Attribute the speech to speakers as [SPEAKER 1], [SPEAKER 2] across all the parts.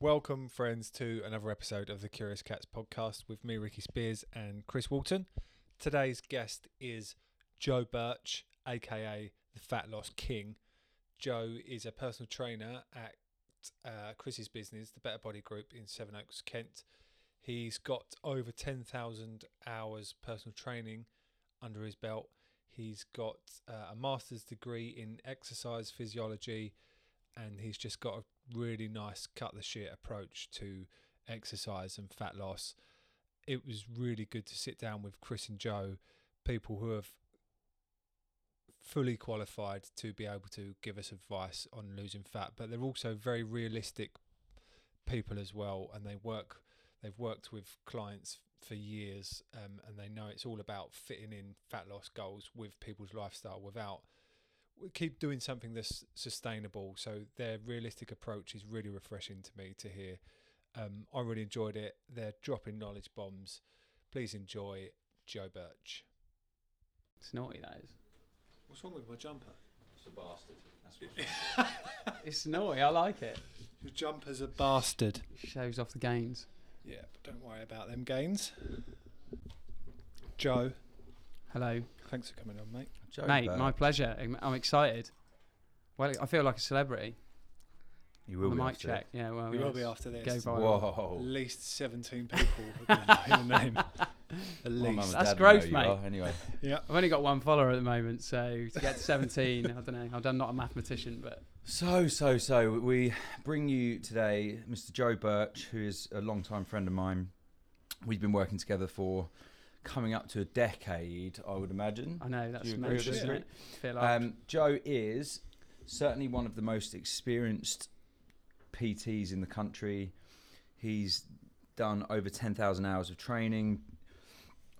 [SPEAKER 1] Welcome, friends, to another episode of the Curious Cats podcast with me, Ricky Spears, and Chris Walton. Today's guest is Joe Birch, aka the Fat Loss King. Joe is a personal trainer at uh, Chris's business, the Better Body Group in Sevenoaks, Kent. He's got over 10,000 hours personal training under his belt. He's got uh, a master's degree in exercise physiology and he's just got a really nice cut the shit approach to exercise and fat loss. It was really good to sit down with Chris and Joe, people who have fully qualified to be able to give us advice on losing fat, but they're also very realistic people as well, and they work. They've worked with clients for years, um, and they know it's all about fitting in fat loss goals with people's lifestyle without keep doing something that's sustainable. So their realistic approach is really refreshing to me to hear. Um, I really enjoyed it. They're dropping knowledge bombs. Please enjoy Joe Birch.
[SPEAKER 2] It's naughty, that is.
[SPEAKER 1] What's wrong with my jumper?
[SPEAKER 3] It's a bastard. That's what
[SPEAKER 2] It's naughty, I like it.
[SPEAKER 1] Your jumper's a bastard.
[SPEAKER 2] Shows off the gains.
[SPEAKER 1] Yeah, but don't worry about them gains. Joe,
[SPEAKER 2] Hello.
[SPEAKER 1] thanks for coming on, mate.
[SPEAKER 3] Joe
[SPEAKER 2] Mate,
[SPEAKER 3] Birch.
[SPEAKER 2] my pleasure. I'm, I'm excited. Well, I feel like a celebrity.
[SPEAKER 3] You will
[SPEAKER 2] the
[SPEAKER 3] be
[SPEAKER 2] mic
[SPEAKER 3] after
[SPEAKER 2] check. Yeah, well,
[SPEAKER 1] we will
[SPEAKER 2] yes.
[SPEAKER 1] be after this.
[SPEAKER 2] Go
[SPEAKER 3] it.
[SPEAKER 2] viral.
[SPEAKER 1] At
[SPEAKER 3] Whoa.
[SPEAKER 1] least 17 people have been the name. At
[SPEAKER 3] My mum and
[SPEAKER 1] least.
[SPEAKER 2] That's
[SPEAKER 3] dad
[SPEAKER 2] growth,
[SPEAKER 3] you
[SPEAKER 2] mate.
[SPEAKER 3] are, Anyway,
[SPEAKER 1] Yeah.
[SPEAKER 2] I've only got one follower at the moment, so to get to 17, I don't know. I'm not a mathematician, but
[SPEAKER 3] so so so we bring you today, Mr. Joe Birch, who is a long-time friend of mine. We've been working together for coming up to a decade, I would imagine.
[SPEAKER 2] I know that's mental, isn't it? Feel like
[SPEAKER 3] Um, Joe is certainly one of the most experienced PTs in the country. He's done over 10,000 hours of training,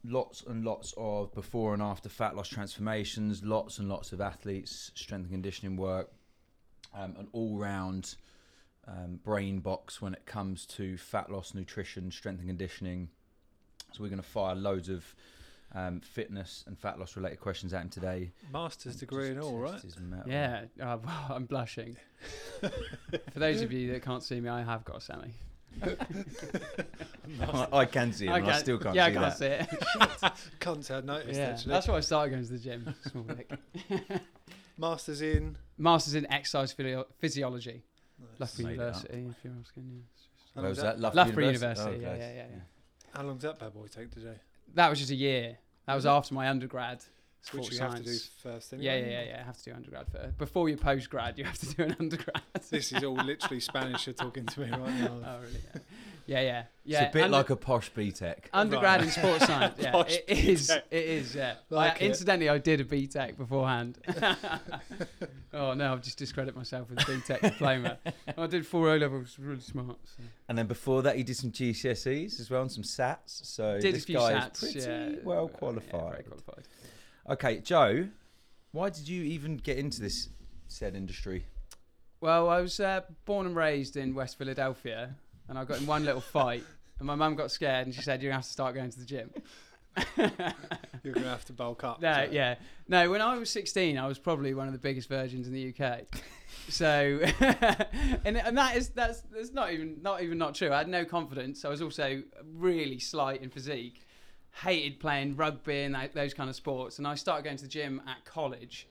[SPEAKER 3] lots and lots of before and after fat loss transformations, lots and lots of athletes, strength and conditioning work, um, an all round um, brain box when it comes to fat loss, nutrition, strength and conditioning. So we're going to fire loads of um, fitness and fat loss related questions at him today.
[SPEAKER 1] Master's
[SPEAKER 3] and
[SPEAKER 1] degree and
[SPEAKER 3] just
[SPEAKER 1] all,
[SPEAKER 3] test
[SPEAKER 1] right?
[SPEAKER 3] his metal.
[SPEAKER 2] yeah, uh, well, I'm blushing. For those of you that can't see me, I have got a semi.
[SPEAKER 3] I, I can see him. and I, still
[SPEAKER 2] can't-
[SPEAKER 3] still can't
[SPEAKER 2] yeah,
[SPEAKER 3] see
[SPEAKER 2] I can't
[SPEAKER 3] that.
[SPEAKER 2] see it.
[SPEAKER 1] Can't say noticed
[SPEAKER 2] yeah,
[SPEAKER 1] actually.
[SPEAKER 2] that's why I started going to the gym. Small dick.
[SPEAKER 1] Masters in.
[SPEAKER 2] Masters in exercise physio- physiology,
[SPEAKER 1] Nice.
[SPEAKER 2] Loughborough
[SPEAKER 3] Made it up.
[SPEAKER 2] University. If you're asking, yeah.
[SPEAKER 1] How
[SPEAKER 3] Where was that? Loughborough,
[SPEAKER 2] Loughborough
[SPEAKER 3] University.
[SPEAKER 2] University,
[SPEAKER 3] Oh,
[SPEAKER 2] yeah, yeah, yeah, yeah.
[SPEAKER 1] How long's that bad boy take today?
[SPEAKER 2] That was just a year. That was after my undergrad.
[SPEAKER 1] Which
[SPEAKER 2] sports
[SPEAKER 1] you have to do
[SPEAKER 2] science.
[SPEAKER 1] first
[SPEAKER 2] Yeah,
[SPEAKER 1] anyway.
[SPEAKER 2] yeah, yeah, yeah. Have to do undergrad first. Before your postgrad, you have to do an undergrad.
[SPEAKER 1] This is all literally Spanish you're talking to me right now.
[SPEAKER 2] oh, really? Yeah, yeah, yeah. yeah
[SPEAKER 3] It's a bit
[SPEAKER 2] under-
[SPEAKER 3] like a posh BTEC.
[SPEAKER 2] undergrad
[SPEAKER 1] Right.
[SPEAKER 2] in sports science. Yeah,
[SPEAKER 1] Posh
[SPEAKER 2] it is.
[SPEAKER 1] BTEC.
[SPEAKER 2] It is. Yeah.
[SPEAKER 1] Like
[SPEAKER 2] I,
[SPEAKER 1] it.
[SPEAKER 2] incidentally, I did a BTEC beforehand. oh no, I've just discredited myself with a BTEC diploma. I did four O levels. Really smart. So.
[SPEAKER 3] And then before that, he did some GCSEs as well and some SATs. So
[SPEAKER 2] Did
[SPEAKER 3] this
[SPEAKER 2] a few
[SPEAKER 3] guy
[SPEAKER 2] sats.
[SPEAKER 3] is pretty
[SPEAKER 2] yeah,
[SPEAKER 3] well
[SPEAKER 2] yeah, very qualified.
[SPEAKER 3] Okay, Joe, why did you even get into this said industry?
[SPEAKER 2] Well, I was uh, born and raised in West Philadelphia, and I got in one little fight, and my mum got scared, and she said, "You're gonna have to start going to the gym."
[SPEAKER 1] You're gonna have to bulk up.
[SPEAKER 2] no,
[SPEAKER 1] so-
[SPEAKER 2] yeah, no. When I was 16, I was probably one of the biggest virgins in the UK. So, and and that is that's that's not even not even not true. I had no confidence. I was also really slight in physique. Hated playing rugby and that, those kind of sports, and I started going to the gym at college.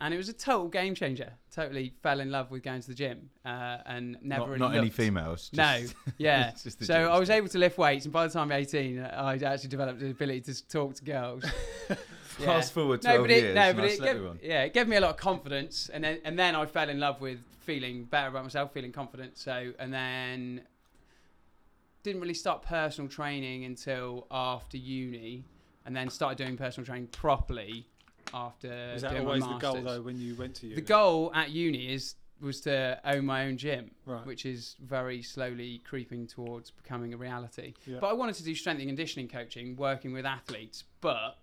[SPEAKER 2] And it was a total game changer. Totally fell in love with going to the gym, uh, and never
[SPEAKER 3] not
[SPEAKER 2] really
[SPEAKER 3] not any females.
[SPEAKER 2] No, yeah.
[SPEAKER 3] just
[SPEAKER 2] so I was able to lift weights, and by the time I'm 18, uh, I'd actually developed the ability to talk to girls. Yeah.
[SPEAKER 3] Fast forward 12
[SPEAKER 2] No, but it,
[SPEAKER 3] years.
[SPEAKER 2] no, but
[SPEAKER 3] I
[SPEAKER 2] it gave, yeah, it gave me a lot of confidence, and then and then I fell in love with feeling better about myself, feeling confident. So and then didn't really start personal training until after uni, and then started doing personal training properly after
[SPEAKER 1] Was that always the goal though when you went to uni?
[SPEAKER 2] The goal at uni is was to own my own gym,
[SPEAKER 1] Right.
[SPEAKER 2] which is very slowly creeping towards becoming a reality.
[SPEAKER 1] Yeah.
[SPEAKER 2] But I wanted to do strength and conditioning coaching, working with athletes. But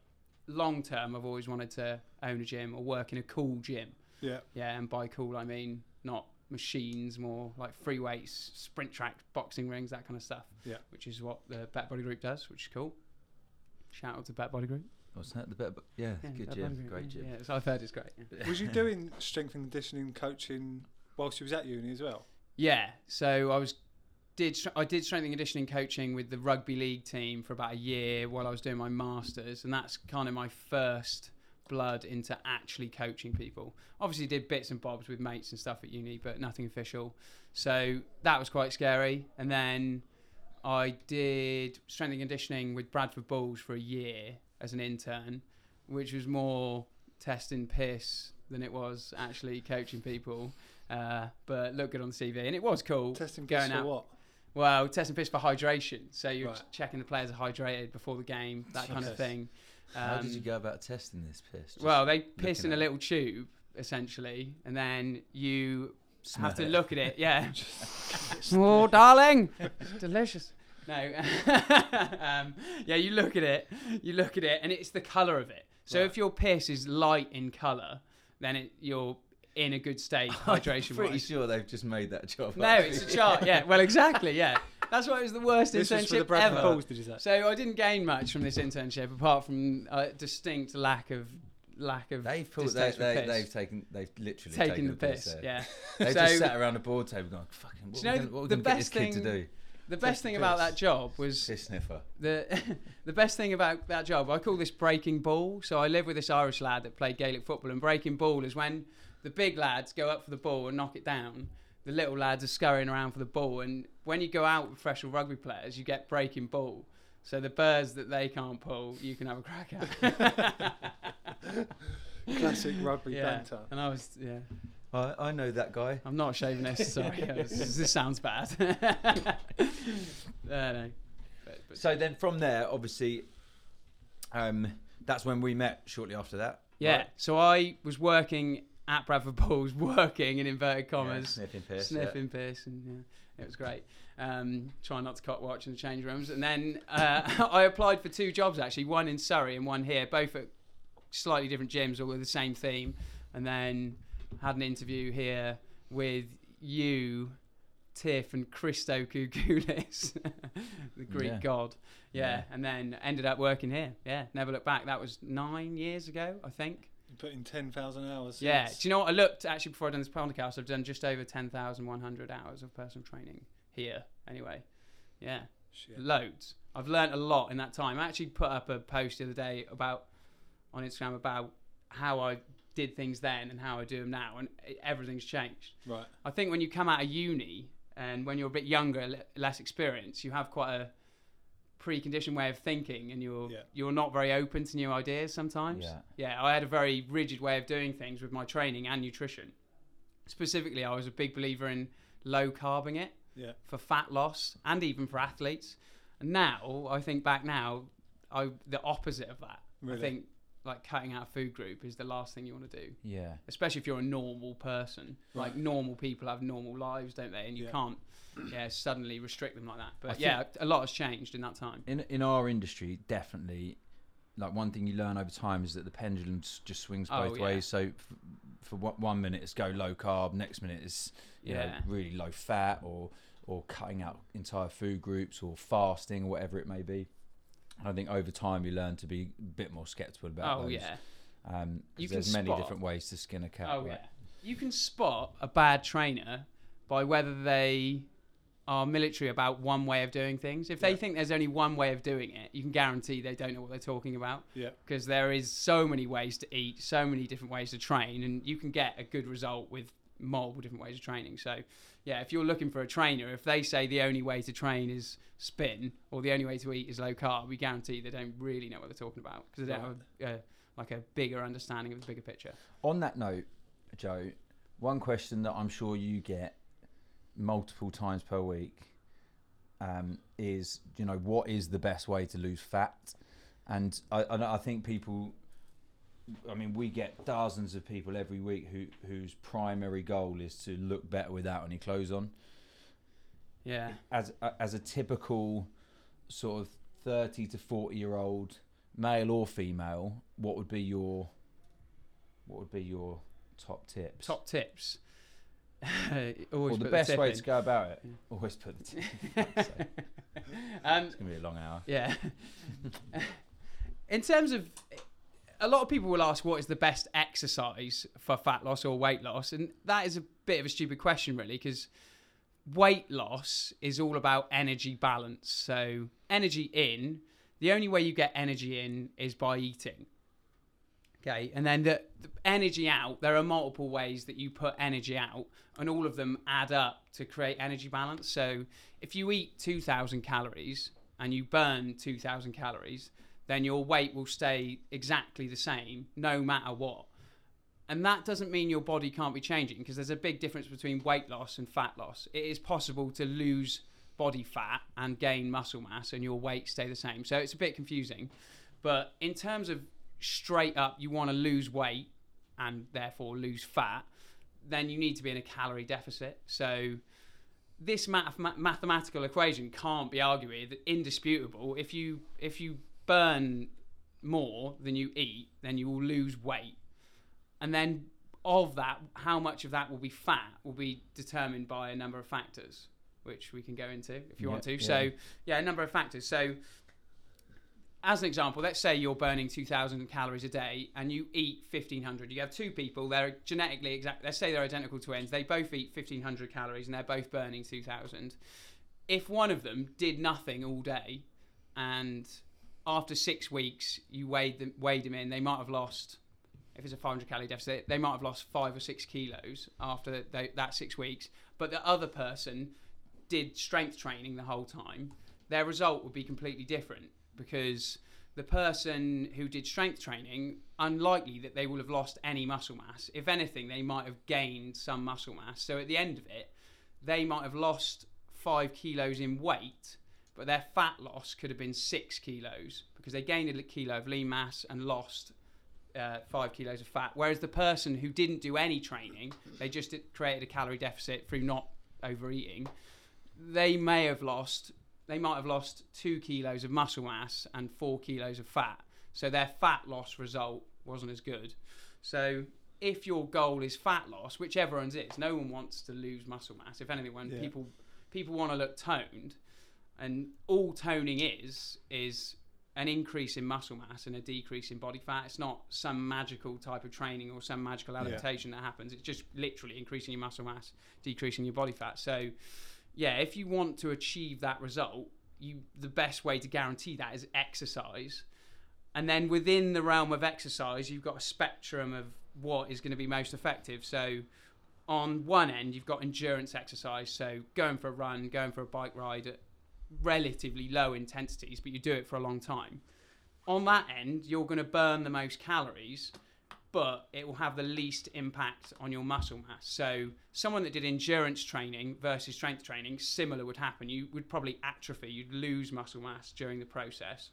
[SPEAKER 2] long term, I've always wanted to own a gym or work in a cool gym.
[SPEAKER 1] Yeah.
[SPEAKER 2] Yeah, and by cool I mean not machines, more like free weights, sprint track, boxing rings, that kind of stuff.
[SPEAKER 1] Yeah.
[SPEAKER 2] Which is what the Bet Body Group does, which is cool. Shout out to Bet Body Group.
[SPEAKER 3] What's that? The bit, yeah,
[SPEAKER 2] Yeah,
[SPEAKER 3] good
[SPEAKER 2] Bet
[SPEAKER 3] gym,
[SPEAKER 2] Group,
[SPEAKER 3] great
[SPEAKER 2] yeah,
[SPEAKER 3] gym.
[SPEAKER 2] Yeah, so I've heard it's great. Yeah.
[SPEAKER 1] Was you doing strength and conditioning coaching whilst you was at uni as well?
[SPEAKER 2] Yeah, so I was did I did strength and conditioning coaching with the rugby league team for about a year while I was doing my masters, and that's kind of my first blood into actually coaching people. Obviously, did bits and bobs with mates and stuff at uni, but nothing official. So that was quite scary. And then I did strength and conditioning with Bradford Bulls for a year as an intern, which was more testing piss than it was actually coaching people. Uh, but looked good on the CV, and it was cool.
[SPEAKER 1] Testing
[SPEAKER 2] going
[SPEAKER 1] piss for
[SPEAKER 2] out.
[SPEAKER 1] what?
[SPEAKER 2] Well, testing piss for hydration. So you're
[SPEAKER 1] Right.
[SPEAKER 2] checking the players are hydrated before the game, that kind of thing.
[SPEAKER 3] How did
[SPEAKER 2] Um,
[SPEAKER 3] you go about testing this piss? Just
[SPEAKER 2] well, they piss in a
[SPEAKER 3] at
[SPEAKER 2] little tube essentially, and then you
[SPEAKER 3] smell
[SPEAKER 2] have to
[SPEAKER 3] it.
[SPEAKER 2] look at it. Yeah. oh, darling, it's delicious. No. um, yeah, you look at it. You look at it, and it's the color of it. So
[SPEAKER 1] Right.
[SPEAKER 2] if your piss is light in color, then it, you're in a good state hydration
[SPEAKER 3] I'm pretty
[SPEAKER 2] wise.
[SPEAKER 3] sure they've just made that job.
[SPEAKER 2] No,
[SPEAKER 3] up.
[SPEAKER 2] it's a chart. Yeah. Well, exactly. Yeah. That's why it was the worst
[SPEAKER 1] This was for the
[SPEAKER 2] internship
[SPEAKER 1] Bradford
[SPEAKER 2] ever.
[SPEAKER 1] Bulls, did you say?
[SPEAKER 2] So I didn't gain much from this internship apart from a distinct lack of lack of
[SPEAKER 3] They've pulled, they,
[SPEAKER 2] distaste for
[SPEAKER 3] they,
[SPEAKER 2] piss.
[SPEAKER 3] they've taken, they've literally
[SPEAKER 2] taken,
[SPEAKER 3] taken,
[SPEAKER 2] the piss.
[SPEAKER 3] there.
[SPEAKER 2] Yeah.
[SPEAKER 3] They
[SPEAKER 2] So-
[SPEAKER 3] just sat around a board table going, "Fucking, what,
[SPEAKER 2] Do you
[SPEAKER 3] we
[SPEAKER 2] know
[SPEAKER 3] gonna, what we
[SPEAKER 2] the
[SPEAKER 3] gonna get this
[SPEAKER 2] best
[SPEAKER 3] kid to
[SPEAKER 2] thing-
[SPEAKER 3] do?"
[SPEAKER 2] The best
[SPEAKER 3] the
[SPEAKER 2] thing about
[SPEAKER 3] piss.
[SPEAKER 2] that job was
[SPEAKER 3] Piss sniffer.
[SPEAKER 2] the the best thing about that job. I call this breaking ball. So I live with this Irish lad that played Gaelic football, and breaking ball is when the big lads go up for the ball and knock it down. The little lads are scurrying around for the ball, and when you go out with professional rugby players, you get breaking ball. So the birds that they can't pull, you can have a crack at.
[SPEAKER 1] Classic rugby
[SPEAKER 2] yeah.
[SPEAKER 1] banter.
[SPEAKER 2] And I was, yeah.
[SPEAKER 3] I, I know that guy.
[SPEAKER 2] I'm not a chauvinist. Sorry, this, this sounds bad. uh, no. But, but
[SPEAKER 3] So then from there, obviously, um, that's when we met. Shortly after that.
[SPEAKER 2] yeah,
[SPEAKER 3] right?
[SPEAKER 2] so I was working at Bradford Bulls, working in inverted
[SPEAKER 3] Yeah,
[SPEAKER 2] commas,
[SPEAKER 3] sniffing piss.
[SPEAKER 2] sniffing piss, and yeah, it was great. Um, trying not to cock watch in the change rooms, and then uh, I applied for two jobs actually, one in Surrey and one here, both at slightly different gyms, all with the same theme, and then had an interview here with you, Tiff, and Christo Koukoulis, the Greek
[SPEAKER 3] Yeah.
[SPEAKER 2] god. Yeah,
[SPEAKER 3] Yeah.
[SPEAKER 2] and then ended up working here. Yeah, never looked back. That was nine years ago, I think.
[SPEAKER 1] Put in 10,000 hours.
[SPEAKER 2] Yeah. Do you know what? I looked actually before I done this podcast. I've done just over ten thousand one hundred hours of personal training here. Anyway, yeah,
[SPEAKER 1] Shit.
[SPEAKER 2] loads. I've learnt a lot in that time. I actually put up a post the other day about on Instagram about how I did things then and how I do them now, and everything's changed.
[SPEAKER 1] Right.
[SPEAKER 2] I think when you come out of uni and when you're a bit younger, less experienced, you have quite a preconditioned way of thinking, and you're
[SPEAKER 1] Yeah.
[SPEAKER 2] you're not very open to new ideas sometimes.
[SPEAKER 3] Yeah.
[SPEAKER 2] Yeah, I had a very rigid way of doing things with my training and nutrition. Specifically, I was a big believer in low carbing it
[SPEAKER 1] Yeah.
[SPEAKER 2] for fat loss and even for athletes. And now, I think back now, I the opposite of that.
[SPEAKER 1] Really?
[SPEAKER 2] I think like cutting out a food group is the last thing you want to do
[SPEAKER 3] Yeah.
[SPEAKER 2] especially if you're a normal person. Like normal people have normal lives, don't they? And you
[SPEAKER 1] Yeah.
[SPEAKER 2] can't, yeah, suddenly restrict them like that. But
[SPEAKER 3] I
[SPEAKER 2] yeah, a lot has changed in that time.
[SPEAKER 3] In in our industry, definitely, like one thing you learn over time is that the pendulum just swings
[SPEAKER 2] Oh,
[SPEAKER 3] both
[SPEAKER 2] yeah.
[SPEAKER 3] ways. So f- for one- minute it's go low carb, next minute it's you
[SPEAKER 2] Yeah.
[SPEAKER 3] know really low fat or or cutting out entire food groups or fasting or whatever it may be. And I think over time you learn to be a bit more skeptical about
[SPEAKER 2] Oh
[SPEAKER 3] those.
[SPEAKER 2] yeah,
[SPEAKER 3] Um, 'cause
[SPEAKER 2] You can
[SPEAKER 3] there's many
[SPEAKER 2] spot-
[SPEAKER 3] different ways to skin a cat.
[SPEAKER 2] oh
[SPEAKER 3] right?
[SPEAKER 2] yeah. You can spot a bad trainer by whether they are military about one way of doing things. If they
[SPEAKER 1] Yeah.
[SPEAKER 2] think there's only one way of doing it, you can guarantee they don't know what they're talking about.
[SPEAKER 1] Yeah.
[SPEAKER 2] because there is so many ways to eat, so many different ways to train, and you can get a good result with multiple different ways of training. So, yeah, if you're looking for a trainer, if they say the only way to train is spin or the only way to eat is low carb, we guarantee they don't really know what they're talking about because they don't have a, uh, like a bigger understanding of the bigger picture.
[SPEAKER 3] On that note, Joe, one question that I'm sure you get multiple times per week um, is, you know, what is the best way to lose fat? And I, I, I think people, I mean, we get dozens of people every week who whose primary goal is to look better without any clothes on.
[SPEAKER 2] Yeah.
[SPEAKER 3] As as a typical sort of thirty to forty year old male or female, what would be your what would be your top tips?
[SPEAKER 2] Top tips. Always
[SPEAKER 3] Well, the
[SPEAKER 2] the
[SPEAKER 3] best
[SPEAKER 2] tip
[SPEAKER 3] way
[SPEAKER 2] in.
[SPEAKER 3] to go about it.
[SPEAKER 2] Yeah.
[SPEAKER 3] Always put the tip. in.
[SPEAKER 2] um,
[SPEAKER 3] it's gonna be a long hour.
[SPEAKER 2] Yeah. In terms of, a lot of people will ask what is the best exercise for fat loss or weight loss, and that is a bit of a stupid question, really, because weight loss is all about energy balance. So, energy in, the only way you get energy in is by eating. Okay, and then the, the energy out, there are multiple ways that you put energy out, and all of them add up to create energy balance. So, if you eat 2,000 calories and you burn 2,000 calories, then your weight will stay exactly the same no matter what. And that doesn't mean your body can't be changing because there's a big difference between weight loss and fat loss. It is possible to lose body fat and gain muscle mass and your weight stay the same. So it's a bit confusing. But in terms of straight up, you want to lose weight and therefore lose fat, then you need to be in a calorie deficit. So this math- mathematical equation can't be argued that indisputable. If you if you burn more than you eat, then you will lose weight and then of that, how much of that will be fat will be determined by a number of factors, which we can go into if you want to. Yeah. So, yeah, a number of factors. So, as an example, let's say you're burning 2,000 calories a day and you eat 1,500. You have two people, they're genetically exact. Let's say they're identical twins. They both eat 1,500 calories and they're both burning 2,000. If one of them did nothing all day and after six weeks you weighed them, weighed them in, they might have lost if it's a 500 calorie deficit, they might have lost five or six kilos after they, that six weeks. But the other person did strength training the whole time. Their result would be completely different because the person who did strength training, unlikely that they will have lost any muscle mass. If anything, they might have gained some muscle mass. So at the end of it, they might have lost five kilos in weight, but their fat loss could have been six kilos because they gained a kilo of lean mass and lost uh, five kilos of fat. Whereas the person who didn't do any training, they just created a calorie deficit through not overeating, they may have lost, they might have lost two kilos of muscle mass and four kilos of fat. So their fat loss result wasn't as good. So if your goal is fat loss, which everyone's is, no one wants to lose muscle mass. If anything, when yeah. people people want to look toned, and all toning is is an increase in muscle mass and a decrease in body fat. It's not some magical type of training or some magical adaptation yeah. that happens. It's just literally increasing your muscle mass, decreasing your body fat. So, yeah, if you want to achieve that result, you the best way to guarantee that is exercise. And then within the realm of exercise, you've got a spectrum of what is going to be most effective. So, on one end, you've got endurance exercise, so going for a run, going for a bike ride at relatively low intensities, but you do it for a long time. On that end, you're going to burn the most calories, but it will have the least impact on your muscle mass. So, someone that did endurance training versus strength training, similar would happen. You would probably atrophy, you'd lose muscle mass during the process,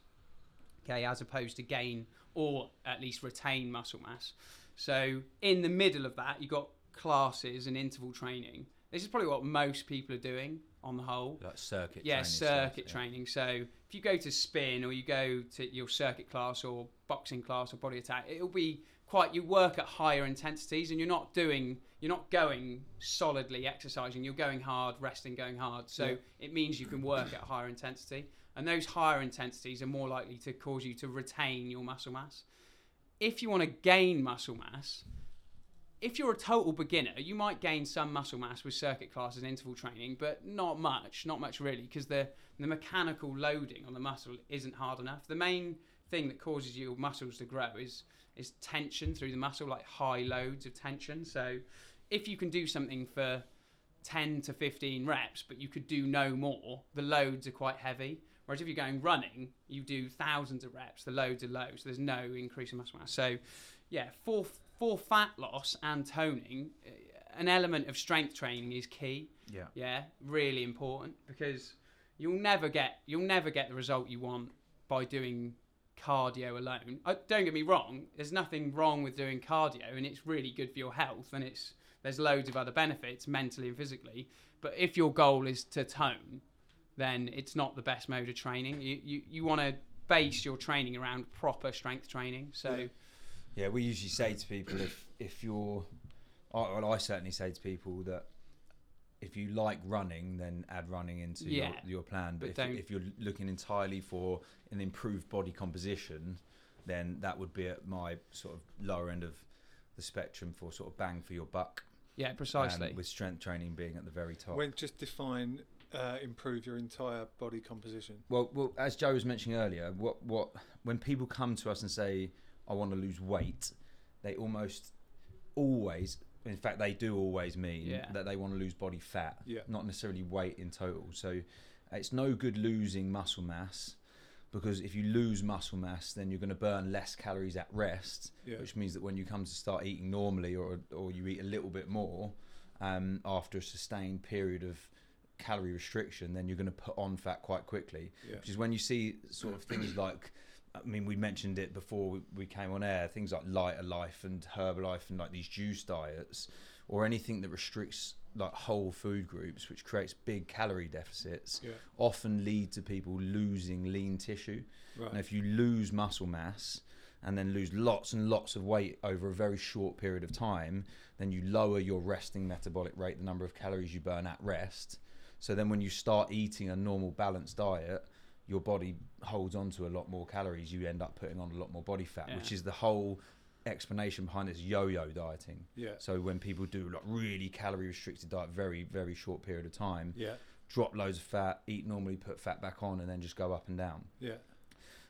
[SPEAKER 2] okay, as opposed to gain or at least retain muscle mass. So, in the middle of that, you've got classes and interval training. This is probably what most people are doing on the whole.
[SPEAKER 3] Like circuit
[SPEAKER 2] yeah,
[SPEAKER 3] training
[SPEAKER 2] circuit
[SPEAKER 3] stuff,
[SPEAKER 2] training. Yeah. So if you go to spin or you go to your circuit class or boxing class or body attack, it'll be quite you work at higher intensities and you're not doing you're not going solidly exercising you're going hard resting going hard so yeah. it means you can work at higher intensity and those higher intensities are more likely to cause you to retain your muscle mass if you want to gain muscle mass if you're a total beginner, you might gain some muscle mass with circuit classes and interval training, but not much, not much really, because the the mechanical loading on the muscle isn't hard enough. The main thing that causes your muscles to grow is is tension through the muscle, like high loads of tension. So if you can do something for 10 to 15 reps, but you could do no more, the loads are quite heavy. Whereas if you're going running, you do thousands of reps, the loads are low, so there's no increase in muscle mass. So, yeah, for for fat loss and toning, an element of strength training is key.
[SPEAKER 3] Yeah.
[SPEAKER 2] Yeah, really important because you'll never get you'll never get the result you want by doing cardio alone. Uh, don't get me wrong, there's nothing wrong with doing cardio and it's really good for your health and it's there's loads of other benefits mentally and physically. But if your goal is to tone, then it's not the best mode of training. You you, you want to base your training around proper strength training. So yeah.
[SPEAKER 3] Yeah, we usually say to people if if you're, well, I certainly say to people that if you like running, then add running into yeah, your, your plan. But, but if, if, you're looking entirely for an improved body composition, then that would be at my sort of lower end of the spectrum for sort of bang for your buck.
[SPEAKER 2] Yeah,
[SPEAKER 3] um,
[SPEAKER 2] precisely.
[SPEAKER 3] with strength training being at the very top.
[SPEAKER 1] When just define uh, improve your entire body composition.
[SPEAKER 3] Well, well, as Joe was mentioning earlier, what what when people come to us and say, "I want to lose weight," they almost always, in fact, they do always mean
[SPEAKER 2] Yeah.
[SPEAKER 3] that they want to lose body fat,
[SPEAKER 1] Yeah.
[SPEAKER 3] not necessarily weight in total. So, it's no good losing muscle mass because if you lose muscle mass, then you're going to burn less calories at rest,
[SPEAKER 1] Yeah.
[SPEAKER 3] which means that when you come to start eating normally or or you eat a little bit more um, after a sustained period of calorie restriction, then you're going to put on fat quite quickly
[SPEAKER 1] Yeah.
[SPEAKER 3] which is when you see sort of things like I mean we mentioned it before we, we came on air things like LighterLife and Herbalife and like these juice diets or anything that restricts like whole food groups which creates big calorie deficits
[SPEAKER 1] Yeah.
[SPEAKER 3] often lead to people losing lean tissue
[SPEAKER 1] Right.
[SPEAKER 3] and if you lose muscle mass and then lose lots and lots of weight over a very short period of time, then you lower your resting metabolic rate, the number of calories you burn at rest. So then when you start eating a normal balanced diet, your body holds on to a lot more calories. You end up putting on a lot more body fat, which is the whole explanation behind this yo-yo dieting.
[SPEAKER 1] Yeah.
[SPEAKER 3] So when people do like really calorie restricted diet, very very short period of time,
[SPEAKER 1] Yeah.
[SPEAKER 3] drop loads of fat, eat normally, put fat back on, and then just go up and down.
[SPEAKER 1] Yeah.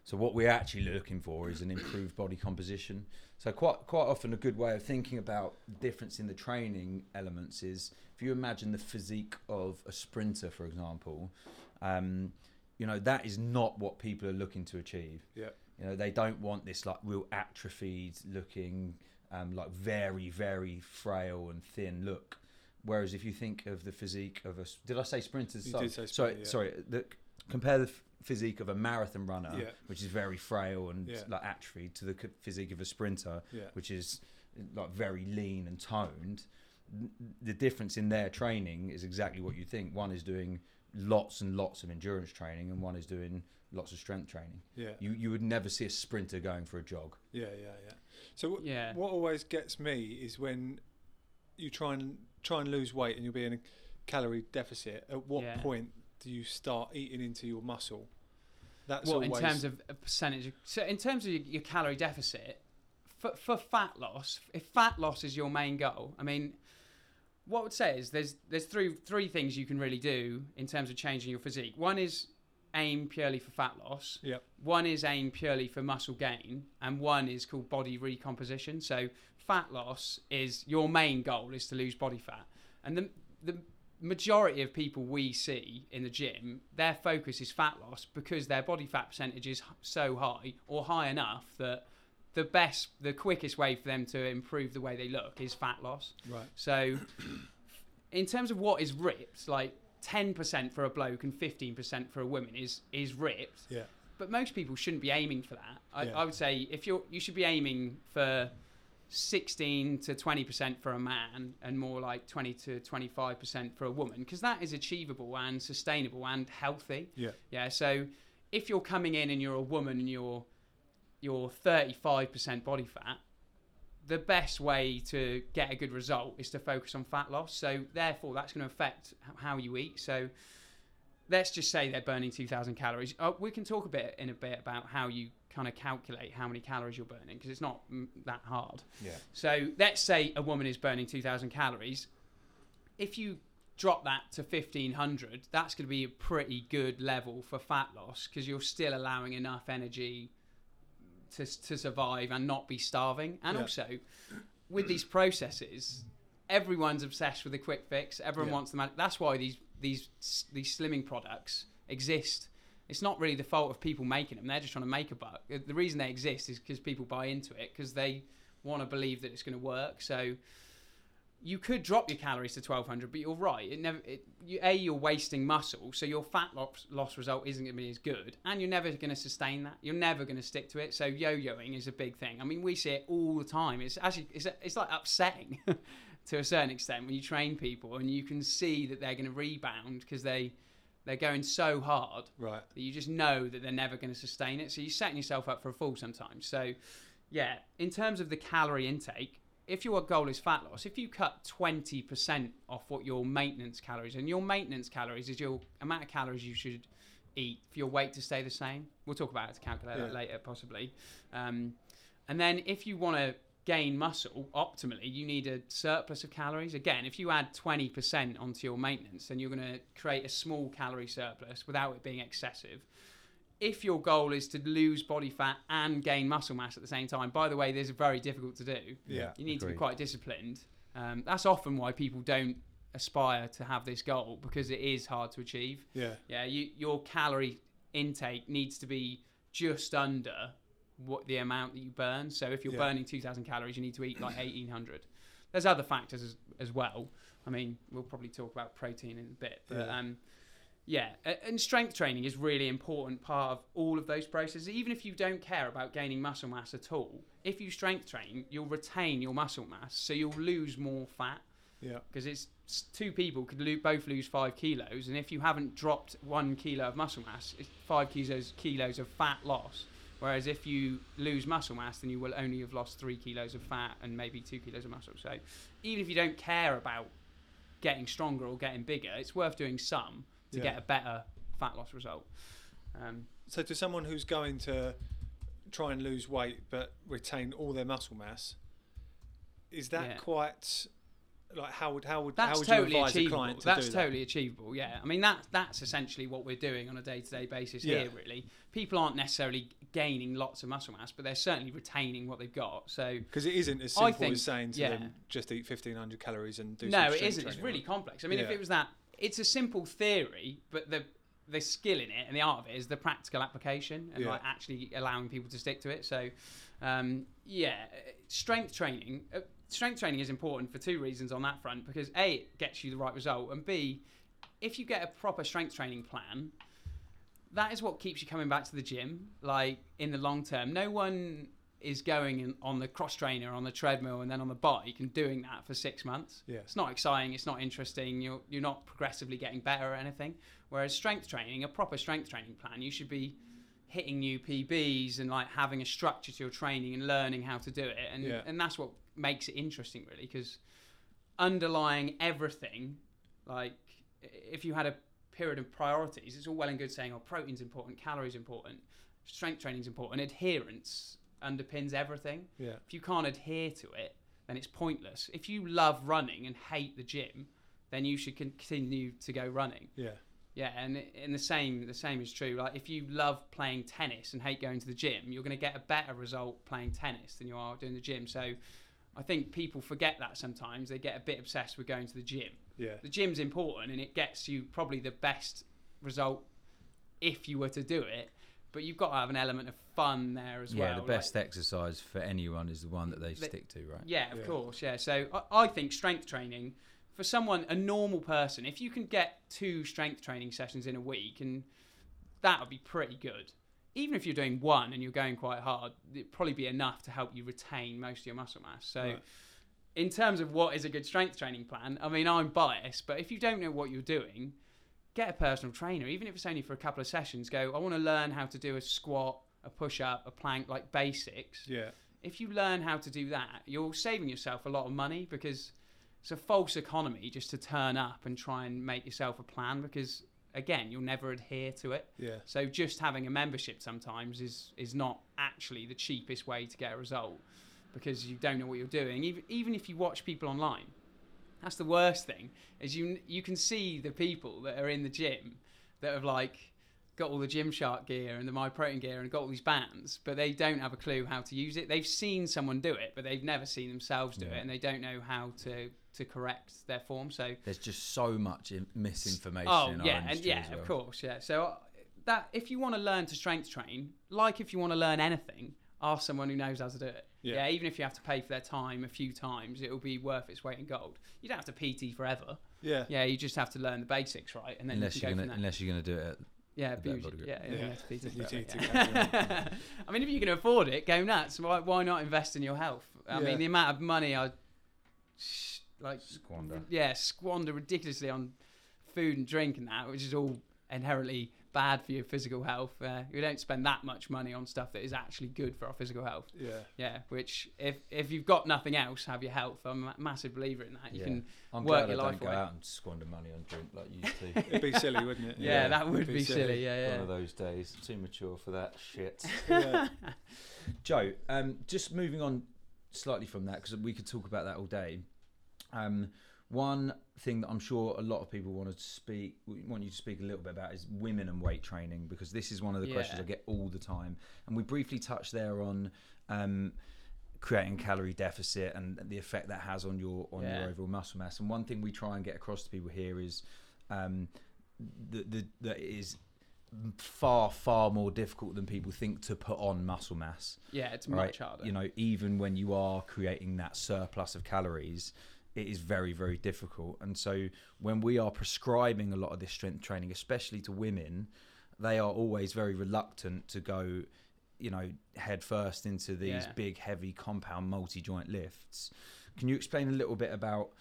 [SPEAKER 3] So what we're actually looking for is an improved body composition. So quite quite often a good way of thinking about the difference in the training elements is if you imagine the physique of a sprinter, for example, um, you know that is not what people are looking to achieve.
[SPEAKER 1] Yeah.
[SPEAKER 3] You know they don't want this like real atrophied looking, um, like very very frail and thin look. Whereas if you think of the physique of a did I say sprinters?
[SPEAKER 1] You
[SPEAKER 3] sorry,
[SPEAKER 1] say
[SPEAKER 3] sorry,
[SPEAKER 1] sprinter, yeah.
[SPEAKER 3] sorry. The, compare the physique of a marathon runner,
[SPEAKER 1] Yeah.
[SPEAKER 3] which is very frail and
[SPEAKER 1] Yeah.
[SPEAKER 3] like atrophied, to the c- physique of a sprinter,
[SPEAKER 1] Yeah.
[SPEAKER 3] which is like very lean and toned. The difference in their training is exactly what you think. One is doing lots and lots of endurance training, and one is doing lots of strength training.
[SPEAKER 1] Yeah.
[SPEAKER 3] You you would never see a sprinter going for a jog.
[SPEAKER 1] Yeah, yeah, yeah. So w-
[SPEAKER 2] Yeah.
[SPEAKER 1] what always gets me is when you try and try and lose weight and you'll be in a calorie deficit. At what
[SPEAKER 2] Yeah.
[SPEAKER 1] point do you start eating into your muscle? That's
[SPEAKER 2] Well, in terms of a percentage, of, so in terms of your, your calorie deficit, for, for fat loss, if fat loss is your main goal, I mean, what I would say is there's there's three three things you can really do in terms of changing your physique. One is aim purely for fat loss.
[SPEAKER 1] Yep.
[SPEAKER 2] One is aim purely for muscle gain, and one is called body recomposition. So fat loss is your main goal is to lose body fat, and the the majority of people we see in the gym, their focus is fat loss because their body fat percentage is so high or high enough that the best, the quickest way for them to improve the way they look is fat loss.
[SPEAKER 1] right.
[SPEAKER 2] So, in terms of what is ripped, like 10% for a bloke and 15% for a woman is is ripped.
[SPEAKER 1] Yeah.
[SPEAKER 2] But most people shouldn't be aiming for that. I,
[SPEAKER 1] Yeah.
[SPEAKER 2] I would say if you're, you should be aiming for 16 to 20% for a man and more like 20 to 25% for a woman because that is achievable and sustainable and healthy.
[SPEAKER 1] Yeah.
[SPEAKER 2] Yeah. So if you're coming in and you're a woman and you're you're 35% body fat, the best way to get a good result is to focus on fat loss. So therefore, that's going to affect how you eat. So let's just say they're burning 2,000 calories. Uh, we can talk a bit in a bit about how you kind of calculate how many calories you're burning because it's not mm, that hard.
[SPEAKER 3] Yeah.
[SPEAKER 2] So let's say a woman is burning 2,000 calories. If you drop that to 1,500, that's going to be a pretty good level for fat loss because you're still allowing enough energy to, to survive and not be starving. And
[SPEAKER 1] Yeah.
[SPEAKER 2] also, with these processes, everyone's obsessed with a quick fix. Everyone
[SPEAKER 1] Yeah.
[SPEAKER 2] wants the magic. That's why these these these slimming products exist. It's not really the fault of people making them. They're just trying to make a buck. The reason they exist is because people buy into it because they want to believe that it's going to work. So you could drop your calories to 1200 but you're right it never it, you, a you're wasting muscle so your fat loss, loss result isn't going to be as good and you're never going to sustain that you're never going to stick to it so yo-yoing is a big thing i mean we see it all the time it's actually it's, it's like upsetting to a certain extent when you train people and you can see that they're going to rebound because they they're going so hard
[SPEAKER 1] Right.
[SPEAKER 2] that you just know that they're never going to sustain it. So you're setting yourself up for a fall sometimes. So, yeah, in terms of the calorie intake, if your goal is fat loss, if you cut 20% off what your maintenance calories, and your maintenance calories is your amount of calories you should eat for your weight to stay the same. We'll talk about how to calculate that later, possibly. Um, and then if you want to gain muscle optimally, you need a surplus of calories. Again, if you add 20% onto your maintenance, then you're going to create a small calorie surplus without it being excessive. If your goal is to lose body fat and gain muscle mass at the same time, by the way, this is very difficult to do.
[SPEAKER 1] Yeah.
[SPEAKER 2] You need to be quite disciplined. Um, that's often why people don't aspire to have this goal because it is hard to achieve.
[SPEAKER 1] Yeah.
[SPEAKER 2] Yeah, you, your calorie intake needs to be just under what the amount that you burn. So if you're
[SPEAKER 1] Yeah.
[SPEAKER 2] burning 2,000 calories, you need to eat like 1,800. There's other factors as, as well. I mean, we'll probably talk about protein in a bit, but
[SPEAKER 1] Yeah.
[SPEAKER 2] um, yeah, and strength training is really important part of all of those processes. Even if you don't care about gaining muscle mass at all, if you strength train, you'll retain your muscle mass, so you'll lose more fat
[SPEAKER 1] Yeah.
[SPEAKER 2] because it's two people could lo- both lose five kilos, and if you haven't dropped one kilo of muscle mass, it's five kilos kilos of fat loss. Whereas if you lose muscle mass, then you will only have lost three kilos of fat and maybe two kilos of muscle. So even if you don't care about getting stronger or getting bigger, it's worth doing some to
[SPEAKER 1] Yeah.
[SPEAKER 2] get a better fat loss result. Um,
[SPEAKER 1] So to someone who's going to try and lose weight but retain all their muscle mass, is that
[SPEAKER 2] Yeah.
[SPEAKER 1] quite like how would how would how
[SPEAKER 2] That's
[SPEAKER 1] would
[SPEAKER 2] totally
[SPEAKER 1] you advise a
[SPEAKER 2] achievable.
[SPEAKER 1] client to
[SPEAKER 2] That's
[SPEAKER 1] do that?
[SPEAKER 2] totally achievable. Yeah, I mean that that's essentially what we're doing on a day-to-day basis
[SPEAKER 1] Yeah.
[SPEAKER 2] here. Really, people aren't necessarily gaining lots of muscle mass, but they're certainly retaining what they've got. So
[SPEAKER 1] Because it isn't as simple
[SPEAKER 2] think-
[SPEAKER 1] as saying to
[SPEAKER 2] yeah.
[SPEAKER 1] them just eat fifteen hundred calories and do.
[SPEAKER 2] no, it isn't. It's really complex. I mean, if it was that, it's a simple theory, but the the skill in it and the art of it is the practical application and
[SPEAKER 1] Yeah.
[SPEAKER 2] like actually allowing people to stick to it. So, um, yeah, strength training. Uh, strength training is important for two reasons on that front because a it gets you the right result and b if you get a proper strength training plan that is what keeps you coming back to the gym like in the long term no one is going in, on the cross trainer on the treadmill and then on the bike and doing that for six months
[SPEAKER 1] Yeah.
[SPEAKER 2] it's not exciting it's not interesting you're, you're not progressively getting better or anything whereas strength training a proper strength training plan you should be hitting new pbs and like having a structure to your training and learning how to do it and,
[SPEAKER 1] Yeah.
[SPEAKER 2] and that's what makes it interesting really because underlying everything like if you had a period of priorities it's all well and good saying oh protein's important calories important strength training's important adherence underpins everything
[SPEAKER 1] Yeah.
[SPEAKER 2] if you can't adhere to it then it's pointless if you love running and hate the gym then you should continue to go running
[SPEAKER 1] Yeah.
[SPEAKER 2] yeah, and and the same the same is true. Like if you love playing tennis and hate going to the gym, you're going to get a better result playing tennis than you are doing the gym. So I think people forget that sometimes. They get a bit obsessed with going to the gym.
[SPEAKER 1] Yeah.
[SPEAKER 2] The gym's important and it gets you probably the best result if you were to do it. But you've got to have an element of fun there as
[SPEAKER 3] yeah,
[SPEAKER 2] well.
[SPEAKER 3] the
[SPEAKER 2] like-
[SPEAKER 3] best exercise for anyone is the one that they
[SPEAKER 2] The-
[SPEAKER 3] stick to, right?
[SPEAKER 2] Yeah, of
[SPEAKER 1] Yeah.
[SPEAKER 2] course. Yeah. So I, I think strength training for someone, a normal person, if you can get two strength training sessions in a week, and that would be pretty good. Even if you're doing one and you're going quite hard, it'd probably be enough to help you retain most of your muscle mass. So,
[SPEAKER 1] Right.
[SPEAKER 2] in terms of what is a good strength training plan, I mean, I'm biased, but if you don't know what you're doing, get a personal trainer, even if it's only for a couple of sessions. Go, I want to learn how to do a squat, a push up, a plank, like basics
[SPEAKER 1] Yeah.
[SPEAKER 2] if you learn how to do that, you're saving yourself a lot of money because it's a false economy just to turn up and try and make yourself a plan because again, you'll never adhere to it.
[SPEAKER 1] Yeah.
[SPEAKER 2] So just having a membership sometimes is is not actually the cheapest way to get a result because you don't know what you're doing. Even even if you watch people online, that's the worst thing. Is you you can see the people that are in the gym that have like got all the Gymshark gear and the Myprotein gear and got all these bands, but they don't have a clue how to use it. They've seen someone do it, but they've never seen themselves do
[SPEAKER 3] Yeah.
[SPEAKER 2] it, and they don't know how to to correct their form. So
[SPEAKER 3] There's just so much in- misinformation
[SPEAKER 2] Oh
[SPEAKER 3] in our
[SPEAKER 2] yeah, and yeah,
[SPEAKER 3] well.
[SPEAKER 2] of course, yeah. So uh, that if you want to learn to strength train, like if you want to learn anything, ask someone who knows how to do it.
[SPEAKER 1] Yeah.
[SPEAKER 2] Yeah. even if you have to pay for their time a few times, it will be worth its weight in gold. You don't have to PT forever.
[SPEAKER 1] Yeah.
[SPEAKER 2] Yeah, you just have to learn the basics, right? And then
[SPEAKER 3] Unless
[SPEAKER 2] you
[SPEAKER 3] you're gonna, unless you're gonna do it.
[SPEAKER 2] Yeah,
[SPEAKER 3] a better
[SPEAKER 2] bougie-
[SPEAKER 3] body group.
[SPEAKER 2] yeah, yeah,
[SPEAKER 1] Yeah.
[SPEAKER 2] yeah, to PT
[SPEAKER 1] You
[SPEAKER 2] forever,
[SPEAKER 1] do
[SPEAKER 2] yeah. I mean, if you can afford it, go nuts. Why, why not invest in your health? I
[SPEAKER 1] Yeah.
[SPEAKER 2] mean, the amount of money I like
[SPEAKER 3] Squander.
[SPEAKER 2] yeah, squander ridiculously on food and drink and that, which is all inherently bad for your physical health. Uh, we don't spend that much money on stuff that is actually good for our physical health.
[SPEAKER 1] Yeah.
[SPEAKER 2] Yeah, which if if you've got nothing else, have your health. I'm a massive believer in that. You
[SPEAKER 3] Yeah.
[SPEAKER 2] can,
[SPEAKER 3] I'm
[SPEAKER 2] work
[SPEAKER 3] glad
[SPEAKER 2] your
[SPEAKER 3] I
[SPEAKER 2] life
[SPEAKER 3] don't go out and squander money on drink like you used to.
[SPEAKER 1] It'd be silly, wouldn't it?
[SPEAKER 2] yeah,
[SPEAKER 3] Yeah,
[SPEAKER 2] that would be,
[SPEAKER 1] be
[SPEAKER 2] silly.
[SPEAKER 1] silly.
[SPEAKER 2] Yeah,
[SPEAKER 3] One of those days. Too mature for that shit.
[SPEAKER 1] Yeah.
[SPEAKER 3] Joe, um, just moving on slightly from that because we could talk about that all day. Um, one thing that I'm sure a lot of people want to speak, want you to speak a little bit about is women and weight training because this is one of the questions I get all the time, and we briefly touched there on. Um, creating calorie deficit and the effect that has on your on
[SPEAKER 2] Yeah.
[SPEAKER 3] your overall muscle mass and one thing we try and get across to people here is um, that the, that it is far far more difficult than people think to put on muscle mass
[SPEAKER 2] Yeah, it's
[SPEAKER 3] right?
[SPEAKER 2] much harder.
[SPEAKER 3] You know, even when you are creating that surplus of calories, it is very, very difficult. And so when we are prescribing a lot of this strength training, especially to women, they are always very reluctant to go, you know, head first into these
[SPEAKER 2] Yeah.
[SPEAKER 3] big, heavy compound multi joint lifts. Can you explain a little bit about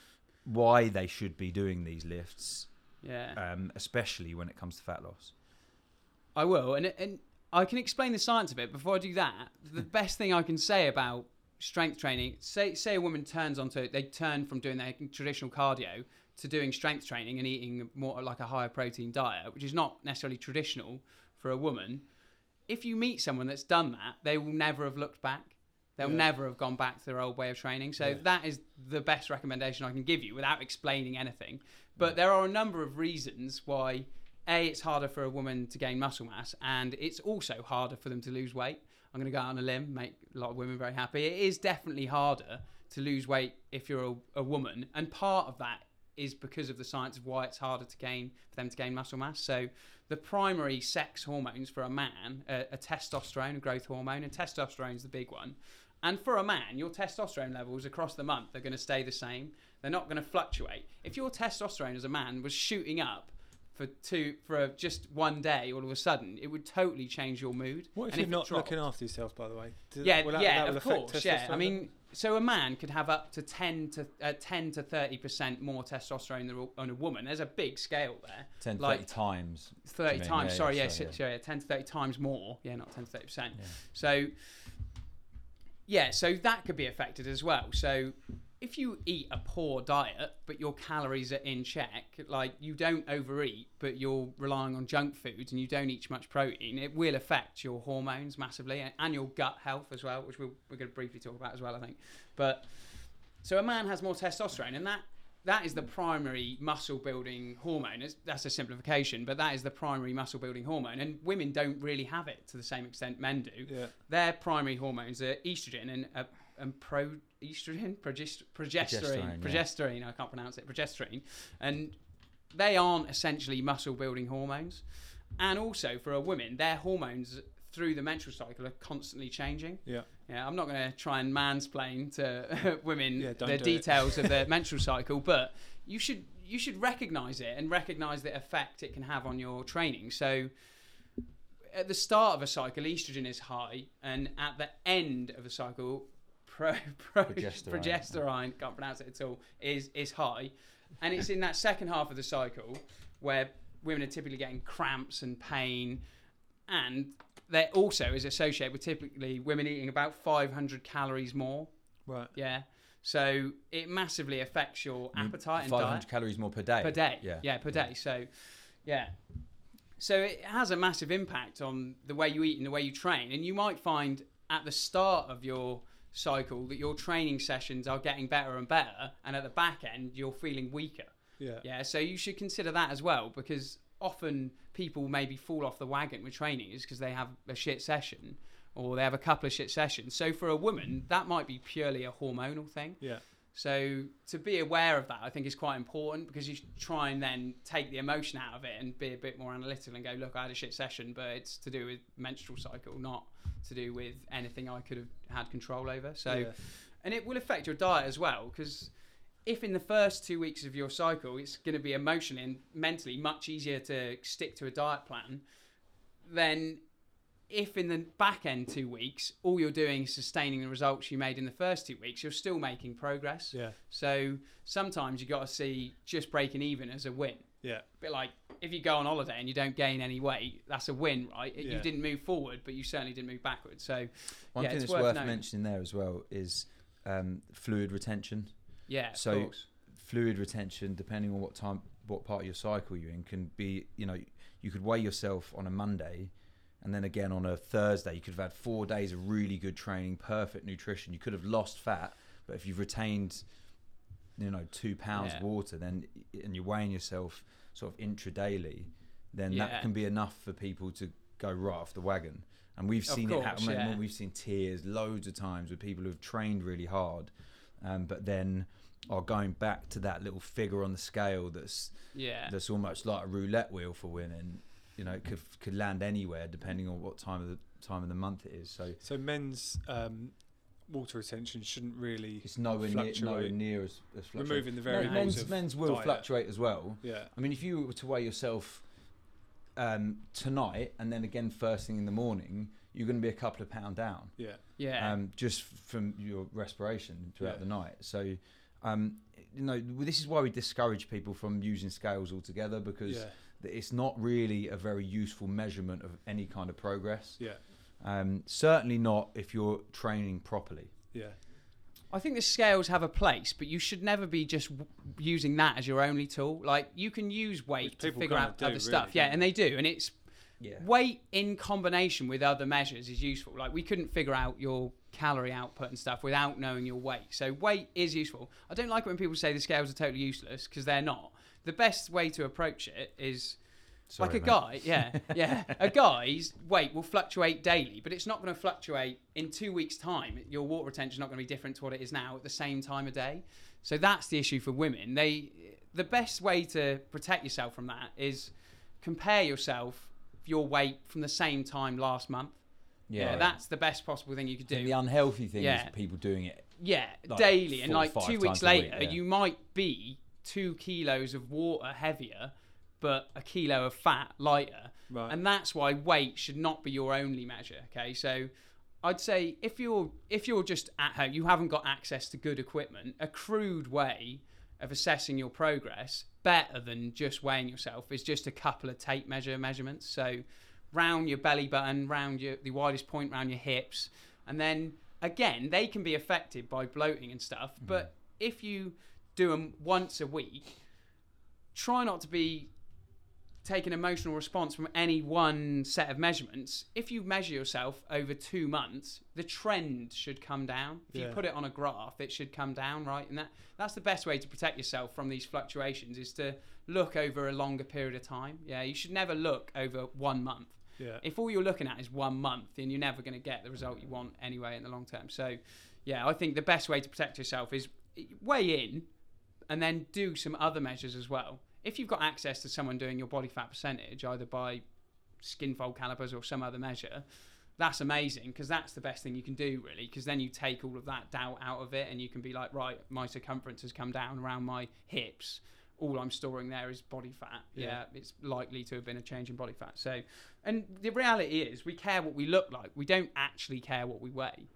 [SPEAKER 3] why they should be doing these lifts,
[SPEAKER 2] yeah.
[SPEAKER 3] um, especially when it comes to fat loss?
[SPEAKER 2] I will, and and I can explain the science of it. Before I do that, the best thing I can say about strength training, say say a woman turns onto they turn from doing their traditional cardio to doing strength training and eating more like a higher protein diet, which is not necessarily traditional for a woman. If you meet someone that's done that, they will never have looked back. They'll
[SPEAKER 1] Yeah.
[SPEAKER 2] never have gone back to their old way of training. So
[SPEAKER 1] Yeah.
[SPEAKER 2] that is the best recommendation I can give you without explaining anything. But there are a number of reasons why a it's harder for a woman to gain muscle mass and it's also harder for them to lose weight i'm going to go out on a limb make a lot of women very happy it is definitely harder to lose weight if you're a, a woman and part of that is because of the science of why it's harder to gain for them to gain muscle mass so the primary sex hormones for a man are, are testosterone a growth hormone and testosterone is the big one and for a man, your testosterone levels across the month are going to stay the same. They're not going to fluctuate. If your testosterone as a man was shooting up for two for a, just one day, all of a sudden, it would totally change your mood.
[SPEAKER 1] What if
[SPEAKER 2] And
[SPEAKER 1] you're
[SPEAKER 2] it
[SPEAKER 1] not
[SPEAKER 2] dropped-
[SPEAKER 1] looking after yourself, by the way? Does-
[SPEAKER 2] Yeah,
[SPEAKER 1] will that-
[SPEAKER 2] yeah,
[SPEAKER 1] that will
[SPEAKER 2] of
[SPEAKER 1] affect
[SPEAKER 2] course. Yeah, I mean, so a man could have up to ten to uh, ten to thirty percent more testosterone than on a woman. There's a big scale there.
[SPEAKER 3] 10,
[SPEAKER 2] Like-
[SPEAKER 3] 30 times.
[SPEAKER 2] 30
[SPEAKER 3] mean?
[SPEAKER 2] times.
[SPEAKER 3] Yeah,
[SPEAKER 2] sorry,
[SPEAKER 3] yeah,
[SPEAKER 2] yes,
[SPEAKER 3] sorry,
[SPEAKER 2] yeah. 10 to 30 times more. Yeah, not 10 to 30 percent.
[SPEAKER 3] Yeah.
[SPEAKER 2] So, yeah, so that could be affected as well. So, if you eat a poor diet but your calories are in check, like you don't overeat but you're relying on junk foods and you don't eat much protein, it will affect your hormones massively and, and your gut health as well, which we'll, we're going to briefly talk about as well, I think. But so a man has more testosterone, and that that is the primary muscle building hormone. It's, that's a simplification, but that is the primary muscle building hormone. And women don't really have it to the same extent men do.
[SPEAKER 1] yeah,
[SPEAKER 2] Their primary hormones are estrogen and uh, and pro estrogen, progest- progesterone,
[SPEAKER 3] Progesterone,
[SPEAKER 2] progesterone.
[SPEAKER 3] yeah.
[SPEAKER 2] I can't pronounce it. Progesterone, and they aren't essentially muscle building hormones. And also for a woman, their hormones through the menstrual cycle are constantly changing.
[SPEAKER 1] yeah.
[SPEAKER 2] Yeah, I'm not going to try and mansplain to women
[SPEAKER 1] Yeah,
[SPEAKER 2] the details of the menstrual cycle, but you should you should recognise it and recognise the effect it can have on your training. So, at the start of a cycle, estrogen is high, and at the end of a cycle, pro, pro,
[SPEAKER 3] Progesterone.
[SPEAKER 2] progesterone can't pronounce it at all is is high, and it's in that second half of the cycle where women are typically getting cramps and pain, and that also is associated with typically women eating about 500 calories more.
[SPEAKER 1] Right.
[SPEAKER 2] Yeah. So it massively affects your
[SPEAKER 3] I mean,
[SPEAKER 2] appetite and
[SPEAKER 3] 500
[SPEAKER 2] diet
[SPEAKER 3] calories more per day.
[SPEAKER 2] per day.
[SPEAKER 3] Yeah.
[SPEAKER 2] Yeah, per day. So, yeah. So it has a massive impact on the way you eat and the way you train. And you might find at the start of your cycle that your training sessions are getting better and better, and at the back end you're feeling weaker.
[SPEAKER 1] Yeah.
[SPEAKER 2] Yeah, so you should consider that as well because often people maybe fall off the wagon with training is because they have a shit session or they have a couple of shit sessions. So for a woman, that might be purely a hormonal thing.
[SPEAKER 1] Yeah.
[SPEAKER 2] So to be aware of that, I think is quite important because you try and then take the emotion out of it and be a bit more analytical and go, look, I had a shit session, but it's to do with menstrual cycle, not to do with anything I could have had control over. So,
[SPEAKER 1] Yeah.
[SPEAKER 2] and it will affect your diet as well because if in the first two weeks of your cycle it's going to be emotionally and mentally much easier to stick to a diet plan, then if in the back end two weeks all you're doing is sustaining the results you made in the first two weeks, you're still making progress.
[SPEAKER 1] Yeah.
[SPEAKER 2] So sometimes you got to see just breaking even as a win.
[SPEAKER 1] Yeah.
[SPEAKER 2] Bit like if you go on holiday and you don't gain any weight, that's a win, right? It-
[SPEAKER 1] Yeah.
[SPEAKER 2] You didn't move forward, but you certainly didn't move backwards. So
[SPEAKER 3] One
[SPEAKER 2] Yeah,
[SPEAKER 3] thing
[SPEAKER 2] it's
[SPEAKER 3] that's
[SPEAKER 2] worth
[SPEAKER 3] worth, mentioning there as well is um, fluid retention.
[SPEAKER 2] yeah,
[SPEAKER 3] So-
[SPEAKER 2] course.
[SPEAKER 3] Fluid retention, depending on what time, what part of your cycle you're in, can be. You know, you could weigh yourself on a Monday, and then again on a Thursday, you could have had four days of really good training, perfect nutrition. You could have lost fat, but if you've retained, you know, two pounds
[SPEAKER 2] Yeah.
[SPEAKER 3] of water, then and you're weighing yourself sort of intradaily, then
[SPEAKER 2] Yeah.
[SPEAKER 3] that can be enough for people to go right off the wagon. And we've seen it happen.
[SPEAKER 2] course, yeah.
[SPEAKER 3] We've seen tears loads of times with people who've trained really hard, um, but then are going back to that little figure on the scale that's
[SPEAKER 2] Yeah.
[SPEAKER 3] that's almost like a roulette wheel for women. You know, it could could land anywhere depending on what time of the time of the month it is. So
[SPEAKER 1] So men's um, water retention shouldn't really
[SPEAKER 3] it's nowhere near nowhere near as, as fluctuating.
[SPEAKER 1] removing the
[SPEAKER 3] No, men's
[SPEAKER 1] of
[SPEAKER 3] men's will
[SPEAKER 1] diet.
[SPEAKER 3] fluctuate as well.
[SPEAKER 1] Yeah,
[SPEAKER 3] I mean, if you were to weigh yourself um, tonight and then again first thing in the morning, you're going to be a couple of pound down.
[SPEAKER 1] yeah,
[SPEAKER 2] yeah.
[SPEAKER 3] um, just from your respiration throughout
[SPEAKER 1] Yeah.
[SPEAKER 3] the night. So, um, you know, this is why we discourage people from using scales altogether because
[SPEAKER 1] yeah,
[SPEAKER 3] th- it's not really a very useful measurement of any kind of progress.
[SPEAKER 1] yeah,
[SPEAKER 3] Um, certainly not if you're training properly.
[SPEAKER 1] yeah.
[SPEAKER 2] I think the scales have a place, but you should never be just w- using that as your only tool. Like you can use weight to figure out
[SPEAKER 1] do,
[SPEAKER 2] other
[SPEAKER 1] really,
[SPEAKER 2] stuff.
[SPEAKER 1] don't
[SPEAKER 2] Yeah, and they do, and it's
[SPEAKER 3] Yeah.
[SPEAKER 2] weight in combination with other measures is useful. Like we couldn't figure out your calorie output and stuff without knowing your weight. So weight is useful. I don't like it when people say the scales are totally useless because they're not. The best way to approach it is
[SPEAKER 3] Sorry,
[SPEAKER 2] like a
[SPEAKER 3] mate.
[SPEAKER 2] guy, yeah, yeah. A guy's weight will fluctuate daily, but it's not going to fluctuate in two weeks' time. Your water retention is not going to be different to what it is now at the same time of day. So that's the issue for women. They, the best way to protect yourself from that is compare yourself your weight from the same time last month. Yeah, that's the best possible thing you could do.
[SPEAKER 3] the unhealthy thing
[SPEAKER 2] Yeah.
[SPEAKER 3] is people doing it.
[SPEAKER 2] Yeah,
[SPEAKER 3] like,
[SPEAKER 2] daily, and like two weeks
[SPEAKER 3] a week,
[SPEAKER 2] later,
[SPEAKER 3] yeah.
[SPEAKER 2] you might be two kilos of water heavier, but a kilo of fat lighter.
[SPEAKER 1] Right.
[SPEAKER 2] And that's why weight should not be your only measure. Okay, so I'd say if you're if you're just at home, you haven't got access to good equipment. A crude way of assessing your progress, better than just weighing yourself, is just a couple of tape measure measurements. So round your belly button, round your the widest point round your hips, and then again they can be affected by bloating and stuff. Mm-hmm. But if you do them once a week, try not to be take an emotional response from any one set of measurements. If you measure yourself over two months, the trend should come down. If
[SPEAKER 1] Yeah.
[SPEAKER 2] you put it on a graph, it should come down, right? And that that's the best way to protect yourself from these fluctuations is to look over a longer period of time. Yeah, you should never look over one month.
[SPEAKER 1] Yeah.
[SPEAKER 2] If all you're looking at is one month, then you're never going to get the result you want anyway in the long term. So, yeah, I think the best way to protect yourself is eh, weigh in and then do some other measures as well. If you've got access to someone doing your body fat percentage, either by skin fold calipers or some other measure, that's amazing because that's the best thing you can do, really. Because then you take all of that doubt out of it and you can be like, right, my circumference has come down around my hips. All I'm storing there is body fat.
[SPEAKER 1] Yeah.
[SPEAKER 2] Yeah, it's likely to have been a change in body fat. So, and the reality is, we care what we look like. We don't actually care what we weigh.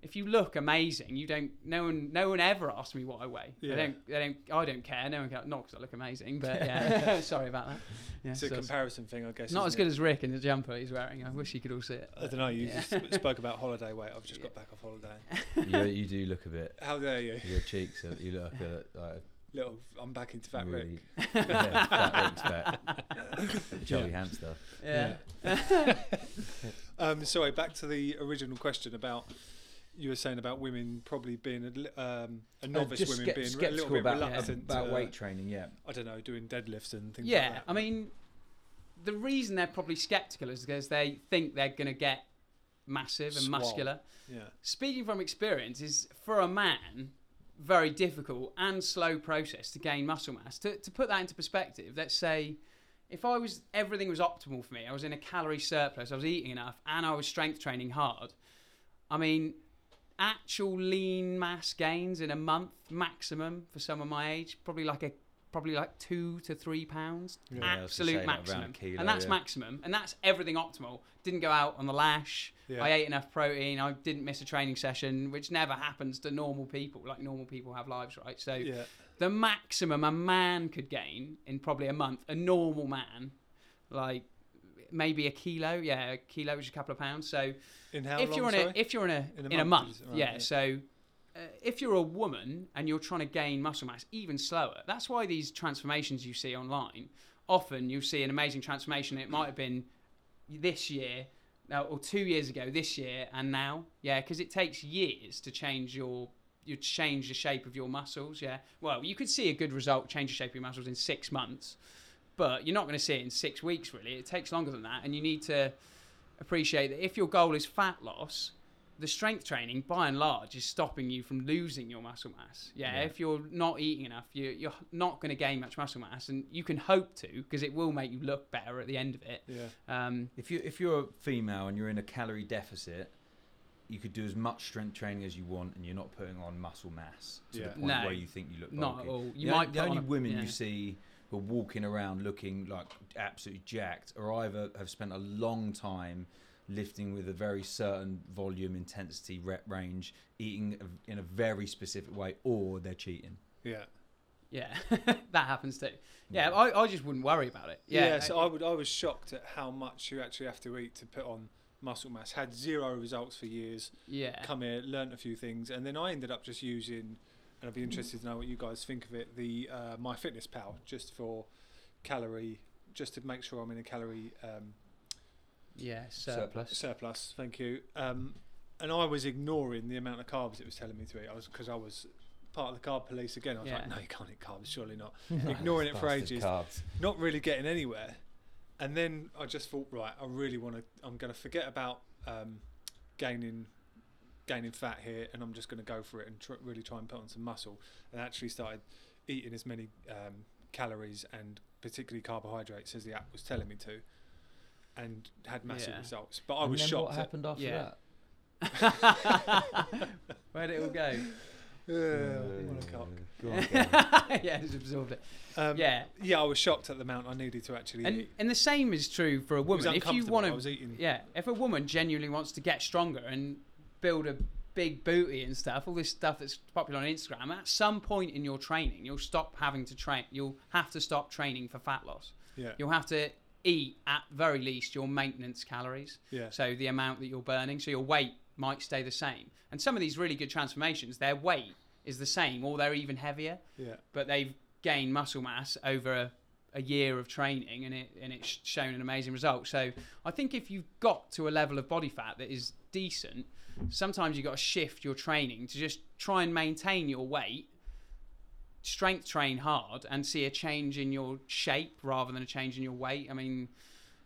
[SPEAKER 2] If you look amazing, you don't. No one, no one ever asks me what I weigh.
[SPEAKER 1] Yeah.
[SPEAKER 2] They don't. They don't. I don't care. No one cares. Not because I look amazing, but yeah. Sorry about that. Yeah,
[SPEAKER 1] it's a
[SPEAKER 2] so it's
[SPEAKER 1] comparison thing, I guess.
[SPEAKER 2] not as
[SPEAKER 1] isn't
[SPEAKER 2] good
[SPEAKER 1] it?
[SPEAKER 2] as Rick in the jumper he's wearing. I wish you could all see it.
[SPEAKER 1] I don't know. You
[SPEAKER 2] Yeah.
[SPEAKER 1] just spoke about holiday weight. I've just got back off holiday.
[SPEAKER 3] you, you do look a bit.
[SPEAKER 1] How dare you?
[SPEAKER 3] Your cheeks, are, you look a, like
[SPEAKER 1] Little, I'm back into fat Rick.
[SPEAKER 3] yeah, fat Rick's fat. Jolly hamster.
[SPEAKER 2] Yeah.
[SPEAKER 1] Um, sorry, back to the original question about you were saying about women probably being a, um, a
[SPEAKER 3] Uh,
[SPEAKER 1] novice
[SPEAKER 3] just
[SPEAKER 1] women being a little bit
[SPEAKER 3] about,
[SPEAKER 1] reluctant
[SPEAKER 3] about
[SPEAKER 1] to,
[SPEAKER 3] weight training. Yeah,
[SPEAKER 1] I don't know, doing deadlifts and things like
[SPEAKER 2] Yeah,
[SPEAKER 1] that.
[SPEAKER 2] I mean, the reason they're probably skeptical is because they think they're going to get massive and
[SPEAKER 1] Swole.
[SPEAKER 2] muscular.
[SPEAKER 1] yeah,
[SPEAKER 2] Speaking from experience, is for a man very difficult and slow process to gain muscle mass. To, to put that into perspective, let's say if I was everything was optimal for me, I was in a calorie surplus, I was eating enough, and I was strength training hard. I mean, actual lean mass gains in a month maximum for someone my age, probably like a probably like two to three pounds.
[SPEAKER 1] Yeah,
[SPEAKER 3] I was gonna
[SPEAKER 2] Absolute maximum.
[SPEAKER 3] kilo,
[SPEAKER 2] and that's
[SPEAKER 3] yeah.
[SPEAKER 2] maximum. And that's everything optimal. Didn't go out on the lash.
[SPEAKER 1] Yeah.
[SPEAKER 2] I ate enough protein. I didn't miss a training session, which never happens to normal people. Like normal people have lives, right? So the maximum a man could gain in probably a month, a normal man, like maybe a kilo, yeah, a kilo, which is a couple of pounds. So
[SPEAKER 1] in how
[SPEAKER 2] if
[SPEAKER 1] long?
[SPEAKER 2] you're in
[SPEAKER 1] sorry?
[SPEAKER 2] a if you're in a
[SPEAKER 1] In
[SPEAKER 2] in
[SPEAKER 1] a
[SPEAKER 2] a,
[SPEAKER 1] month,
[SPEAKER 2] month,
[SPEAKER 1] is it? Right,
[SPEAKER 2] yeah,
[SPEAKER 1] yeah.
[SPEAKER 2] So uh, if you're a woman and you're trying to gain muscle mass, even slower. That's why these transformations you see online, often you'll see an amazing transformation. It might have been this year, no, or two years ago, this year, and now. Yeah, because it takes years to change your you change the shape of your muscles. Yeah, well, you could see a good result, change the shape of your muscles in six months, but you're not going to see it in six weeks. Really, it takes longer than that, and you need to appreciate that if your goal is fat loss, the strength training by and large is stopping you from losing your muscle mass. Yeah,
[SPEAKER 3] Yeah.
[SPEAKER 2] if you're not eating enough, you, you're not going to gain much muscle mass, and you can hope to because it will make you look better at the end of it.
[SPEAKER 1] Yeah.
[SPEAKER 2] Um,
[SPEAKER 3] If you if you're a female and you're in a calorie deficit, you could do as much strength training as you want, and you're not putting on muscle mass to
[SPEAKER 1] Yeah.
[SPEAKER 3] the point
[SPEAKER 2] No.
[SPEAKER 3] where you think you look Bulky.
[SPEAKER 2] not at all. You
[SPEAKER 3] the
[SPEAKER 2] might
[SPEAKER 3] only, the only
[SPEAKER 2] a-
[SPEAKER 3] women you see who are walking around looking like absolutely jacked or either have spent a long time lifting with a very certain volume, intensity, rep range, eating in a very specific way, or they're cheating.
[SPEAKER 1] Yeah.
[SPEAKER 2] Yeah, that happens too. Yeah, I, I just wouldn't worry about it.
[SPEAKER 1] Yeah.
[SPEAKER 2] Yeah,
[SPEAKER 1] so I would. I was shocked at how much you actually have to eat to put on muscle mass. Had zero results for years.
[SPEAKER 2] yeah,
[SPEAKER 1] Come here, learnt a few things, and then I ended up just using. And I'd be interested to know what you guys think of it. The uh, MyFitnessPal, just for calorie, just to make sure I'm in a calorie um,
[SPEAKER 2] yeah, surplus.
[SPEAKER 1] surplus. Thank you. Um, and I was ignoring the amount of carbs it was telling me to eat. I was because I was part of the carb police again. I was
[SPEAKER 2] Yeah.
[SPEAKER 1] like, no, you can't eat carbs, surely not. Ignoring it for ages.
[SPEAKER 3] Carbs.
[SPEAKER 1] Not really getting anywhere. And then I just thought, right, I really want to. I'm going to forget about um, gaining gaining fat here, and I'm just going to go for it and tr- really try and put on some muscle. And actually started eating as many um, calories and particularly carbohydrates as the app was telling me to, and had massive
[SPEAKER 2] Yeah.
[SPEAKER 1] results. But I
[SPEAKER 3] And
[SPEAKER 1] was
[SPEAKER 3] then
[SPEAKER 1] shocked.
[SPEAKER 3] What happened after
[SPEAKER 2] Yeah.
[SPEAKER 3] that?
[SPEAKER 2] Where did it all go?
[SPEAKER 1] Yeah, what a cock.
[SPEAKER 3] On,
[SPEAKER 2] yeah, just absorbed it.
[SPEAKER 1] Um,
[SPEAKER 2] Yeah,
[SPEAKER 1] yeah, I was shocked at the amount I needed to actually
[SPEAKER 2] and
[SPEAKER 1] eat.
[SPEAKER 2] and the same is true for a
[SPEAKER 1] It was
[SPEAKER 2] woman. If you want to, yeah, if a woman genuinely wants to get stronger and build a big booty and stuff, all this stuff that's popular on Instagram, at some point in your training, you'll stop having to train. You'll have to stop training for fat loss.
[SPEAKER 1] Yeah,
[SPEAKER 2] You'll have to eat at very least your maintenance calories.
[SPEAKER 1] yeah,
[SPEAKER 2] So the amount that you're burning, so your weight might stay the same. And some of these really good transformations, their weight is the same or they're even heavier,
[SPEAKER 1] yeah,
[SPEAKER 2] but they've gained muscle mass over a, a year of training and it and it's shown an amazing result. So I think if you've got to a level of body fat that is decent, sometimes you've got to shift your training to just try and maintain your weight, strength train hard and see a change in your shape rather than a change in your weight. I mean,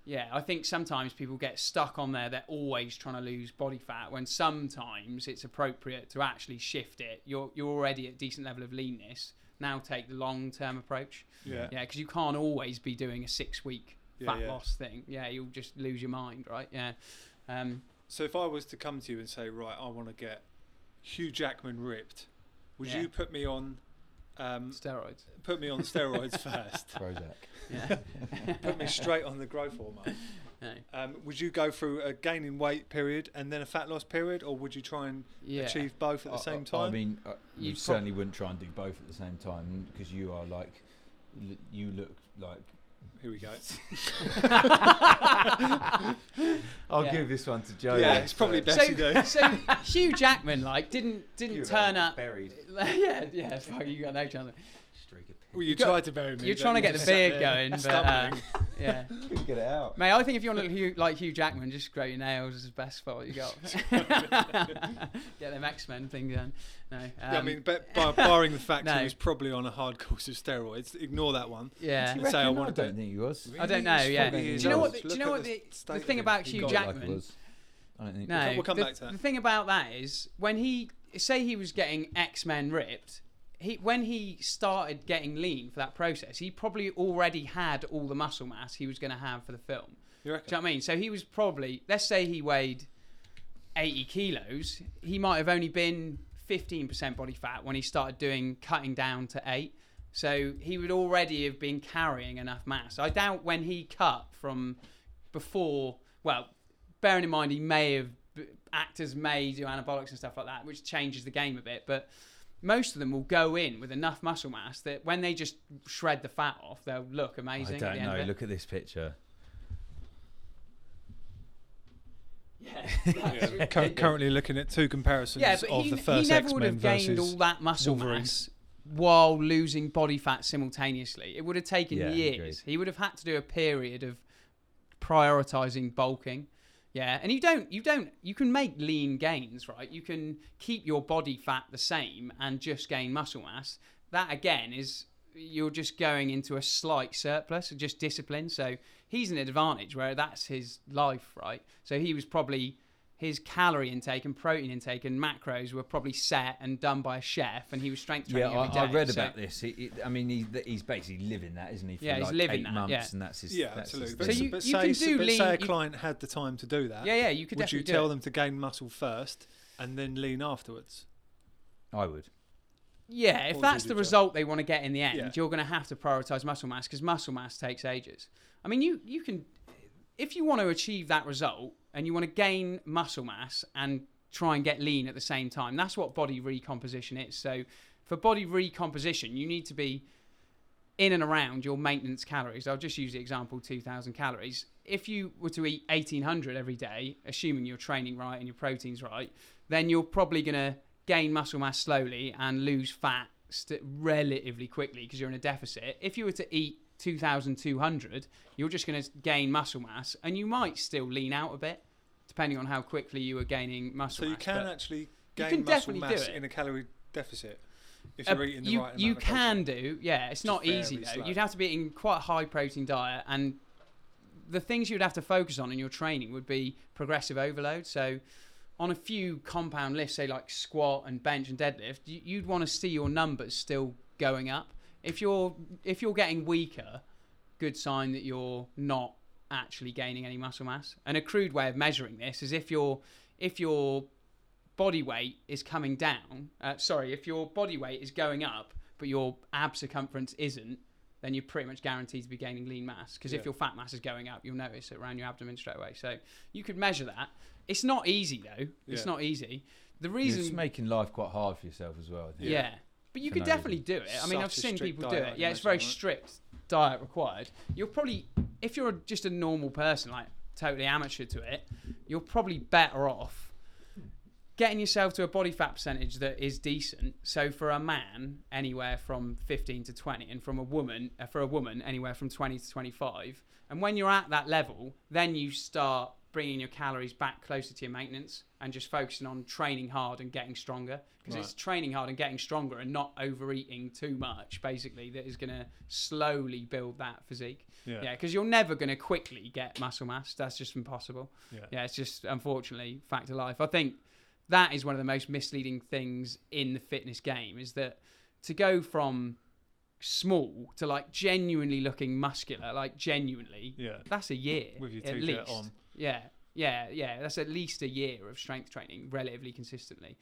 [SPEAKER 2] yeah, I think sometimes people get stuck on there. They're always trying to lose body fat when sometimes it's appropriate to actually shift it. You're you're already at a decent level of leanness. Now take the long term approach.
[SPEAKER 1] yeah,
[SPEAKER 2] Yeah, because you can't always be doing a six week
[SPEAKER 1] Yeah,
[SPEAKER 2] fat
[SPEAKER 1] yeah.
[SPEAKER 2] loss thing. Yeah, you'll just lose your mind, right? Yeah. Um,
[SPEAKER 1] So if I was to come to you and say, right, I want to get Hugh Jackman ripped, would
[SPEAKER 2] Yeah.
[SPEAKER 1] you put me on, um,
[SPEAKER 2] steroids.
[SPEAKER 1] put me on steroids first,
[SPEAKER 3] Prozac.
[SPEAKER 2] Yeah.
[SPEAKER 1] put me straight on the growth hormone?
[SPEAKER 2] no.
[SPEAKER 1] Um, would you go through a gaining weight period and then a fat loss period, or would you try and
[SPEAKER 2] Yeah.
[SPEAKER 1] achieve both at the
[SPEAKER 3] I-
[SPEAKER 1] same time?
[SPEAKER 3] I mean, uh, you
[SPEAKER 2] You'd prob-
[SPEAKER 3] certainly wouldn't try and do both at the same time because you are like, you look like.
[SPEAKER 1] Here we go.
[SPEAKER 3] I'll
[SPEAKER 2] Yeah.
[SPEAKER 3] give this one to Joe.
[SPEAKER 1] Yeah, it's probably
[SPEAKER 3] first.
[SPEAKER 1] best you do.
[SPEAKER 2] so, so Hugh Jackman like didn't didn't
[SPEAKER 3] You
[SPEAKER 2] turn up.
[SPEAKER 3] Buried.
[SPEAKER 2] yeah, yeah. Fuck, you got no chance.
[SPEAKER 3] Streak of
[SPEAKER 1] Well, you
[SPEAKER 2] You got-
[SPEAKER 1] tried to bury me.
[SPEAKER 2] You're trying to
[SPEAKER 1] you
[SPEAKER 2] get the beard going, but uh, yeah.
[SPEAKER 3] Couldn't get it out.
[SPEAKER 2] Mate, I think if you want to look Hugh, like Hugh Jackman, just grow your nails is the best spot you got. Get them X Men thing done. No, um,
[SPEAKER 1] yeah, I mean, but bar, barring the fact
[SPEAKER 2] No.
[SPEAKER 1] he was probably on a hard course of steroids, ignore that one.
[SPEAKER 2] yeah.
[SPEAKER 3] Do you
[SPEAKER 1] say I wanna
[SPEAKER 3] I
[SPEAKER 1] do
[SPEAKER 3] don't
[SPEAKER 1] it.
[SPEAKER 3] think he was.
[SPEAKER 2] I don't know. Yeah. Do you know what? The, do you know what
[SPEAKER 1] the
[SPEAKER 2] the,
[SPEAKER 1] state
[SPEAKER 2] the
[SPEAKER 1] of
[SPEAKER 2] thing about Hugh
[SPEAKER 1] got
[SPEAKER 3] Like
[SPEAKER 2] Jackman?
[SPEAKER 3] was. I don't think.
[SPEAKER 2] No,
[SPEAKER 1] We'll come
[SPEAKER 2] the,
[SPEAKER 1] back to that.
[SPEAKER 2] the thing about that is when he say he was getting X Men ripped. He, when he started getting lean for that process, he probably already had all the muscle mass he was going to have for the film.
[SPEAKER 1] You reckon?
[SPEAKER 2] Do you know what I mean? So he was probably, let's say he weighed 80 kilos, he might have only been 15% body fat when he started doing cutting down to eight. So he would already have been carrying enough mass. I doubt when he cut from before, well, bearing in mind he may have, actors may do anabolics and stuff like that, which changes the game a bit, but most of them will go in with enough muscle mass that when they just shred the fat off, they'll look amazing.
[SPEAKER 3] I don't
[SPEAKER 2] the end
[SPEAKER 3] know.
[SPEAKER 2] Of it.
[SPEAKER 3] Look at this picture.
[SPEAKER 2] Yeah,
[SPEAKER 1] Yeah, currently looking at two comparisons
[SPEAKER 2] Yeah,
[SPEAKER 1] of
[SPEAKER 2] he,
[SPEAKER 1] the
[SPEAKER 2] he
[SPEAKER 1] first
[SPEAKER 2] never
[SPEAKER 1] X
[SPEAKER 2] would
[SPEAKER 1] Men
[SPEAKER 2] have gained
[SPEAKER 1] versus.
[SPEAKER 2] all that muscle
[SPEAKER 1] Wolverine.
[SPEAKER 2] mass while losing body fat simultaneously. It would have taken
[SPEAKER 3] Yeah,
[SPEAKER 2] years.
[SPEAKER 3] agreed.
[SPEAKER 2] He would have had to do a period of prioritizing bulking. Yeah, and you don't, you don't, you can make lean gains, right? You can keep your body fat the same and just gain muscle mass. That again is you're just going into a slight surplus, just discipline. So he's an advantage where that's his life, right? So he was probably his calorie intake and protein intake and macros were probably set and done by a chef, and he was strength
[SPEAKER 3] Yeah,
[SPEAKER 2] training.
[SPEAKER 3] I,
[SPEAKER 2] every
[SPEAKER 3] I read
[SPEAKER 2] So-
[SPEAKER 3] about this. He, he- I mean, he, he's basically living that, isn't he? For
[SPEAKER 2] Yeah, he's living
[SPEAKER 3] eight
[SPEAKER 2] that,
[SPEAKER 3] months,
[SPEAKER 2] yeah.
[SPEAKER 3] and that's his.
[SPEAKER 1] Yeah,
[SPEAKER 3] that's
[SPEAKER 1] absolutely.
[SPEAKER 3] His
[SPEAKER 2] So you-
[SPEAKER 1] but
[SPEAKER 2] you
[SPEAKER 1] say,
[SPEAKER 2] can do
[SPEAKER 1] but
[SPEAKER 2] lean-
[SPEAKER 1] say a
[SPEAKER 2] you-
[SPEAKER 1] client had the time to do that.
[SPEAKER 2] Yeah, yeah, you could
[SPEAKER 1] would you tell
[SPEAKER 2] do
[SPEAKER 1] them to gain muscle first and then lean afterwards?
[SPEAKER 3] I would.
[SPEAKER 2] Yeah, if
[SPEAKER 1] Or
[SPEAKER 2] that's the
[SPEAKER 1] the
[SPEAKER 2] result they want to get in the end,
[SPEAKER 1] Yeah.
[SPEAKER 2] you're going to have to prioritize muscle mass because muscle mass takes ages. I mean, you you can, if you want to achieve that result and you want to gain muscle mass and try and get lean at the same time, that's what body recomposition is. So, for body recomposition, you need to be in and around your maintenance calories. I'll just use the example 2,000 calories. If you were to eat 1,800 every day, assuming you're training right and your protein's right, then you're probably going to gain muscle mass slowly and lose fat st- relatively quickly because you're in a deficit. If you were to eat 2,200, you're just going to gain muscle mass and you might still lean out a bit, depending on how quickly you are gaining muscle
[SPEAKER 1] So you
[SPEAKER 2] mass.
[SPEAKER 1] can
[SPEAKER 2] but-
[SPEAKER 1] actually
[SPEAKER 2] you
[SPEAKER 1] gain
[SPEAKER 2] can
[SPEAKER 1] muscle mass in a calorie deficit if
[SPEAKER 2] Uh,
[SPEAKER 1] you're eating the
[SPEAKER 2] you,
[SPEAKER 1] right amount
[SPEAKER 2] you can do, yeah. It's not easy though.
[SPEAKER 1] slow.
[SPEAKER 2] You'd have to be eating quite a high protein diet, and the things you'd have to focus on in your training would be progressive overload. So, on a few compound lifts, say like squat and bench and deadlift, you'd want to see your numbers still going up. If you're if you're getting weaker, good sign that you're not actually gaining any muscle mass. And a crude way of measuring this is if your if your body weight is coming down. Uh, sorry, if your body weight is going up, but your ab circumference isn't, then you're pretty much guaranteed to be gaining lean mass. Because
[SPEAKER 1] Yeah.
[SPEAKER 2] if your fat mass is going up, you'll notice it around your abdomen straight away. So you could measure that. It's not easy though. It's not easy. The
[SPEAKER 3] You're
[SPEAKER 2] reason,
[SPEAKER 3] just making life quite hard for yourself as well. I think.
[SPEAKER 2] yeah. But you could
[SPEAKER 3] no
[SPEAKER 2] definitely do it. I mean, I've seen people do it. Yeah, it's very strict diet required. You're probably, if you're just a normal person, like totally amateur to it, you're probably better off getting yourself to a body fat percentage that is decent. So for a man, anywhere from 15 to 20, and from a woman, uh, for a woman, anywhere from 20 to 25. And when you're at that level, then you start bringing your calories back closer to your maintenance and just focusing on training hard and getting stronger. Because it's training hard and getting stronger and not overeating too much, basically, that is going to slowly build that physique.
[SPEAKER 1] Yeah.
[SPEAKER 2] Yeah, because you're never going to quickly get muscle mass. That's just impossible.
[SPEAKER 1] Yeah.
[SPEAKER 2] Yeah, it's just unfortunately fact of life. I think that is one of the most misleading things in the fitness game is that to go from small to like genuinely looking muscular, like genuinely,
[SPEAKER 1] Yeah.
[SPEAKER 2] that's a year
[SPEAKER 1] With your
[SPEAKER 2] at
[SPEAKER 1] t-shirt
[SPEAKER 2] least.
[SPEAKER 1] on.
[SPEAKER 2] Yeah, yeah, yeah. That's at least a year of strength training, relatively consistently.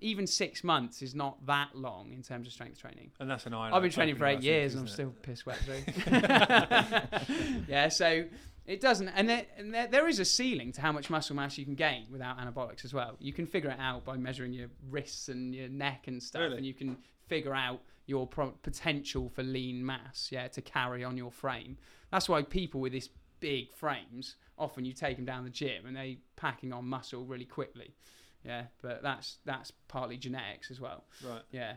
[SPEAKER 2] Even six months is not that long in terms of strength training.
[SPEAKER 1] And that's an iron.
[SPEAKER 2] I've been training for eight years and I'm still piss wet through. yeah, so it doesn't, and, there, and there, there is a ceiling to how much muscle mass you can gain without anabolics as well. You can figure it out by measuring your wrists and your neck and stuff,
[SPEAKER 1] Really?
[SPEAKER 2] and you can figure out your pro- potential for lean mass, yeah, to carry on your frame. That's why people with this big frames often you take them down the gym and they're packing on muscle really quickly. Yeah, but that's that's partly genetics as well.
[SPEAKER 1] Right.
[SPEAKER 2] Yeah,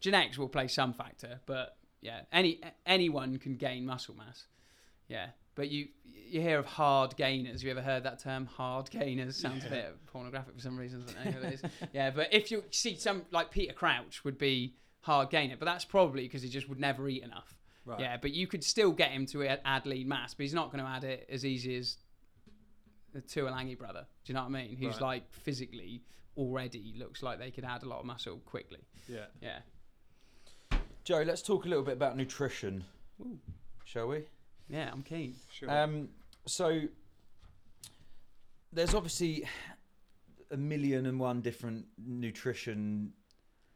[SPEAKER 2] genetics will play some factor, but yeah, any anyone can gain muscle mass. Yeah, but you you hear of hard gainers. You ever heard that term? Hard gainers sounds a bit pornographic for some reason. I don't know it is. yeah, but if you see some like Peter Crouch would be hard gainer, but that's probably because he just would never eat enough.
[SPEAKER 1] Right.
[SPEAKER 2] Yeah, but you could still get him to add- add lean mass, but he's not going to add it as easy as the Tuilagi brother. Do you know what I mean? Who's
[SPEAKER 1] Right.
[SPEAKER 2] like physically already looks like they could add a lot of muscle quickly.
[SPEAKER 1] Yeah.
[SPEAKER 2] Yeah.
[SPEAKER 3] Joe, let's talk a little bit about nutrition,
[SPEAKER 2] Ooh.
[SPEAKER 3] shall we?
[SPEAKER 2] Yeah, I'm keen.
[SPEAKER 1] Sure.
[SPEAKER 3] Um, so there's obviously a million and one different nutrition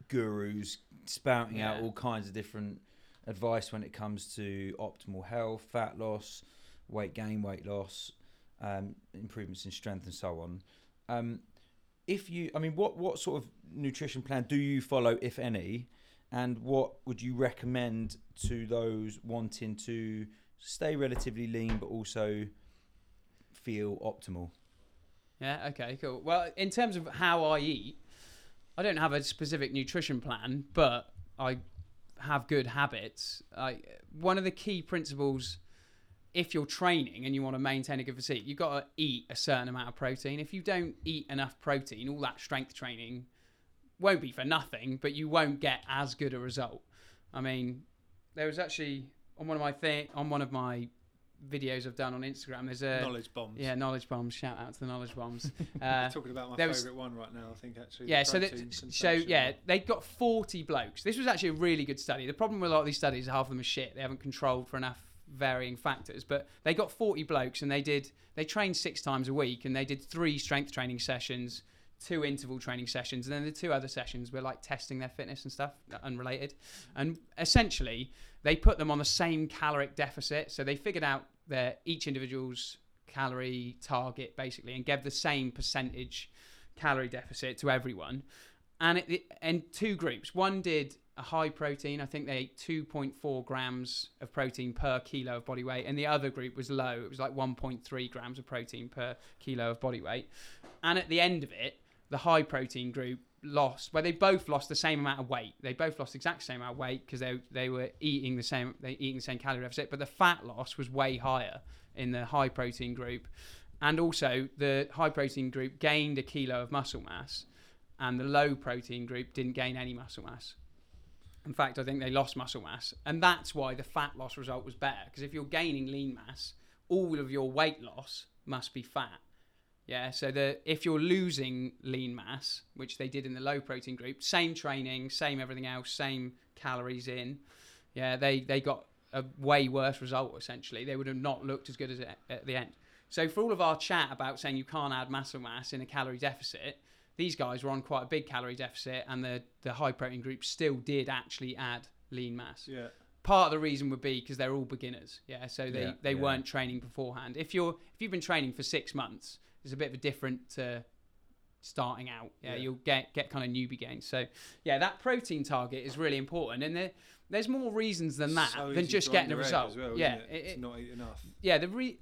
[SPEAKER 3] gurus spouting out all kinds of different advice when it comes to optimal health, fat loss, weight gain, weight loss, um, improvements in strength, and so on. Um, if you, I mean, what what sort of nutrition plan do you follow, if any, and what would you recommend to those wanting to stay relatively lean but also feel optimal?
[SPEAKER 2] Yeah, okay, cool. Well, in terms of how I eat, I don't have a specific nutrition plan, but I have good habits. One of the key principles if you're training and you want to maintain a good physique, you've got to eat a certain amount of protein. If you don't eat enough protein, all that strength training won't be for nothing, but you won't get as good a result. I mean, there was actually on one of my on one of my videos I've done on Instagram. There's a
[SPEAKER 1] knowledge bombs.
[SPEAKER 2] yeah knowledge bombs. Shout out to the knowledge bombs. Uh,
[SPEAKER 1] talking about my favourite one right now. I think actually.
[SPEAKER 2] yeah, so that, so yeah, they got 40 blokes. This was actually a really good study. The problem with a lot of these studies, is half of them are shit. They haven't controlled for enough varying factors. But they got 40 blokes and they did they trained six times a week and they did three strength training sessions, two interval training sessions, and then the two other sessions were like testing their fitness and stuff, unrelated. And essentially, they put them on the same caloric deficit. So they figured out their each individual's calorie target basically and gave the same percentage calorie deficit to everyone and it, and two groups one did a high protein i think they ate 2.4 grams of protein per kilo of body weight and the other group was low it was like 1.3 grams of protein per kilo of body weight and at the end of it the high protein group lost where they both lost the same amount of weight. They both lost the exact same amount of weight because they, they were eating the same they eating the same calorie deficit but the fat loss was way higher in the high protein group. And also the high protein group gained a kilo of muscle mass and the low protein group didn't gain any muscle mass. In fact i think they lost muscle mass and that's why the fat loss result was better because if you're gaining lean mass all of your weight loss must be fat yeah, so the if you're losing lean mass, which they did in the low protein group, same training, same everything else, same calories in, yeah, they they got a way worse result essentially. They would have not looked as good as at the end. So for all of our chat about saying you can't add muscle mass in a calorie deficit, these guys were on quite a big calorie deficit, and the the high protein group still did actually add lean mass
[SPEAKER 1] Yeah.
[SPEAKER 2] part of the reason would be because they're all beginners yeah so they,
[SPEAKER 3] Yeah,
[SPEAKER 2] they
[SPEAKER 3] yeah.
[SPEAKER 2] weren't training beforehand if you're if you've been training for six months it's a bit of a different to starting out yeah,
[SPEAKER 1] Yeah.
[SPEAKER 2] you'll get get kind of newbie gains so yeah that protein target is really important and there, there's more reasons than that
[SPEAKER 1] So
[SPEAKER 2] than just getting a result
[SPEAKER 1] well,
[SPEAKER 2] yeah
[SPEAKER 1] it?
[SPEAKER 2] it-
[SPEAKER 1] to
[SPEAKER 2] it-
[SPEAKER 1] not enough.
[SPEAKER 2] yeah the re-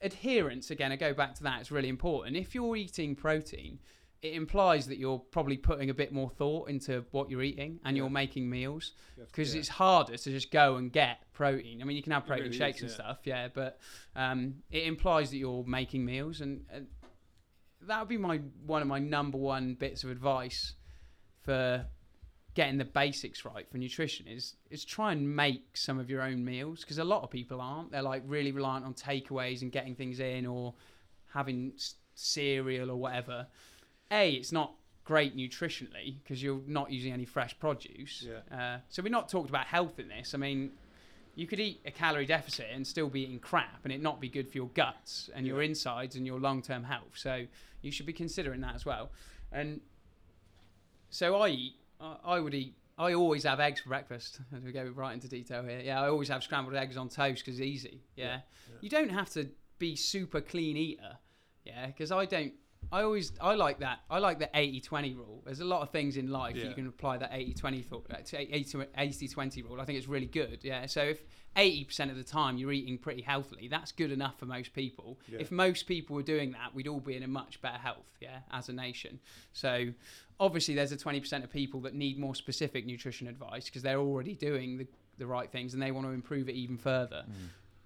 [SPEAKER 2] adherence again i go back to that it's really important if you're eating protein it implies that you're probably putting a bit more thought into what you're eating and
[SPEAKER 1] Yeah.
[SPEAKER 2] you're making meals
[SPEAKER 1] You have to-
[SPEAKER 2] because
[SPEAKER 1] yeah.
[SPEAKER 2] it's harder to just go and get protein. I mean, you can have protein
[SPEAKER 1] really
[SPEAKER 2] shakes
[SPEAKER 1] is,
[SPEAKER 2] and
[SPEAKER 1] yeah.
[SPEAKER 2] stuff, yeah, but um, it implies that you're making meals, and, and that would be my one of my number one bits of advice for getting the basics right for nutrition is is try and make some of your own meals because a lot of people aren't. They're like really reliant on takeaways and getting things in or having s- cereal or whatever. A, it's not great nutritionally because you're not using any fresh produce.
[SPEAKER 1] Yeah.
[SPEAKER 2] Uh, so we're not talked about health in this. I mean, you could eat a calorie deficit and still be eating crap and it not be good for your guts and your insides and your long-term health. So you should be considering that as well. And so I eat. I I would eat. I always have eggs for breakfast. As we go right into detail here, yeah, I always have scrambled eggs on toast because it's easy. Yeah.
[SPEAKER 1] Yeah, yeah.
[SPEAKER 2] you don't have to be super clean eater. Yeah, because I don't. I always I like that. I like the 80-20 rule. There's a lot of things in life
[SPEAKER 1] Yeah.
[SPEAKER 2] you can apply that 80-20 thought, uh, 80-20 rule. I think it's really good. Yeah. So if 80% of the time you're eating pretty healthily, that's good enough for most people.
[SPEAKER 1] Yeah.
[SPEAKER 2] If most people were doing that, we'd all be in a much better health, yeah, as a nation. So obviously there's a 20% of people that need more specific nutrition advice because they're already doing the, the right things and they want to improve it even further.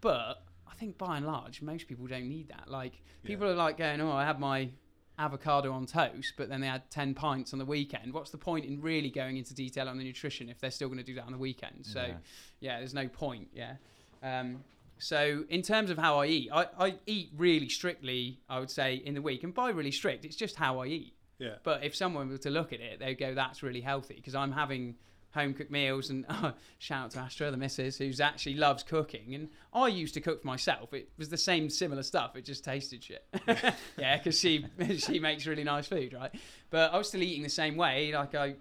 [SPEAKER 2] But I think by and large, most people don't need that. Like people are like going, "Oh, I had my avocado on toast," but then they had ten pints on the weekend. What's the point in really going into detail on the nutrition if they're still going to do that on the weekend? So,
[SPEAKER 3] Yeah.
[SPEAKER 2] yeah, there's no point. Yeah. Um, so in terms of how I eat, I, I eat really strictly. I would say in the week, and by really strict, it's just how I eat.
[SPEAKER 1] Yeah.
[SPEAKER 2] But if someone were to look at it, they'd go, "That's really healthy," because I'm having home cooked meals. And shout out to Astra, the missus, who's actually loves cooking. And I used to cook for myself. It was the same similar stuff. It just tasted shit. yeah, because she she makes really nice food, right? But I was still eating the same way. Like I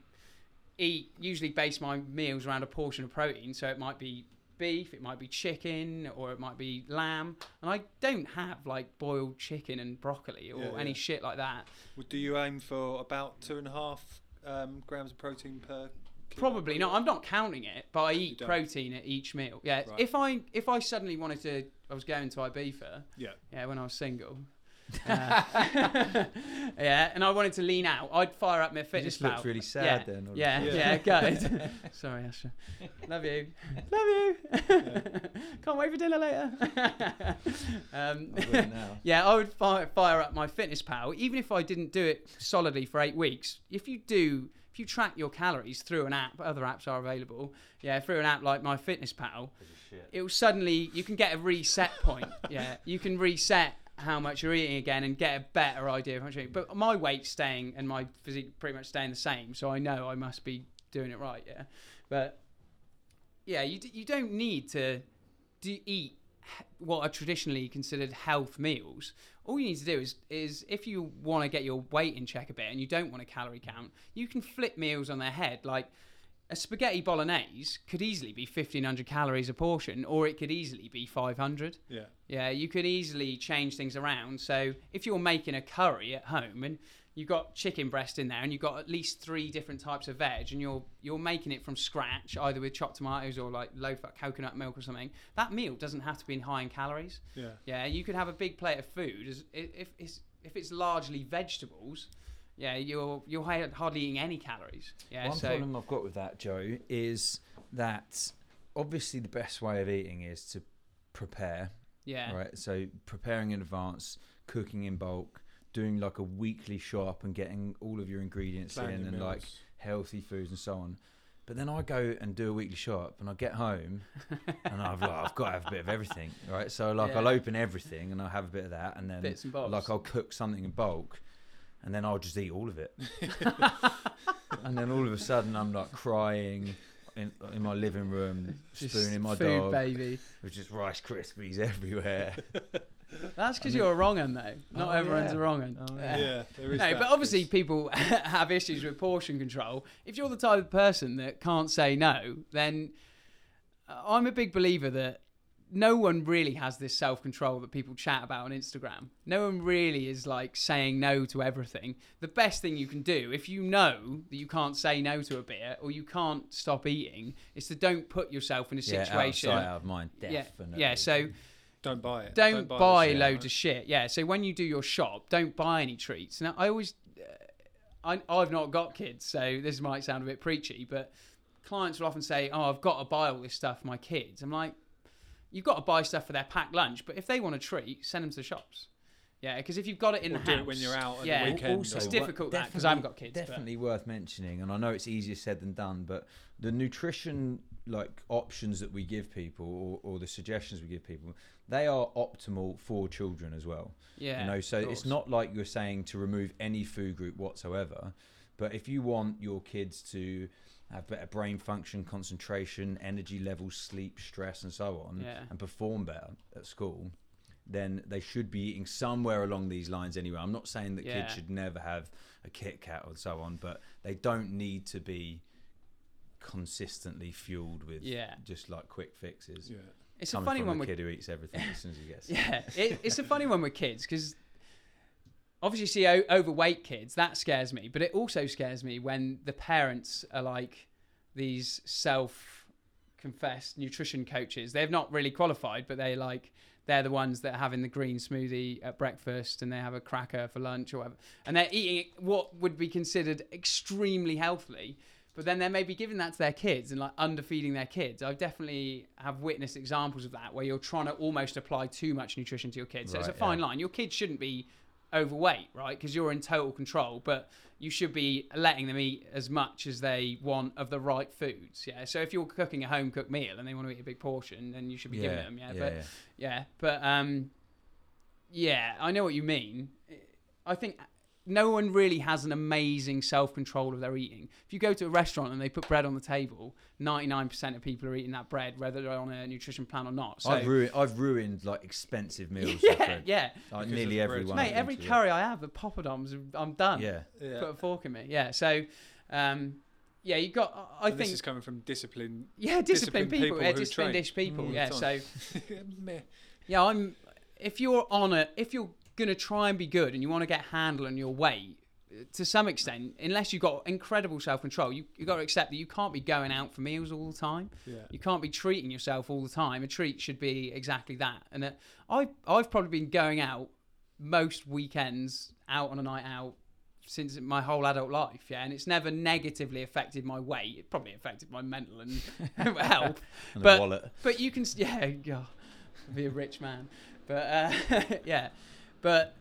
[SPEAKER 2] eat usually base my meals around a portion of protein. So it might be beef, it might be chicken, or it might be lamb. And I don't have like boiled chicken and broccoli or
[SPEAKER 1] Yeah,
[SPEAKER 2] any
[SPEAKER 1] yeah.
[SPEAKER 2] shit like that.
[SPEAKER 1] Well, Do you aim for about two and a half um, grams of protein per? Kilo?
[SPEAKER 2] Probably not. I'm not counting it, but I eat
[SPEAKER 1] don't.
[SPEAKER 2] protein at each meal. Yeah.
[SPEAKER 1] Right.
[SPEAKER 2] If I if I suddenly wanted to, I was going to Ibiza.
[SPEAKER 1] Yeah.
[SPEAKER 2] Yeah, when I was single. Uh, yeah, and I wanted to lean out. I'd fire up my
[SPEAKER 3] You
[SPEAKER 2] fitness
[SPEAKER 3] just looked really sad
[SPEAKER 2] yeah.
[SPEAKER 3] then.
[SPEAKER 2] Yeah,
[SPEAKER 1] Yeah.
[SPEAKER 2] yeah, good. Sorry, Asher. Love you. Love you. Can't wait for dinner later. um,
[SPEAKER 3] now.
[SPEAKER 2] yeah, I would fire, fire up MyFitnessPal, even if I didn't do it solidly for eight weeks. If you do, if you track your calories through an app, other apps are available. Yeah, through an app like MyFitnessPal, it will suddenly you can get a reset point. yeah, you can reset how much you're eating again and get a better idea of how much you're eating. But my weight's staying and my physique pretty much staying the same, so I know I must be doing it right. Yeah, but yeah, you d- you don't need to do eat what are traditionally considered health meals. All you need to do is is if you want to get your weight in check a bit and you don't want a calorie count, you can flip meals on their head. Like a spaghetti bolognese could easily be 1500 calories a portion, or it could easily be 500.
[SPEAKER 1] Yeah.
[SPEAKER 2] Yeah, you could easily change things around. So if you're making a curry at home and you've got chicken breast in there and you've got at least three different types of veg and you're you're making it from scratch, either with chopped tomatoes or like low fat coconut milk or something, that meal doesn't have to be high in calories.
[SPEAKER 1] Yeah.
[SPEAKER 2] Yeah, you could have a big plate of food as if if it's if it's largely vegetables. Yeah, you're you're hardly eating any calories. Yeah,
[SPEAKER 3] One
[SPEAKER 2] so
[SPEAKER 3] problem I've got with that, Joe, is that obviously the best way of eating is to prepare.
[SPEAKER 2] yeah,
[SPEAKER 3] Right. So preparing in advance, cooking in bulk, doing like a weekly shop and getting all of your ingredients in
[SPEAKER 1] your
[SPEAKER 3] and like healthy foods and so on. But then I go and do a weekly shop and I get home and I've like, I've got to have a bit of everything, right? So like I'll open everything and I'll have a bit of that and then
[SPEAKER 2] bits and bobs.
[SPEAKER 3] like I'll cook something in bulk and then I'll just eat all of it. and then all of a sudden I'm like crying in, in my living room,
[SPEAKER 2] Just
[SPEAKER 3] spooning my
[SPEAKER 2] food,
[SPEAKER 3] dog
[SPEAKER 2] baby.
[SPEAKER 3] with just Rice Krispies everywhere.
[SPEAKER 2] That's because
[SPEAKER 3] I mean-
[SPEAKER 2] you're a wrong un though. Not
[SPEAKER 3] Oh,
[SPEAKER 2] everyone's
[SPEAKER 3] yeah.
[SPEAKER 2] a wrong un.
[SPEAKER 3] Oh,
[SPEAKER 1] Yeah. there is
[SPEAKER 2] No,
[SPEAKER 1] that,
[SPEAKER 2] but obviously
[SPEAKER 1] 'cause-
[SPEAKER 2] people have issues with portion control. If you're the type of person that can't say no, then uh, I'm a big believer that no one really has this self control that people chat about on Instagram. No one really is like saying no to everything. The best thing you can do, if you know that you can't say no to a beer or you can't stop eating, is to don't put yourself in a
[SPEAKER 3] yeah, out of
[SPEAKER 2] situation.
[SPEAKER 3] sight, out of mind.
[SPEAKER 2] yeah,
[SPEAKER 3] Definitely.
[SPEAKER 2] yeah. So
[SPEAKER 1] don't buy it.
[SPEAKER 2] don't,
[SPEAKER 1] the
[SPEAKER 2] buy,
[SPEAKER 1] shit,
[SPEAKER 2] loads
[SPEAKER 1] right?
[SPEAKER 2] of shit. Yeah. So when you do your shop, don't buy any treats. Now I always, uh, I, I've not got kids, so this might sound a bit preachy, but clients will often say, "Oh, I've got to buy all this stuff for my kids." I'm like, you've got to buy stuff for their packed lunch, but if they want a treat, send them to the shops. Yeah, because if you've got it in
[SPEAKER 1] Or
[SPEAKER 2] the
[SPEAKER 1] do
[SPEAKER 2] house,
[SPEAKER 1] it when you're out at the
[SPEAKER 2] yeah,
[SPEAKER 1] weekend
[SPEAKER 3] Also,
[SPEAKER 2] It's
[SPEAKER 3] what-
[SPEAKER 2] difficult that, 'cause I haven't got
[SPEAKER 3] definitely-
[SPEAKER 2] kids, but-
[SPEAKER 3] Definitely worth mentioning, and I know it's easier said than done, but the nutrition like options that we give people, or, or the suggestions we give people, they are optimal for children as well.
[SPEAKER 2] yeah,
[SPEAKER 3] you know, so it's not like you're saying to remove any food group whatsoever, but if you want your kids to have better brain function, concentration, energy levels, sleep, stress, and so on,
[SPEAKER 2] Yeah.
[SPEAKER 3] and perform better at school, then they should be eating somewhere along these lines anyway. I'm not saying that
[SPEAKER 2] Yeah.
[SPEAKER 3] kids should never have a Kit Kat or so on, but they don't need to be consistently fueled with
[SPEAKER 2] Yeah.
[SPEAKER 3] just like quick fixes.
[SPEAKER 1] Yeah.
[SPEAKER 2] It's a funny one
[SPEAKER 3] a
[SPEAKER 2] with
[SPEAKER 3] kid who eats everything as soon as he gets.
[SPEAKER 2] Yeah, it, it's a funny one with kids because obviously, you see o- overweight kids that scares me, but it also scares me when the parents are like these self-confessed nutrition coaches. They've not really qualified, but they like they're the ones that are having the green smoothie at breakfast and they have a cracker for lunch or whatever, and they're eating what would be considered extremely healthily. But then they may be giving that to their kids and like underfeeding their kids. I definitely have witnessed examples of that where you're trying to almost apply too much nutrition to your kids. So it's a fine
[SPEAKER 3] yeah.
[SPEAKER 2] line. Your kids shouldn't be overweight, right? Because you're in total control, but you should be letting them eat as much as they want of the right foods. Yeah. So if you're cooking a home cooked meal and they want to eat a big portion, then you should be giving them. Yeah. but
[SPEAKER 3] yeah.
[SPEAKER 2] yeah, but um, yeah, I know what you mean. I think no one really has an amazing self control of their eating. If you go to a restaurant and they put bread on the table, ninety nine percent of people are eating that bread, whether they're on a nutrition plan or not. So
[SPEAKER 3] I've ruined I've ruined like expensive meals.
[SPEAKER 2] yeah,
[SPEAKER 3] bread.
[SPEAKER 2] yeah,
[SPEAKER 3] Like nearly
[SPEAKER 1] of the bread.
[SPEAKER 3] everyone.
[SPEAKER 2] mate. Every curry I have, the poppadoms, I'm done.
[SPEAKER 3] Yeah.
[SPEAKER 1] Yeah.
[SPEAKER 2] Put a fork in me. Yeah. So, um, yeah, you got. I I
[SPEAKER 1] And
[SPEAKER 2] think.
[SPEAKER 1] this is coming from discipline.
[SPEAKER 2] yeah, disciplined
[SPEAKER 1] disciplined
[SPEAKER 2] people.
[SPEAKER 1] people
[SPEAKER 2] yeah,
[SPEAKER 1] who
[SPEAKER 2] disciplined
[SPEAKER 1] train.
[SPEAKER 2] ish people.
[SPEAKER 3] Mm,
[SPEAKER 2] yeah. So. Yeah, I'm. If you're on a, if you're gonna try and be good and you want to get handle on your weight, to some extent, unless you've got incredible self control, you you got to accept that you can't be going out for meals all the time.
[SPEAKER 1] Yeah.
[SPEAKER 2] You can't be treating yourself all the time. A treat should be exactly that. And uh, I I've probably been going out most weekends out on a night out since my whole adult life. Yeah, and it's never negatively affected my weight. It probably affected my mental and health.
[SPEAKER 3] And
[SPEAKER 2] But-
[SPEAKER 3] wallet.
[SPEAKER 2] But you can, yeah, God, be a rich man. But uh, yeah, but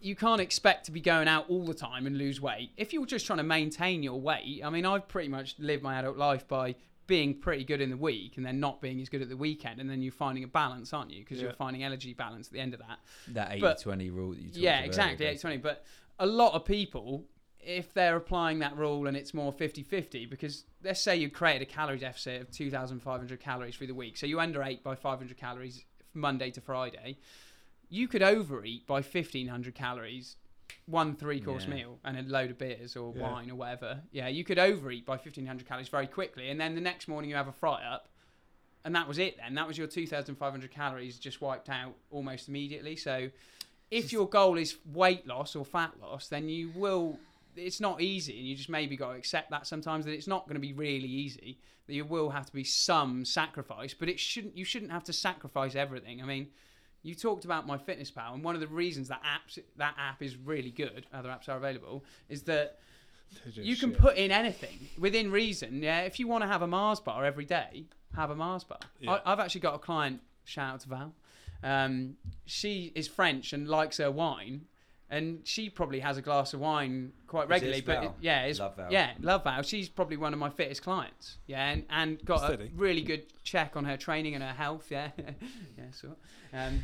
[SPEAKER 2] you can't expect to be going out all the time and lose weight if you're just trying to maintain your weight. I mean, I've pretty much lived my adult life by being pretty good in the week and then not being as good at the weekend, and then you're finding a balance, aren't you? Because
[SPEAKER 1] Yeah.
[SPEAKER 2] you're finding energy balance at the end of that.
[SPEAKER 3] That 80
[SPEAKER 2] but-
[SPEAKER 3] 20 rule that you talked
[SPEAKER 2] Yeah, exactly,
[SPEAKER 3] earlier,
[SPEAKER 2] 80 20. But a lot of people, if they're applying that rule and it's more 50 50, because let's say you created a calorie deficit of 2,500 calories through the week, so you under underate by 500 calories Monday to Friday, you could overeat by 1,500 calories. One three course
[SPEAKER 3] Yeah.
[SPEAKER 2] meal and a load of beers or
[SPEAKER 1] Yeah.
[SPEAKER 2] wine or whatever. Yeah, you could overeat by 1500 calories very quickly. And then the next morning you have a fry up and that was it then. That was your 2,500 calories just wiped out almost immediately. So if your goal is weight loss or fat loss, then you will. It's not easy, and you just maybe got to accept that sometimes that it's not going to be really easy. That you will have to be some sacrifice, but it shouldn't. You shouldn't have to sacrifice everything. I mean, you talked about MyFitnessPal, and one of the reasons that apps that app is really good. Other apps are available. Is that you can
[SPEAKER 1] shit.
[SPEAKER 2] put in anything within reason. Yeah, if you want to have a Mars bar every day, have a Mars bar.
[SPEAKER 1] Yeah.
[SPEAKER 2] I, I've actually got a client. Shout out to Val. Um, she is French and likes her wine, and she probably has a glass of wine quite regularly. But it- yeah, it's,
[SPEAKER 3] Love Val.
[SPEAKER 2] yeah, love Val. She's probably one of my fittest clients. Yeah, and, and got
[SPEAKER 1] Steady.
[SPEAKER 2] a really good check on her training and her health. Yeah, yeah, so. Um,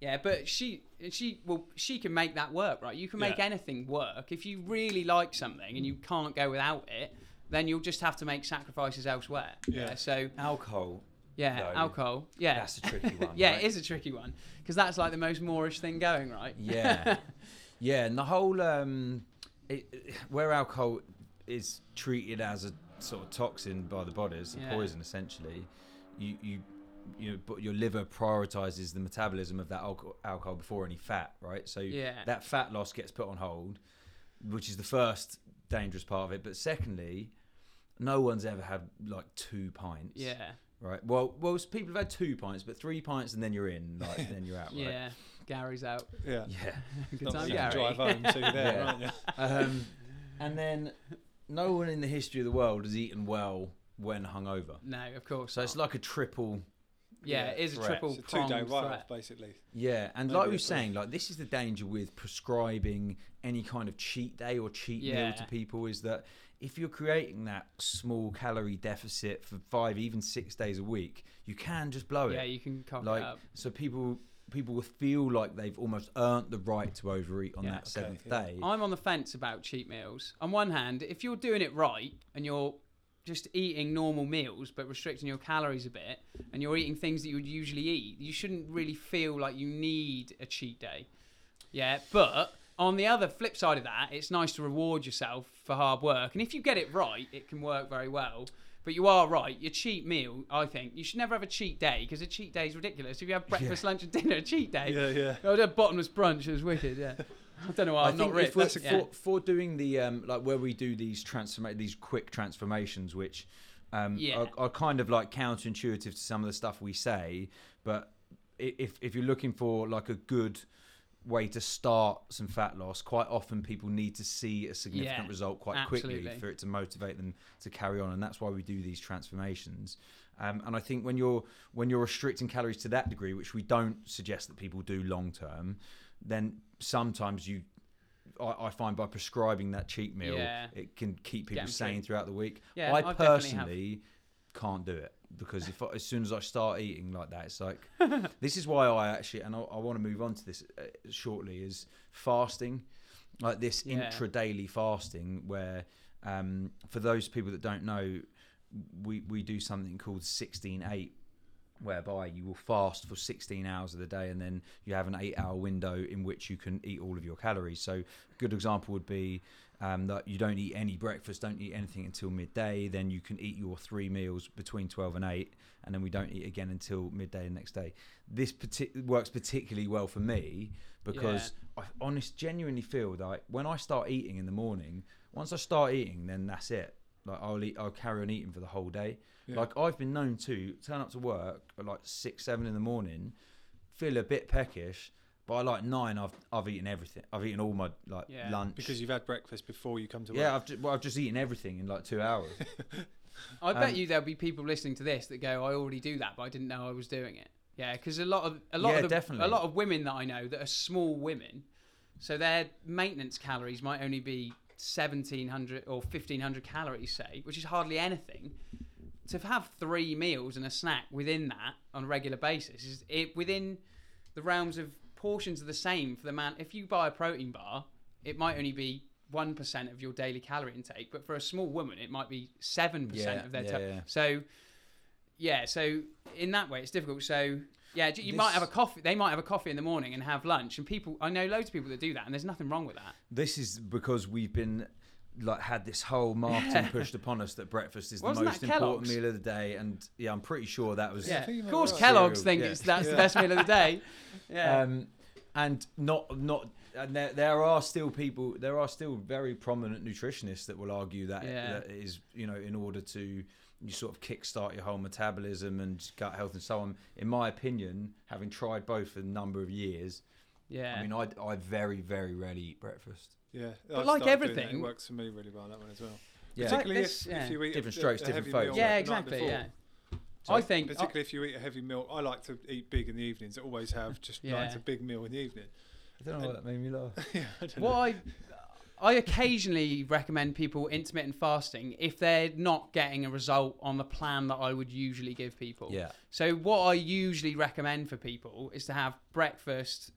[SPEAKER 2] yeah, but she she well she can make that work, right? You can make
[SPEAKER 1] Yeah.
[SPEAKER 2] anything work if you really like something and you can't go without it. Then you'll just have to make sacrifices elsewhere.
[SPEAKER 1] Yeah.
[SPEAKER 2] So
[SPEAKER 3] Alcohol,
[SPEAKER 2] yeah,
[SPEAKER 3] No.
[SPEAKER 2] alcohol. Yeah.
[SPEAKER 3] that's a tricky one.
[SPEAKER 2] yeah,
[SPEAKER 3] right?
[SPEAKER 2] it is a tricky one because that's like the most moreish thing going, right?
[SPEAKER 3] Yeah, yeah, and the whole um, it, where alcohol is treated as a sort of toxin by the body, as a
[SPEAKER 2] Yeah.
[SPEAKER 3] poison essentially. You you you know, but your liver prioritizes the metabolism of that alcohol, alcohol before any fat, right? So
[SPEAKER 2] Yeah.
[SPEAKER 3] that fat loss gets put on hold, which is the first dangerous part of it. But secondly, no one's ever had like two pints.
[SPEAKER 2] Yeah.
[SPEAKER 3] Right. Well, well, people have had two pints, but three pints and then you're in, like then you're out. Right?
[SPEAKER 2] Yeah. Gary's out.
[SPEAKER 1] Yeah.
[SPEAKER 3] Yeah.
[SPEAKER 2] Good
[SPEAKER 1] Not
[SPEAKER 2] time,
[SPEAKER 1] you
[SPEAKER 2] Gary.
[SPEAKER 1] drive home to there,
[SPEAKER 3] Yeah.
[SPEAKER 1] aren't you?
[SPEAKER 3] Um, and then no one in the history of the world has eaten well when hungover.
[SPEAKER 2] No, of course.
[SPEAKER 3] So it's like a triple.
[SPEAKER 2] yeah,
[SPEAKER 1] yeah,
[SPEAKER 2] it is a
[SPEAKER 3] threat.
[SPEAKER 2] triple
[SPEAKER 1] It's a two-day
[SPEAKER 2] pronged
[SPEAKER 1] write-off, basically.
[SPEAKER 3] Yeah, and
[SPEAKER 1] Maybe
[SPEAKER 3] like we were saying, like this is the danger with prescribing any kind of cheat day or cheat meal to people is that if you're creating that small calorie deficit for five, even six days a week, you can just blow it.
[SPEAKER 2] Yeah, you can cock
[SPEAKER 3] like
[SPEAKER 2] it up.
[SPEAKER 3] so, people people will feel like they've almost earned the right to overeat on
[SPEAKER 2] Yeah.
[SPEAKER 3] that
[SPEAKER 1] Okay,
[SPEAKER 3] seventh
[SPEAKER 1] yeah.
[SPEAKER 3] day.
[SPEAKER 2] I'm on the fence about cheat meals. On one hand, if you're doing it right and you're just eating normal meals but restricting your calories a bit and you're eating things that you would usually eat, you shouldn't really feel like you need a cheat day. Yeah, but on the other flip side of that, it's nice to reward yourself for hard work. And if you get it right, it can work very well. But you are right. Your cheat meal, I think, you should never have a cheat day because a cheat day is ridiculous. If you have breakfast, lunch, and dinner, a cheat day.
[SPEAKER 1] Yeah, yeah.
[SPEAKER 2] Oh, the bottomless brunch is wicked. Yeah, I don't know why
[SPEAKER 3] I
[SPEAKER 2] I'm
[SPEAKER 3] think
[SPEAKER 2] not rich.
[SPEAKER 1] That's a-
[SPEAKER 3] for, for doing the um, like where we do these transforma- these quick transformations, which um,
[SPEAKER 2] Yeah.
[SPEAKER 3] are, are kind of like counterintuitive to some of the stuff we say, but if if you're looking for like a good way to start some fat loss, quite often people need to see a significant
[SPEAKER 2] Yeah,
[SPEAKER 3] result quite quickly for it to motivate them to carry on, and that's why we do these transformations. Um, and I think when you're when you're restricting calories to that degree, which we don't suggest that people do long term, then sometimes you, I, I find by prescribing that cheat meal,
[SPEAKER 2] Yeah.
[SPEAKER 3] it can keep people
[SPEAKER 2] 'em
[SPEAKER 3] sane
[SPEAKER 2] through.
[SPEAKER 3] throughout the week.
[SPEAKER 2] Yeah,
[SPEAKER 3] I
[SPEAKER 2] I definitely have.
[SPEAKER 3] personally can't do it because if I, as soon as I start eating like that, it's like this is why I actually and I, I want to move on to this uh, shortly is fasting, like this
[SPEAKER 2] Yeah.
[SPEAKER 3] intra daily fasting where um, for those people that don't know, we we do something called sixteen eight. Whereby you will fast for 16 hours of the day, and then you have an eight-hour window in which you can eat all of your calories. So, a good example would be um, that you don't eat any breakfast, don't eat anything until midday. Then you can eat your three meals between 12 and 8, and then we don't eat again until midday the next day. This partic- works particularly well for me because I honest, genuinely feel that when I start eating in the morning, once I start eating, then that's it. Like I'll eat, I'll carry on eating for the whole day.
[SPEAKER 1] Yeah.
[SPEAKER 3] Like I've been known to turn up to work at like six, seven in the morning, feel a bit peckish, By like nine, I've I've eaten everything. I've eaten all my like
[SPEAKER 2] Yeah.
[SPEAKER 3] lunch
[SPEAKER 1] Because you've had breakfast before you come to work.
[SPEAKER 3] yeah, I've just, well, I've just eaten everything in like two hours.
[SPEAKER 2] I bet
[SPEAKER 3] Um,
[SPEAKER 2] you there'll be people listening to this that go, "I already do that, but I didn't know I was doing it." Yeah, because a lot of a lot
[SPEAKER 3] Yeah,
[SPEAKER 2] of the,
[SPEAKER 3] definitely.
[SPEAKER 2] a lot of women that I know that are small women, so their maintenance calories might only be seventeen hundred or fifteen hundred calories, say, which is hardly anything. To have three meals and a snack within that on a regular basis is it within the realms of portions are the same for the man. If you buy a protein bar, it might only be one percent of your daily calorie intake, but for a small woman, it might be seven percent
[SPEAKER 3] Yeah,
[SPEAKER 2] of their.
[SPEAKER 3] yeah,
[SPEAKER 2] to-
[SPEAKER 3] yeah.
[SPEAKER 2] So, yeah, so in that way, it's difficult. So. Yeah, you might have a coffee. They might have a coffee in the morning and have lunch. And people, I know loads of people that do that, and there's nothing wrong with that.
[SPEAKER 3] this is because we've been like had this whole marketing pushed upon us that breakfast is the
[SPEAKER 2] Wasn't
[SPEAKER 3] most
[SPEAKER 2] that
[SPEAKER 3] important
[SPEAKER 2] Kellogg's?
[SPEAKER 3] meal of the day, and yeah, I'm pretty sure that was
[SPEAKER 2] Yeah,
[SPEAKER 1] think
[SPEAKER 2] of course,
[SPEAKER 1] be right.
[SPEAKER 2] Kellogg's
[SPEAKER 3] Cereal,
[SPEAKER 2] think
[SPEAKER 3] yeah.
[SPEAKER 2] it's that's
[SPEAKER 1] Yeah.
[SPEAKER 2] the best meal of the day. Yeah,
[SPEAKER 3] Um, and not not and there, there are still people there are still very prominent nutritionists that will argue that,
[SPEAKER 2] Yeah.
[SPEAKER 3] that it is you know in order to you sort of kickstart your whole metabolism and gut health and so on in my opinion having tried both for a number of years
[SPEAKER 2] yeah.
[SPEAKER 3] i mean I, I very very rarely eat breakfast
[SPEAKER 1] Yeah,
[SPEAKER 2] But
[SPEAKER 1] I've
[SPEAKER 2] like
[SPEAKER 1] started doing that.
[SPEAKER 2] everything-
[SPEAKER 1] it works for me really well. That one as well.
[SPEAKER 3] yeah
[SPEAKER 2] It's like
[SPEAKER 1] Particularly
[SPEAKER 2] this-
[SPEAKER 1] if,
[SPEAKER 2] yeah.
[SPEAKER 1] if you eat
[SPEAKER 3] Different
[SPEAKER 1] a,
[SPEAKER 3] strokes,
[SPEAKER 1] a
[SPEAKER 3] different
[SPEAKER 1] heavy
[SPEAKER 3] folks.
[SPEAKER 1] meal
[SPEAKER 2] yeah,
[SPEAKER 1] the night
[SPEAKER 2] exactly.
[SPEAKER 1] before.
[SPEAKER 2] Yeah,
[SPEAKER 1] So
[SPEAKER 2] I think
[SPEAKER 1] particularly if you eat a heavy meal, I like to eat big in the evenings. I always have just like
[SPEAKER 2] Yeah.
[SPEAKER 1] it's a big meal in the evening.
[SPEAKER 3] i don't know what that made me laugh
[SPEAKER 1] yeah, I don't
[SPEAKER 2] What
[SPEAKER 1] know.
[SPEAKER 2] I I occasionally recommend people intermittent fasting if they're not getting a result on the plan that I would usually give people.
[SPEAKER 3] yeah
[SPEAKER 2] So what I usually recommend for people is to have breakfast,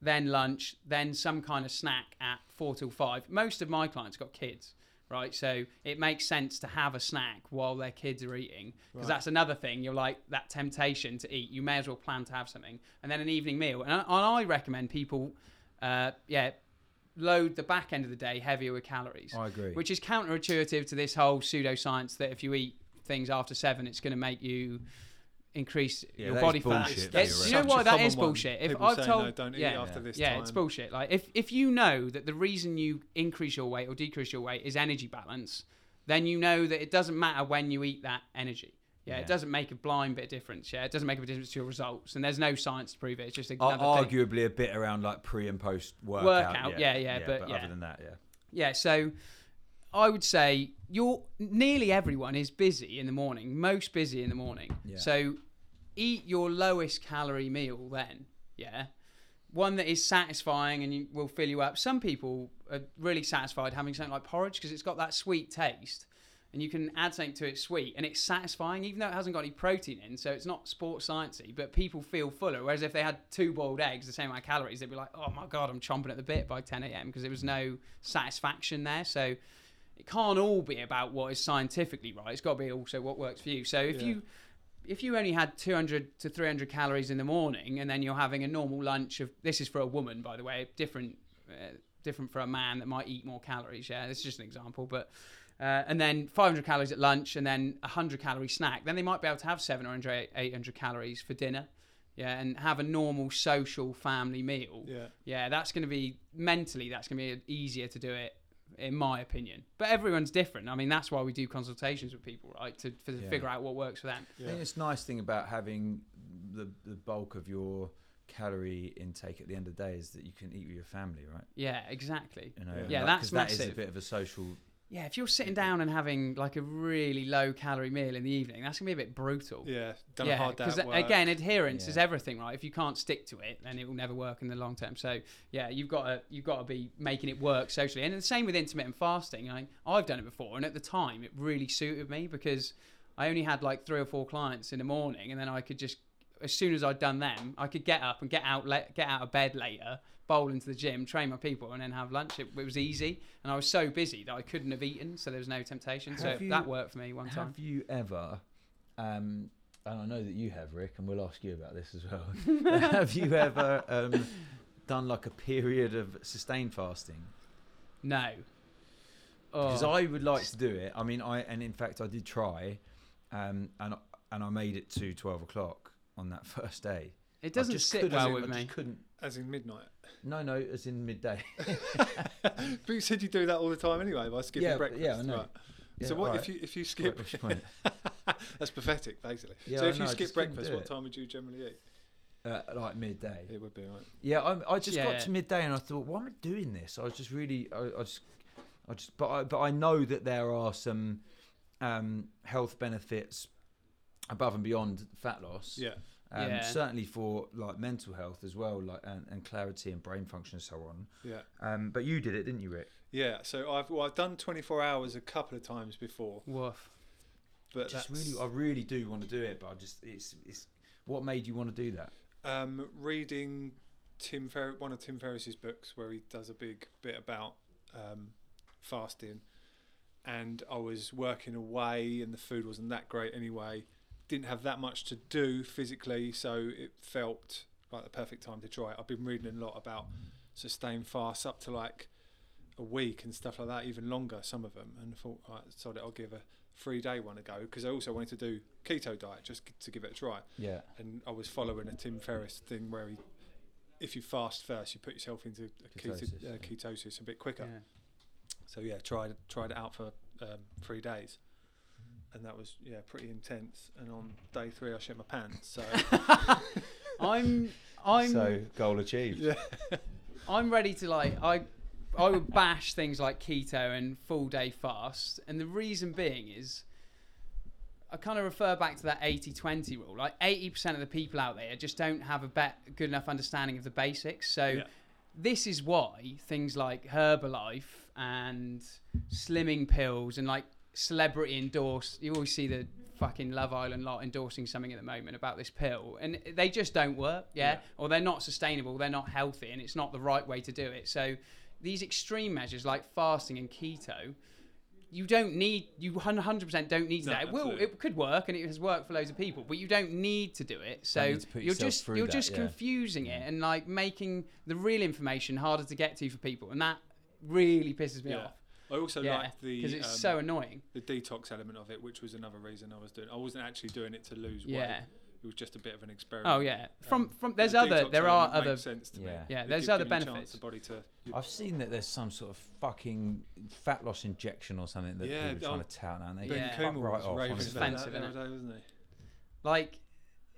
[SPEAKER 2] then lunch, then some kind of snack at four till five. Most of my clients got kids, right? So it makes sense to have a snack while their kids are eating because
[SPEAKER 1] Right.
[SPEAKER 2] that's another thing. You're like that temptation to eat. You may as well plan to have something, and then an evening meal. And I, and I recommend people, uh, yeah, load the back end of the day heavier with calories
[SPEAKER 3] i agree
[SPEAKER 2] which is counterintuitive to this whole pseudoscience that if you eat things after seven, it's going to make you increase
[SPEAKER 3] Yeah,
[SPEAKER 2] your body fat.
[SPEAKER 3] bullshit,
[SPEAKER 2] Yeah,
[SPEAKER 3] that's
[SPEAKER 2] you know
[SPEAKER 1] such
[SPEAKER 2] why
[SPEAKER 1] a
[SPEAKER 2] that
[SPEAKER 1] common
[SPEAKER 2] is
[SPEAKER 1] one.
[SPEAKER 2] bullshit. If
[SPEAKER 1] People
[SPEAKER 2] I've
[SPEAKER 1] say,
[SPEAKER 2] told,
[SPEAKER 1] no, don't eat
[SPEAKER 2] yeah,
[SPEAKER 1] after this
[SPEAKER 2] yeah,
[SPEAKER 1] time.
[SPEAKER 2] it's bullshit. Like if if you know that the reason you increase your weight or decrease your weight is energy balance, then you know that it doesn't matter when you eat that energy. Yeah,
[SPEAKER 3] Yeah.
[SPEAKER 2] it doesn't make a blind bit of difference. Yeah, it doesn't make a difference to your results, and there's no science to prove it. It's just
[SPEAKER 3] Ar-
[SPEAKER 2] another thing.
[SPEAKER 3] arguably a bit around like pre and post workout.
[SPEAKER 2] Workout, yeah, yeah, but yeah.
[SPEAKER 3] other than that, yeah.
[SPEAKER 2] Yeah, so I would say you're nearly everyone is busy in the morning, most busy in the morning.
[SPEAKER 3] Yeah.
[SPEAKER 2] So eat your lowest calorie meal then. Yeah. One that is satisfying and you, will fill you up. Some people are really satisfied having something like porridge because it's got that sweet taste and you can add something to it sweet and it's satisfying even though it hasn't got any protein in so it's not sports sciencey but people feel fuller whereas if they had two boiled eggs the same amount of calories they'd be like oh my god i'm chomping at the bit by 10 a.m because there was no satisfaction there so it can't all be about what is scientifically right. It's got to be also what works for you. So if
[SPEAKER 1] Yeah.
[SPEAKER 2] you if you only had 200 to 300 calories in the morning and then you're having a normal lunch of this is for a woman by the way different uh, different for a man that might eat more calories. Yeah this is just an example but uh, and then 500 calories at lunch and then a 100 calorie snack then they might be able to have 700 800 calories for dinner. Yeah and have a normal social family meal.
[SPEAKER 1] Yeah.
[SPEAKER 2] yeah that's going to be mentally that's going to be easier to do it in my opinion but everyone's different i mean that's why we do consultations with people right to, to
[SPEAKER 3] Yeah.
[SPEAKER 2] figure out what works for them
[SPEAKER 3] I
[SPEAKER 1] Yeah.
[SPEAKER 3] think it's nice thing about having the the bulk of your calorie intake at the end of the day is that you can eat with your family, right?
[SPEAKER 2] yeah exactly
[SPEAKER 3] You know,
[SPEAKER 1] Yeah.
[SPEAKER 3] and
[SPEAKER 2] Yeah,
[SPEAKER 3] like-
[SPEAKER 2] that's
[SPEAKER 3] 'cause that is a
[SPEAKER 2] massive.
[SPEAKER 3] bit of a social.
[SPEAKER 2] Yeah if you're sitting down and having like a really low calorie meal in the evening that's going to be a bit brutal
[SPEAKER 1] Yeah. Done a hard day
[SPEAKER 2] because
[SPEAKER 1] uh,
[SPEAKER 2] again, adherence is everything, right? If you can't stick to it, then it will never work in the long term. So yeah, you've got to you've got to be making it work socially, and the same with intermittent fasting. I I've done it before, and at the time, it really suited me because I only had like three or four clients in the morning, and then I could just as soon as I'd done them, I could get up and get out le- get out of bed later. Bowl into the gym, train my people, and then have lunch. It, it was easy, and I was so busy that I couldn't have eaten, so there was no temptation. So
[SPEAKER 3] you-
[SPEAKER 2] that worked for me one time.
[SPEAKER 3] Have you ever? Um, and I know that you have, Rick, and we'll ask you about this as well. have you ever um, done like a period of sustained fasting?
[SPEAKER 2] No.
[SPEAKER 3] because
[SPEAKER 2] Oh.
[SPEAKER 3] I would like to do it. I mean, I and in fact I did try, um, and and I made it to twelve o'clock on that first day.
[SPEAKER 2] It doesn't
[SPEAKER 3] just
[SPEAKER 2] sit
[SPEAKER 3] couldn't-
[SPEAKER 2] well
[SPEAKER 3] I
[SPEAKER 2] with
[SPEAKER 3] just
[SPEAKER 2] me.
[SPEAKER 3] couldn't.
[SPEAKER 1] As in midnight.
[SPEAKER 3] No, no, as in midday.
[SPEAKER 1] but you said you do that all the time anyway by skipping
[SPEAKER 3] Yeah,
[SPEAKER 1] breakfast.
[SPEAKER 3] yeah, I know.
[SPEAKER 1] Right.
[SPEAKER 3] Yeah,
[SPEAKER 1] so what
[SPEAKER 3] right.
[SPEAKER 1] if you if you skip?
[SPEAKER 3] what's your point?
[SPEAKER 1] That's pathetic, basically.
[SPEAKER 3] Yeah,
[SPEAKER 1] so
[SPEAKER 3] I
[SPEAKER 1] if you
[SPEAKER 3] know, I
[SPEAKER 1] skip
[SPEAKER 3] just couldn't
[SPEAKER 1] breakfast, what time would you generally eat?
[SPEAKER 3] uh, like midday.
[SPEAKER 1] It would be right.
[SPEAKER 3] Yeah, I, I just
[SPEAKER 2] Yeah.
[SPEAKER 3] got to midday and I thought, why am I doing this? I was just really, I, I just, I just, but I, but I know that there are some um, health benefits above and beyond fat loss.
[SPEAKER 1] Yeah.
[SPEAKER 3] Um,
[SPEAKER 2] Yeah.
[SPEAKER 3] Certainly for like mental health as well, like and, and clarity and brain function and so on.
[SPEAKER 1] Yeah.
[SPEAKER 3] Um, but you did it, didn't you, Rick?
[SPEAKER 1] Yeah. So I've well, I've done 24 hours a couple of times before,
[SPEAKER 2] Woof.
[SPEAKER 1] but
[SPEAKER 3] just
[SPEAKER 1] that's
[SPEAKER 3] really, I really do want to do it, but I just, it's, it's. What made you want to do that?
[SPEAKER 1] um, reading Tim Fer- one of Tim Ferriss's books where he does a big bit about um, fasting, and I was working away and the food wasn't that great anyway. Didn't have that much to do physically, so it felt like the perfect time to try it. I've been reading a lot about sustained fasts up to like a week and stuff like that, even longer, some of them, and I thought, right, so I'll give a three day one a go because I also wanted to do keto diet just to give it a try
[SPEAKER 3] Yeah.
[SPEAKER 1] and I was following a Tim Ferriss thing where he, if you fast first, you put yourself into a ketosis,
[SPEAKER 3] Ketosis,
[SPEAKER 1] uh, ketosis a bit quicker.
[SPEAKER 2] Yeah.
[SPEAKER 1] So yeah, tried tried it out for um, three days, and that was yeah pretty intense. And on day three, I shit my pants. So
[SPEAKER 2] I'm I'm
[SPEAKER 3] so goal achieved.
[SPEAKER 1] yeah,
[SPEAKER 2] I'm ready to like I I would bash things like keto and full day fast, and the reason being is I kind of refer back to that 80-20 rule. Like 80% of the people out there just don't have a bet, good enough understanding of the basics. So
[SPEAKER 1] Yeah.
[SPEAKER 2] this is why things like Herbalife and slimming pills and like celebrity endorse. You always see the fucking Love Island lot endorsing something at the moment about this pill, and they just don't work. Yeah,
[SPEAKER 1] Yeah.
[SPEAKER 2] or they're not sustainable. They're not healthy, and it's not the right way to do it. So these extreme measures like fasting and keto. You don't need you 100% don't need to
[SPEAKER 1] No,
[SPEAKER 2] do that. It will
[SPEAKER 1] absolutely.
[SPEAKER 2] it could work and it has worked for loads of people, but you don't need to do it. So
[SPEAKER 3] put
[SPEAKER 2] you're just you're
[SPEAKER 3] that,
[SPEAKER 2] just
[SPEAKER 3] yeah.
[SPEAKER 2] confusing it and like making the real information harder to get to for people, and that really pisses me
[SPEAKER 1] yeah.
[SPEAKER 2] off.
[SPEAKER 1] I also
[SPEAKER 2] Yeah,
[SPEAKER 1] like the
[SPEAKER 2] because it's
[SPEAKER 1] um,
[SPEAKER 2] so annoying.
[SPEAKER 1] the detox element of it, which was another reason I was doing. I wasn't actually doing it to lose weight.
[SPEAKER 2] Yeah.
[SPEAKER 1] It was just a bit of an experiment.
[SPEAKER 2] Oh yeah. From
[SPEAKER 1] Um,
[SPEAKER 2] from there's
[SPEAKER 1] the
[SPEAKER 2] other there are other
[SPEAKER 1] sense to me.
[SPEAKER 3] Yeah.
[SPEAKER 2] yeah
[SPEAKER 1] It
[SPEAKER 2] there's other
[SPEAKER 1] giving a chance
[SPEAKER 2] benefits.
[SPEAKER 1] The body to
[SPEAKER 3] I've seen that there's some sort of fucking fat loss injection or something that
[SPEAKER 1] Yeah,
[SPEAKER 3] people are trying to tout now. And they
[SPEAKER 1] Ben
[SPEAKER 2] Yeah.
[SPEAKER 3] fuck right
[SPEAKER 1] was
[SPEAKER 3] off.
[SPEAKER 1] raving
[SPEAKER 3] honestly.
[SPEAKER 1] about
[SPEAKER 2] Expensive,
[SPEAKER 1] that the
[SPEAKER 2] innit?
[SPEAKER 1] other day, wasn't he?
[SPEAKER 2] Like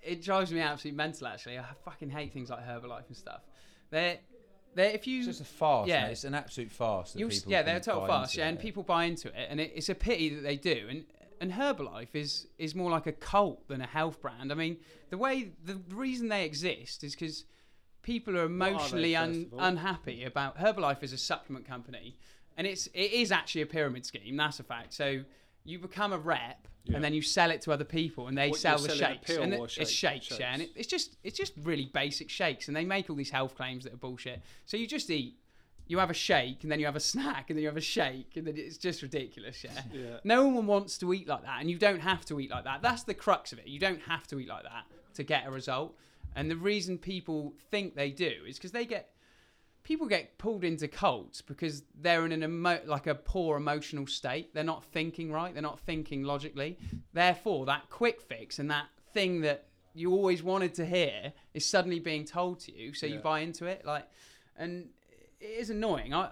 [SPEAKER 2] it drives me absolutely mental. Actually, I fucking hate things like Herbalife and stuff. They're they if you
[SPEAKER 3] It's just a fast.
[SPEAKER 2] Yeah.
[SPEAKER 3] Yeah, it's an absolute fast. that people
[SPEAKER 2] yeah, they're a total
[SPEAKER 3] buy
[SPEAKER 2] fast,
[SPEAKER 3] into
[SPEAKER 2] yeah, and
[SPEAKER 3] it.
[SPEAKER 2] people buy into it, and it, it's a pity that they do. And and Herbalife is is more like a cult than a health brand. I mean, the way the reason they exist is because people are
[SPEAKER 1] are they,
[SPEAKER 2] emotionally un, unhappy about Herbalife is a supplement company, and it's it is actually a pyramid scheme. That's a fact. So you become a rep.
[SPEAKER 1] Yeah.
[SPEAKER 2] And then you sell it to other people, and they
[SPEAKER 1] What,
[SPEAKER 2] sell the shakes. and
[SPEAKER 1] shake-
[SPEAKER 2] it's shakes, yeah. And it, it's just it's just really basic shakes, and they make all these health claims that are bullshit. So you just eat you have a shake and then you have a snack and then you have a shake and then it's just ridiculous yeah
[SPEAKER 1] Yeah.
[SPEAKER 2] no one wants to eat like that and you don't have to eat like that that's the crux of it you don't have to eat like that to get a result and the reason people think they do is because they get people get pulled into cults because they're in an emo- like a poor emotional state they're not thinking right they're not thinking logically therefore that quick fix and that thing that you always wanted to hear is suddenly being told to you so you buy into it like and it is annoying. I,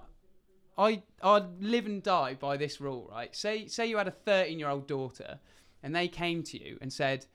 [SPEAKER 2] I, I live and die by this rule, right? Say, say you had a 13 year old daughter, and they came to you and said,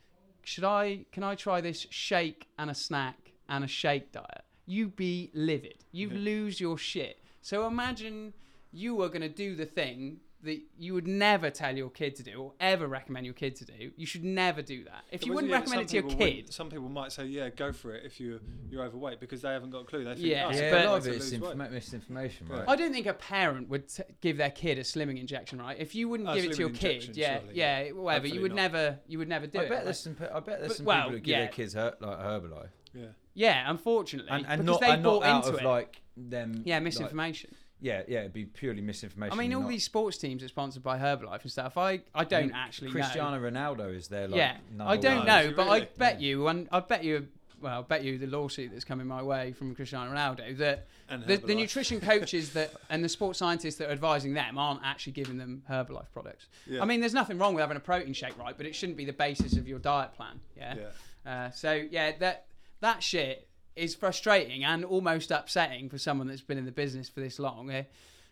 [SPEAKER 2] "Should I? Can I try this shake and a snack and a shake diet?" You'd be livid. You would
[SPEAKER 1] Yeah.
[SPEAKER 2] lose your shit. So imagine you were going to do the thing that you would never tell your kid to do or ever recommend your kid to do. You should never do that. If
[SPEAKER 1] But
[SPEAKER 2] you wouldn't
[SPEAKER 1] yeah,
[SPEAKER 2] recommend it to your
[SPEAKER 1] people wouldn't-
[SPEAKER 2] kid,
[SPEAKER 1] Some people might say, "Yeah, go for it if you you're overweight," because they haven't got a clue. They think,
[SPEAKER 2] Yeah,
[SPEAKER 1] oh, it's
[SPEAKER 3] Yeah,
[SPEAKER 1] a
[SPEAKER 2] but-
[SPEAKER 3] a lot of it's
[SPEAKER 1] lose weight."
[SPEAKER 3] inf- misinformation, right?
[SPEAKER 2] I don't think a parent would t- give their kid a slimming injection, right? If you wouldn't
[SPEAKER 1] Oh,
[SPEAKER 2] give it to your kid, yeah,
[SPEAKER 1] surely,
[SPEAKER 2] yeah, whatever,
[SPEAKER 1] Hopefully
[SPEAKER 2] you would
[SPEAKER 1] not.
[SPEAKER 2] never, you would never do
[SPEAKER 3] I
[SPEAKER 2] it.
[SPEAKER 3] bet
[SPEAKER 2] right?
[SPEAKER 3] some. I bet there's
[SPEAKER 2] But-
[SPEAKER 3] some
[SPEAKER 2] well,
[SPEAKER 3] people that give
[SPEAKER 2] yeah.
[SPEAKER 3] their kids her, like Herbalife,
[SPEAKER 1] Yeah.
[SPEAKER 2] Yeah, unfortunately,
[SPEAKER 3] and, and
[SPEAKER 2] because
[SPEAKER 3] not
[SPEAKER 2] they
[SPEAKER 3] and
[SPEAKER 2] bought
[SPEAKER 3] not out
[SPEAKER 2] into
[SPEAKER 3] of
[SPEAKER 2] it.
[SPEAKER 3] like them.
[SPEAKER 2] yeah,
[SPEAKER 3] like-
[SPEAKER 2] misinformation.
[SPEAKER 3] yeah, yeah, it'd be purely misinformation.
[SPEAKER 2] I mean, all
[SPEAKER 3] not-
[SPEAKER 2] these sports teams are sponsored by Herbalife and stuff. I, I don't
[SPEAKER 3] I mean,
[SPEAKER 2] actually know.
[SPEAKER 3] Cristiano Ronaldo is there. Like,
[SPEAKER 2] yeah,
[SPEAKER 3] number
[SPEAKER 2] I don't
[SPEAKER 3] one.
[SPEAKER 2] know,
[SPEAKER 1] Is he
[SPEAKER 2] but I
[SPEAKER 1] really?
[SPEAKER 2] bet
[SPEAKER 3] Yeah.
[SPEAKER 2] you, and I bet you, well, I bet you the lawsuit that's coming my way from Cristiano Ronaldo that
[SPEAKER 1] And
[SPEAKER 2] the, the
[SPEAKER 1] Herbalife.
[SPEAKER 2] nutrition coaches that and the sports scientists that are advising them aren't actually giving them Herbalife products.
[SPEAKER 1] Yeah.
[SPEAKER 2] I mean, there's nothing wrong with having a protein shake, right? But it shouldn't be the basis of your diet plan. Yeah.
[SPEAKER 1] yeah.
[SPEAKER 2] Uh, so yeah, that that shit is frustrating and almost upsetting for someone that's been in the business for this long. Uh,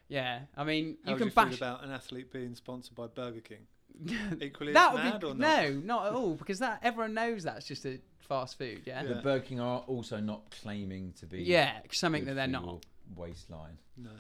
[SPEAKER 2] yeah, I mean,
[SPEAKER 1] How
[SPEAKER 2] you can
[SPEAKER 1] you
[SPEAKER 2] bash.
[SPEAKER 1] about an athlete being sponsored by Burger King? equally
[SPEAKER 2] that
[SPEAKER 1] as
[SPEAKER 2] would
[SPEAKER 1] mad
[SPEAKER 2] be
[SPEAKER 1] or not?
[SPEAKER 2] no, not at all, because that everyone knows that's just a fast food. Yeah,
[SPEAKER 1] Yeah.
[SPEAKER 3] The Burger King are also not claiming to be
[SPEAKER 2] yeah, something
[SPEAKER 3] good
[SPEAKER 2] that they're not.
[SPEAKER 3] waistline
[SPEAKER 1] No.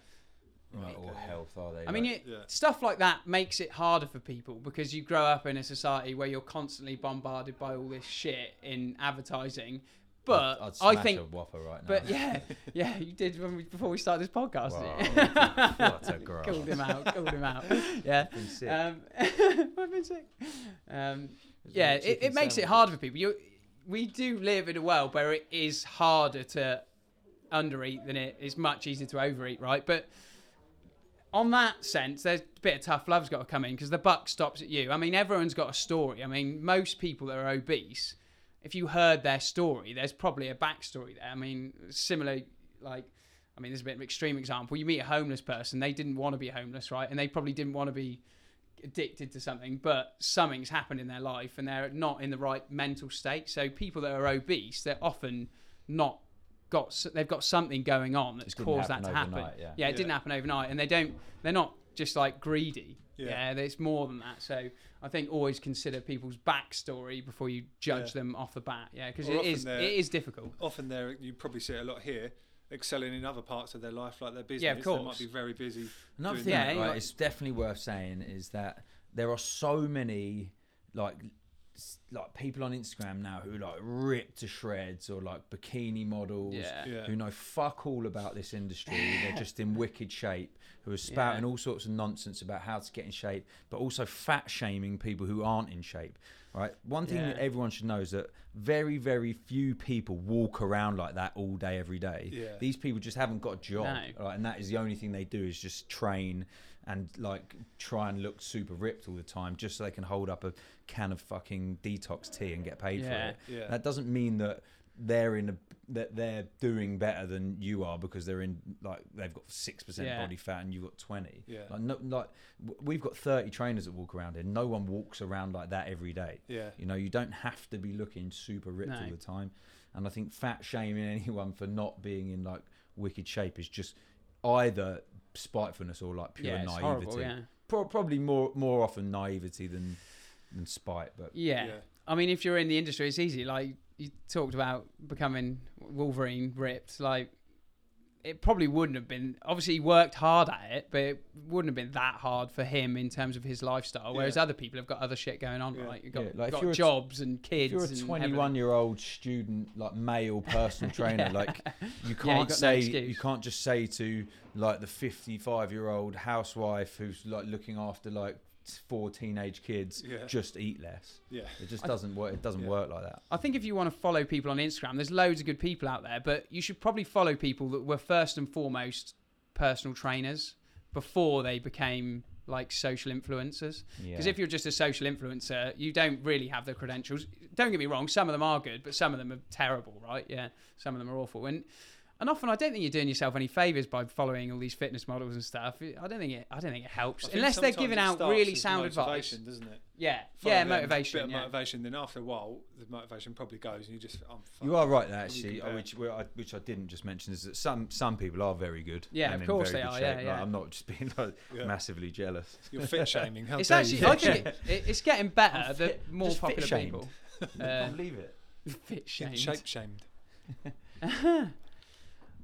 [SPEAKER 3] right, or health, are they?
[SPEAKER 2] I mean,
[SPEAKER 3] Like,
[SPEAKER 2] you,
[SPEAKER 1] Yeah.
[SPEAKER 2] stuff like that makes it harder for people because you grow up in a society where you're constantly bombarded by all this shit in advertising. But
[SPEAKER 3] I'd, I'd
[SPEAKER 2] I think,
[SPEAKER 3] a Whopper right now.
[SPEAKER 2] but yeah, yeah, you did when we, before we started this podcast.
[SPEAKER 3] Wow, what a grass.
[SPEAKER 2] called him out, called him out. Yeah.
[SPEAKER 3] Been sick.
[SPEAKER 2] Um, I've been sick. Um, yeah, it, it makes it hard for people. You, we do live in a world where it is harder to undereat than it is much easier to overeat, right? But on that sense, there's a bit of tough love's got to come in because the buck stops at you. I mean, everyone's got a story. I mean, most people that are obese, if you heard their story, there's probably a backstory there. I mean, similar, like, I mean, there's a bit of an extreme example. You meet a homeless person, they didn't want to be homeless, right? And they probably didn't want to be addicted to something, but something's happened in their life and they're not in the right mental state. So people that are obese, they're often not got they've got something going on that's caused that to happen.
[SPEAKER 3] overnight, yeah.
[SPEAKER 2] it
[SPEAKER 1] Yeah.
[SPEAKER 2] didn't happen overnight, and they don't. They're not just like greedy.
[SPEAKER 1] Yeah.
[SPEAKER 2] Yeah, it's more than that. So I think always consider people's backstory before you judge
[SPEAKER 1] Yeah.
[SPEAKER 2] them off the bat. Yeah, because
[SPEAKER 1] Or
[SPEAKER 2] it
[SPEAKER 1] often
[SPEAKER 2] is
[SPEAKER 1] they're-
[SPEAKER 2] it is difficult.
[SPEAKER 1] Often there, you probably see it a lot here, excelling in other parts of their life, like their business.
[SPEAKER 2] Yeah, of
[SPEAKER 1] They
[SPEAKER 2] course.
[SPEAKER 1] might be very busy.
[SPEAKER 3] Another
[SPEAKER 1] doing
[SPEAKER 3] thing,
[SPEAKER 2] that.
[SPEAKER 3] right,
[SPEAKER 2] Yeah, you-
[SPEAKER 3] it's definitely worth saying is that there are so many like s- like people on Instagram now who like rip to shreds or like bikini models
[SPEAKER 2] Yeah.
[SPEAKER 1] Yeah.
[SPEAKER 3] who know fuck all about this industry. They're just in wicked shape, who are spouting
[SPEAKER 2] Yeah.
[SPEAKER 3] all sorts of nonsense about how to get in shape, but also fat shaming people who aren't in shape. Right. One thing that everyone should know is that very, very few people walk around like that all day, every day.
[SPEAKER 1] Yeah.
[SPEAKER 3] These people just haven't got a job,
[SPEAKER 2] No.
[SPEAKER 3] right? and that is the only thing they do is just train and like try and look super ripped all the time, just so they can hold up a can of fucking detox tea and get paid for
[SPEAKER 2] Yeah.
[SPEAKER 3] it.
[SPEAKER 1] Yeah.
[SPEAKER 3] That doesn't mean that they're in a that they're doing better than you are because they're in like they've got six percent
[SPEAKER 2] Yeah.
[SPEAKER 3] body fat and you've got twenty.
[SPEAKER 1] Yeah.
[SPEAKER 3] Like no, like w- we've got thirty trainers that walk around here. No one walks around like that every day.
[SPEAKER 1] yeah.
[SPEAKER 3] You know, you don't have to be looking super ripped all
[SPEAKER 2] No.
[SPEAKER 3] the time. And I think fat shaming anyone for not being in like wicked shape is just either spitefulness or like pure
[SPEAKER 2] yeah, it's
[SPEAKER 3] naivety.
[SPEAKER 2] horrible. Yeah.
[SPEAKER 3] Pro- probably more more often naivety than than spite. But
[SPEAKER 2] yeah.
[SPEAKER 1] Yeah.
[SPEAKER 2] I mean, if you're in the industry, it's easy. Like you talked about becoming Wolverine ripped. Like it probably wouldn't have been. Obviously, he worked hard at it, but it wouldn't have been that hard for him in terms of his lifestyle. Whereas
[SPEAKER 1] Yeah.
[SPEAKER 2] other people have got other shit going on,
[SPEAKER 1] Yeah.
[SPEAKER 2] right? You've got,
[SPEAKER 3] Yeah, like if
[SPEAKER 2] got
[SPEAKER 3] you're t-
[SPEAKER 2] jobs and
[SPEAKER 3] if
[SPEAKER 2] kids.
[SPEAKER 3] you're a 21 year old student, like male personal trainer, like you can't
[SPEAKER 2] no
[SPEAKER 3] say
[SPEAKER 2] excuse.
[SPEAKER 3] you can't just say to like the 55 year old housewife who's like looking after like four teenage kids,
[SPEAKER 1] Yeah.
[SPEAKER 3] just eat less.
[SPEAKER 1] Yeah.
[SPEAKER 3] It just doesn't work. It doesn't
[SPEAKER 1] Yeah.
[SPEAKER 3] work like that.
[SPEAKER 2] I think if you want to follow people on Instagram, there's loads of good people out there, but you should probably follow people that were first and foremost personal trainers before they became like social influencers.
[SPEAKER 3] Yeah.
[SPEAKER 2] Because if you're just a social influencer, you don't really have the credentials. Don't get me wrong, some of them are good, but some of them are terrible, right? Yeah, some of them are awful. And and often I don't think you're doing yourself any favors by following all these fitness models and stuff. I don't think it. I don't think it helps
[SPEAKER 1] think
[SPEAKER 2] unless they're giving out really sound advice.
[SPEAKER 1] doesn't it?
[SPEAKER 2] Yeah,
[SPEAKER 1] Follow
[SPEAKER 2] yeah,
[SPEAKER 1] them,
[SPEAKER 2] motivation.
[SPEAKER 1] Bit of
[SPEAKER 2] yeah.
[SPEAKER 1] motivation. Then after a while, the motivation probably goes, and you just. I'm
[SPEAKER 3] You are right, there, actually, uh, which which I, didn't just mention is that some some people are very good.
[SPEAKER 2] Yeah,
[SPEAKER 3] and
[SPEAKER 2] of
[SPEAKER 3] in
[SPEAKER 2] course
[SPEAKER 3] very
[SPEAKER 2] they
[SPEAKER 3] good
[SPEAKER 2] are,
[SPEAKER 3] shape.
[SPEAKER 2] yeah,
[SPEAKER 3] Like,
[SPEAKER 2] yeah.
[SPEAKER 3] I'm not just being like,
[SPEAKER 1] Yeah.
[SPEAKER 3] massively jealous.
[SPEAKER 1] You're fit shaming. How
[SPEAKER 2] It's
[SPEAKER 1] dare
[SPEAKER 2] actually,
[SPEAKER 1] you?
[SPEAKER 2] I think it, it, it's getting better.
[SPEAKER 3] I'm
[SPEAKER 2] The more
[SPEAKER 3] just fit
[SPEAKER 2] popular
[SPEAKER 3] shamed.
[SPEAKER 2] people.
[SPEAKER 3] I
[SPEAKER 2] Uh,
[SPEAKER 3] can't believe it.
[SPEAKER 2] fit shamed.
[SPEAKER 1] Shape shamed.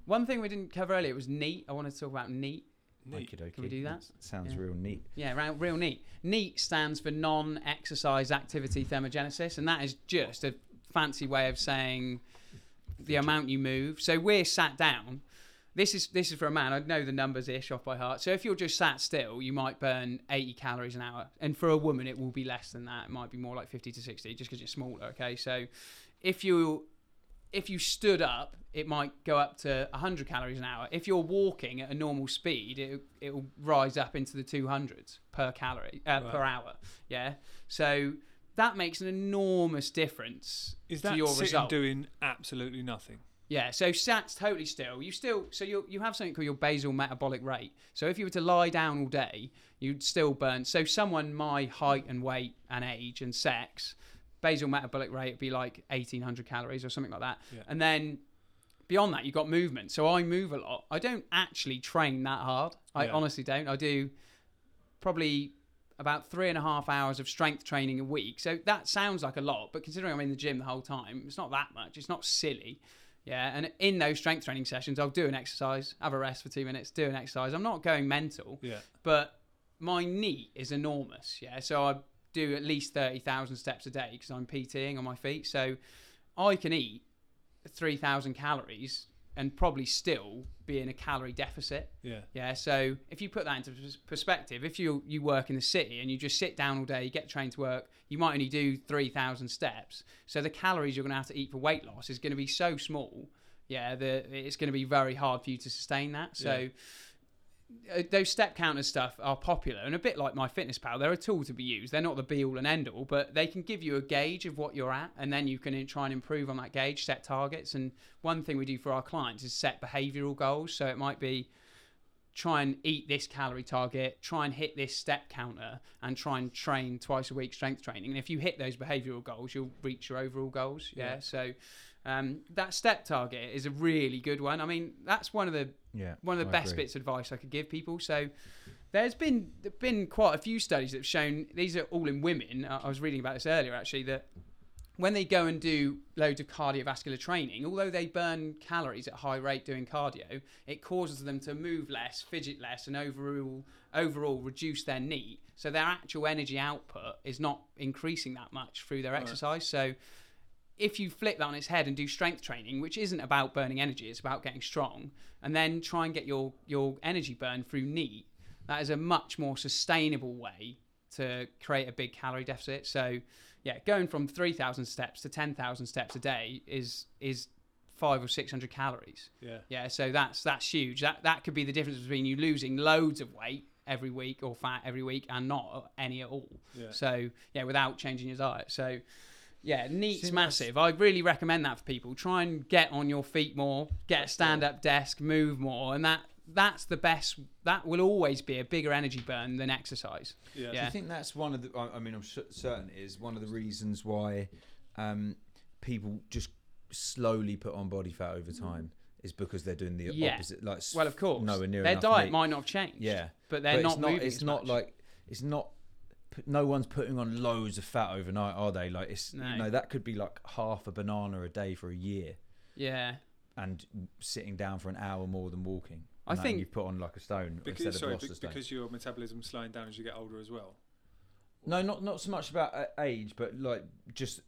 [SPEAKER 2] One thing we didn't cover earlier it was neat. I wanted to talk about neat.
[SPEAKER 1] Neat.
[SPEAKER 3] Okey-dokey.
[SPEAKER 2] Can we do that?
[SPEAKER 3] Sounds
[SPEAKER 2] Yeah.
[SPEAKER 3] real neat.
[SPEAKER 2] Yeah, ra- real neat. NEAT stands for non-exercise activity thermogenesis, and that is just a fancy way of saying the amount you move. So we're sat down. This is this is for a man. I know the numbers ish off by heart. So if you're just sat still, you might burn 80 calories an hour, and for a woman, it will be less than that. It might be more like 50 to 60, just because you're smaller. Okay, so if you if you stood up, it might go up to 100 calories an hour. If you're walking at a normal speed, it it will rise up into the 200s per calorie uh, per hour. Yeah, so that makes an enormous difference
[SPEAKER 1] Is
[SPEAKER 2] to
[SPEAKER 1] that
[SPEAKER 2] your
[SPEAKER 1] sitting
[SPEAKER 2] result.
[SPEAKER 1] doing absolutely nothing?
[SPEAKER 2] Yeah, so sat totally still. You still so you you have something called your basal metabolic rate. So if you were to lie down all day, you'd still burn. So someone my height and weight and age and sex, basal metabolic rate would be like eighteen hundred calories or something like that.
[SPEAKER 1] Yeah.
[SPEAKER 2] And then beyond that, you've got movement. So I move a lot. I don't actually train that hard. I
[SPEAKER 1] Yeah.
[SPEAKER 2] honestly don't. I do probably about three and a half hours of strength training a week. So that sounds like a lot, but considering I'm in the gym the whole time, it's not that much. It's not silly. Yeah, and in those strength training sessions, I'll do an exercise, have a rest for two minutes, do an exercise. I'm not going mental,
[SPEAKER 1] Yeah.
[SPEAKER 2] but my NEAT is enormous. Yeah, so I do at least thirty thousand steps a day because I'm PTing on my feet. So I can eat three thousand calories and probably still be in a calorie deficit.
[SPEAKER 1] Yeah.
[SPEAKER 2] Yeah, so if you put that into perspective, if you you work in the city and you just sit down all day, you get trained to work, you might only do three thousand steps. So the calories you're going to have to eat for weight loss is going to be so small. Yeah, the, it's going to be very hard for you to sustain that. So uh, Uh, those step counter stuff are popular and a bit like MyFitnessPal they're a tool to be used. They're not the be all and end all but they can give you a gauge of what you're at and then you can uh, try and improve on that gauge set targets. And one thing we do for our clients is set behavioral goals. So it might be try and eat this calorie target try and hit this step counter and try and train twice a week strength training. And if you hit those behavioral goals you'll reach your overall goals. Yeah,
[SPEAKER 1] Yeah.
[SPEAKER 2] so um, that step target is a really good one i mean that's one of the
[SPEAKER 3] Yeah.
[SPEAKER 2] one of the
[SPEAKER 3] I
[SPEAKER 2] best
[SPEAKER 3] agree.
[SPEAKER 2] bits of advice I could give people. So there's been there've been quite a few studies that have shown these are all in women. I I was reading about this earlier actually that when they go and do loads of cardiovascular training, although they burn calories at high rate doing cardio, it causes them to move less, fidget less, and overall overall reduce their NEAT. So their actual energy output is not increasing that much through their
[SPEAKER 1] Right.
[SPEAKER 2] exercise. So if you flip that on its head and do strength training, which isn't about burning energy, it's about getting strong, and then try and get your your energy burn through NEAT, that is a much more sustainable way to create a big calorie deficit. So, yeah, going from three thousand steps to ten thousand steps a day is is five or six hundred calories.
[SPEAKER 1] Yeah.
[SPEAKER 2] Yeah, so that's that's huge. That that could be the difference between you losing loads of weight every week or fat every week and not any at all.
[SPEAKER 1] Yeah.
[SPEAKER 2] So yeah, without changing your diet. So yeah, neat's
[SPEAKER 3] See,
[SPEAKER 2] massive. I really recommend that for people. Try and get on your feet more, get a stand-up desk, move more, and that that's the best. That will always be a bigger energy burn than exercise.
[SPEAKER 1] Yeah.
[SPEAKER 3] Do
[SPEAKER 2] Yeah.
[SPEAKER 3] you think that's one of the? I I mean, I'm cer- certain it is one of the reasons why um, people just slowly put on body fat over time is because they're doing the
[SPEAKER 2] Yeah.
[SPEAKER 3] opposite. Like, s-
[SPEAKER 2] Well, of course,
[SPEAKER 3] nowhere near
[SPEAKER 2] their
[SPEAKER 3] enough
[SPEAKER 2] diet
[SPEAKER 3] NEAT.
[SPEAKER 2] might not have changed.
[SPEAKER 3] Yeah,
[SPEAKER 2] but they're
[SPEAKER 3] but
[SPEAKER 2] not
[SPEAKER 3] it's not.
[SPEAKER 2] moving.
[SPEAKER 3] It's
[SPEAKER 2] as
[SPEAKER 3] not
[SPEAKER 2] much.
[SPEAKER 3] like it's not. P- No one's putting on loads of fat overnight, are they? Like it's
[SPEAKER 2] No.
[SPEAKER 3] you know that could be like half a banana a day for a year,
[SPEAKER 2] yeah.
[SPEAKER 3] and sitting down for an hour more than walking.
[SPEAKER 2] I
[SPEAKER 3] And
[SPEAKER 2] think-
[SPEAKER 3] you've put on like a stone
[SPEAKER 1] Because
[SPEAKER 3] instead
[SPEAKER 1] sorry,
[SPEAKER 3] of
[SPEAKER 1] be-
[SPEAKER 3] lost a stone.
[SPEAKER 1] because your metabolism's slowing down as you get older as well.
[SPEAKER 3] No, not not so much about uh, age, but like just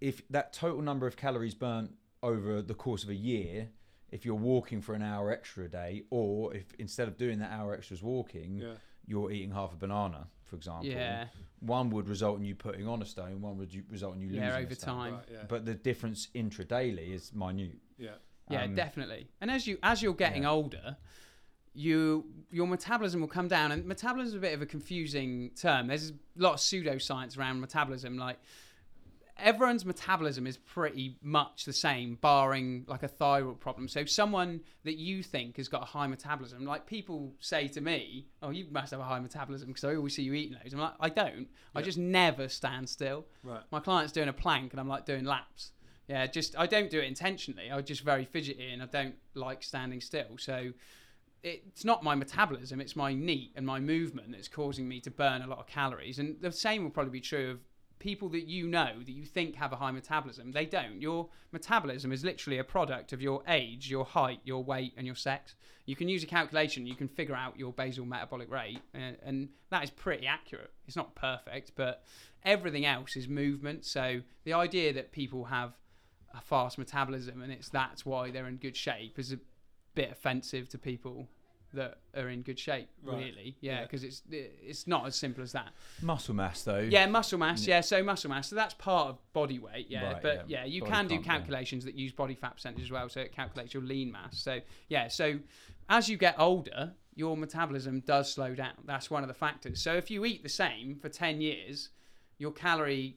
[SPEAKER 3] if that total number of calories burnt over the course of a year, if you're walking for an hour extra a day, or if instead of doing that hour extra is walking,
[SPEAKER 1] Yeah.
[SPEAKER 3] You're eating half a banana, for example,
[SPEAKER 2] Yeah.
[SPEAKER 3] one would result in you putting on a stone, one would result in you losing
[SPEAKER 2] Yeah,
[SPEAKER 3] a
[SPEAKER 2] over
[SPEAKER 3] stone.
[SPEAKER 2] time.
[SPEAKER 1] Right. Yeah.
[SPEAKER 3] But the difference intradaily is minute.
[SPEAKER 1] yeah.
[SPEAKER 2] Yeah,
[SPEAKER 3] Um,
[SPEAKER 2] definitely. And as you as you're getting
[SPEAKER 3] yeah.
[SPEAKER 2] older, you your metabolism will come down. And metabolism is a bit of a confusing term. There's a lot of pseudoscience around metabolism. Like everyone's metabolism is pretty much the same, barring like a thyroid problem. So someone that you think has got a high metabolism, like people say to me, "Oh, you must have a high metabolism because I always see you eating loads." I'm like, I don't. I just never stand still
[SPEAKER 1] Right.
[SPEAKER 2] my client's doing a plank and I'm like doing laps. Yeah, just I don't do it intentionally. I'm just very fidgety and I don't like standing still. So it's not my metabolism, it's my NEAT and my movement that's causing me to burn a lot of calories. And the same will probably be true of people that you know that you think have a high metabolism. They don't. Your metabolism is literally a product of your age, your height, your weight, and your sex. You can use a calculation, you can figure out your basal metabolic rate, and, and that is pretty accurate. It's not perfect, but everything else is movement. So the idea that people have a fast metabolism and it's that's why they're in good shape is a bit offensive to people that are in good shape.
[SPEAKER 1] Right.
[SPEAKER 2] Really, yeah,
[SPEAKER 1] Yeah.
[SPEAKER 2] because it's it's not as simple as that.
[SPEAKER 3] Muscle mass, though.
[SPEAKER 2] Yeah, muscle mass. Yeah, so muscle mass. So that's part of body weight. Yeah,
[SPEAKER 3] Right,
[SPEAKER 2] but yeah,
[SPEAKER 3] yeah,
[SPEAKER 2] you
[SPEAKER 3] body
[SPEAKER 2] can do
[SPEAKER 3] comp, yeah.
[SPEAKER 2] calculations that use body fat percentage as well. So it calculates your lean mass. So yeah, so as you get older, your metabolism does slow down. That's one of the factors. So if you eat the same for ten years, your calorie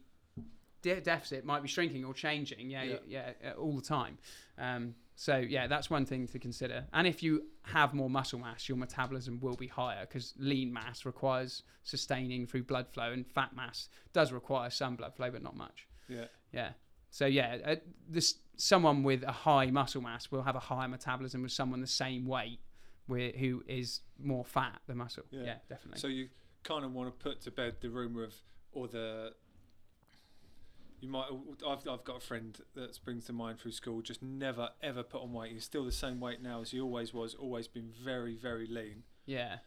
[SPEAKER 2] de- deficit might be shrinking or changing. Yeah,
[SPEAKER 1] Yeah.
[SPEAKER 2] yeah, yeah, all the time. Um, so yeah, that's one thing to consider. And if you have more muscle mass, your metabolism will be higher because lean mass requires sustaining through blood flow, and fat mass does require some blood flow, but not much.
[SPEAKER 1] Yeah.
[SPEAKER 2] Yeah. So yeah, uh, this someone with a high muscle mass will have a higher metabolism with someone the same weight, with, who is more fat than muscle.
[SPEAKER 1] Yeah.
[SPEAKER 2] Yeah, definitely.
[SPEAKER 1] So you kind of want to put to bed the rumor of or the. You might. I've I've got a friend that springs to mind through school. Just never ever put on weight. He's still the same weight now as he always was. Always been very very lean.
[SPEAKER 2] Yeah.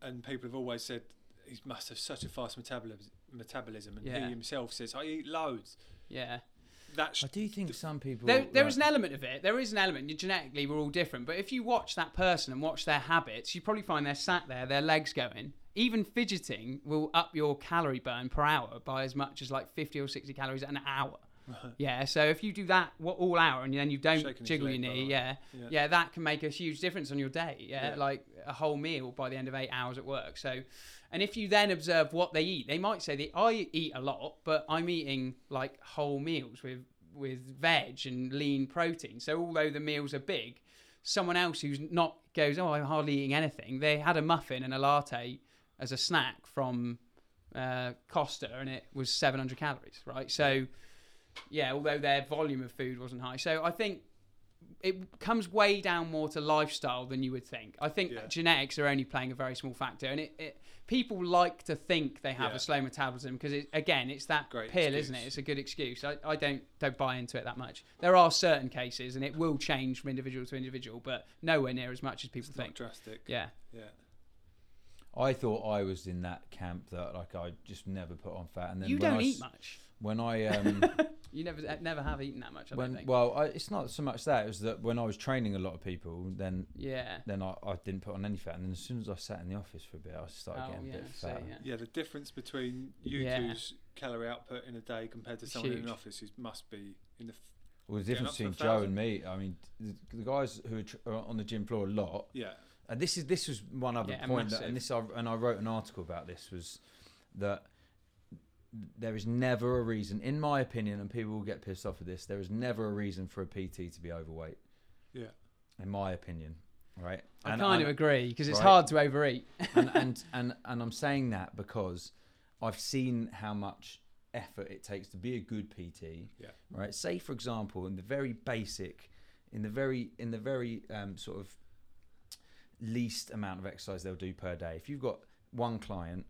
[SPEAKER 1] And people have always said he must have such a fast metabolism. Metabolism, and
[SPEAKER 2] Yeah.
[SPEAKER 1] he himself says I eat loads.
[SPEAKER 2] Yeah.
[SPEAKER 1] That's
[SPEAKER 3] I do think some people.
[SPEAKER 2] There, there
[SPEAKER 3] like-
[SPEAKER 2] is an element of it. There is an element. Genetically, we're all different. But if you watch that person and watch their habits, you probably find they're sat there, their legs going. Even fidgeting will up your calorie burn per hour by as much as like 50 or 60 calories an hour. Yeah, so if you do that all hour and then you don't
[SPEAKER 1] Shaking
[SPEAKER 2] jiggle your knee, yeah,
[SPEAKER 1] Yeah.
[SPEAKER 2] yeah, that can make a huge difference on your day. Yeah,
[SPEAKER 1] Yeah.
[SPEAKER 2] like a whole meal by the end of eight hours at work. So, and if you then observe what they eat, they might say that I eat a lot, but I'm eating like whole meals with with veg and lean protein. So although the meals are big, someone else who's not goes, oh, I'm hardly eating anything. They had a muffin and a latte as a snack from uh, Costa, and it was 700 calories, right? So yeah, although their volume of food wasn't high. So I think it comes way down more to lifestyle than you would think. I think
[SPEAKER 1] Yeah.
[SPEAKER 2] genetics are only playing a very small factor, and it, it people like to think they have
[SPEAKER 1] Yeah.
[SPEAKER 2] a slow metabolism because it, again, it's that
[SPEAKER 1] Great
[SPEAKER 2] pill, isn't it? It's a good excuse. I, I don't don't buy into it that much. There are certain cases, and it will change from individual to individual, but nowhere near as much as people
[SPEAKER 1] it's not
[SPEAKER 2] think.
[SPEAKER 1] drastic.
[SPEAKER 2] Yeah,
[SPEAKER 1] Yeah.
[SPEAKER 3] I thought I was in that camp that like I just never put on fat, and then
[SPEAKER 2] you
[SPEAKER 3] when
[SPEAKER 2] don't
[SPEAKER 3] I,
[SPEAKER 2] eat much.
[SPEAKER 3] When I um,
[SPEAKER 2] You never never have eaten that much. I
[SPEAKER 3] when
[SPEAKER 2] don't think.
[SPEAKER 3] well, I, it's not so much that it was that when I was training a lot of people, then
[SPEAKER 2] yeah.
[SPEAKER 3] then I, I didn't put on any fat, and then as soon as I sat in the office for a bit, I started
[SPEAKER 2] Oh,
[SPEAKER 3] getting a
[SPEAKER 2] yeah,
[SPEAKER 3] bit
[SPEAKER 2] so,
[SPEAKER 3] fat.
[SPEAKER 2] yeah.
[SPEAKER 1] Yeah, the difference between you
[SPEAKER 2] Yeah.
[SPEAKER 1] two's calorie output in a day compared to
[SPEAKER 2] It's
[SPEAKER 1] someone in an office is must be in the. F-
[SPEAKER 3] Well, the difference
[SPEAKER 1] up to a
[SPEAKER 3] between Joe and me, I mean, the, the guys who are, tr- are on the gym floor a lot,
[SPEAKER 1] yeah,
[SPEAKER 3] and this is this was one other
[SPEAKER 2] Yeah,
[SPEAKER 3] point that, and this I, and I wrote an article about this was that there is never a reason, in my opinion, and people will get pissed off with this. There is never a reason for a PT to be overweight,
[SPEAKER 1] yeah,
[SPEAKER 3] in my opinion, right?
[SPEAKER 2] I
[SPEAKER 3] And
[SPEAKER 2] kind
[SPEAKER 3] I'm-
[SPEAKER 2] of agree because it's
[SPEAKER 3] right.
[SPEAKER 2] hard to overeat.
[SPEAKER 3] and, and and and I'm saying that because I've seen how much effort it takes to be a good PT.
[SPEAKER 1] Yeah.
[SPEAKER 3] Right. Say for example, in the very basic, in the very in the very um, sort of least amount of exercise they'll do per day. If you've got one client,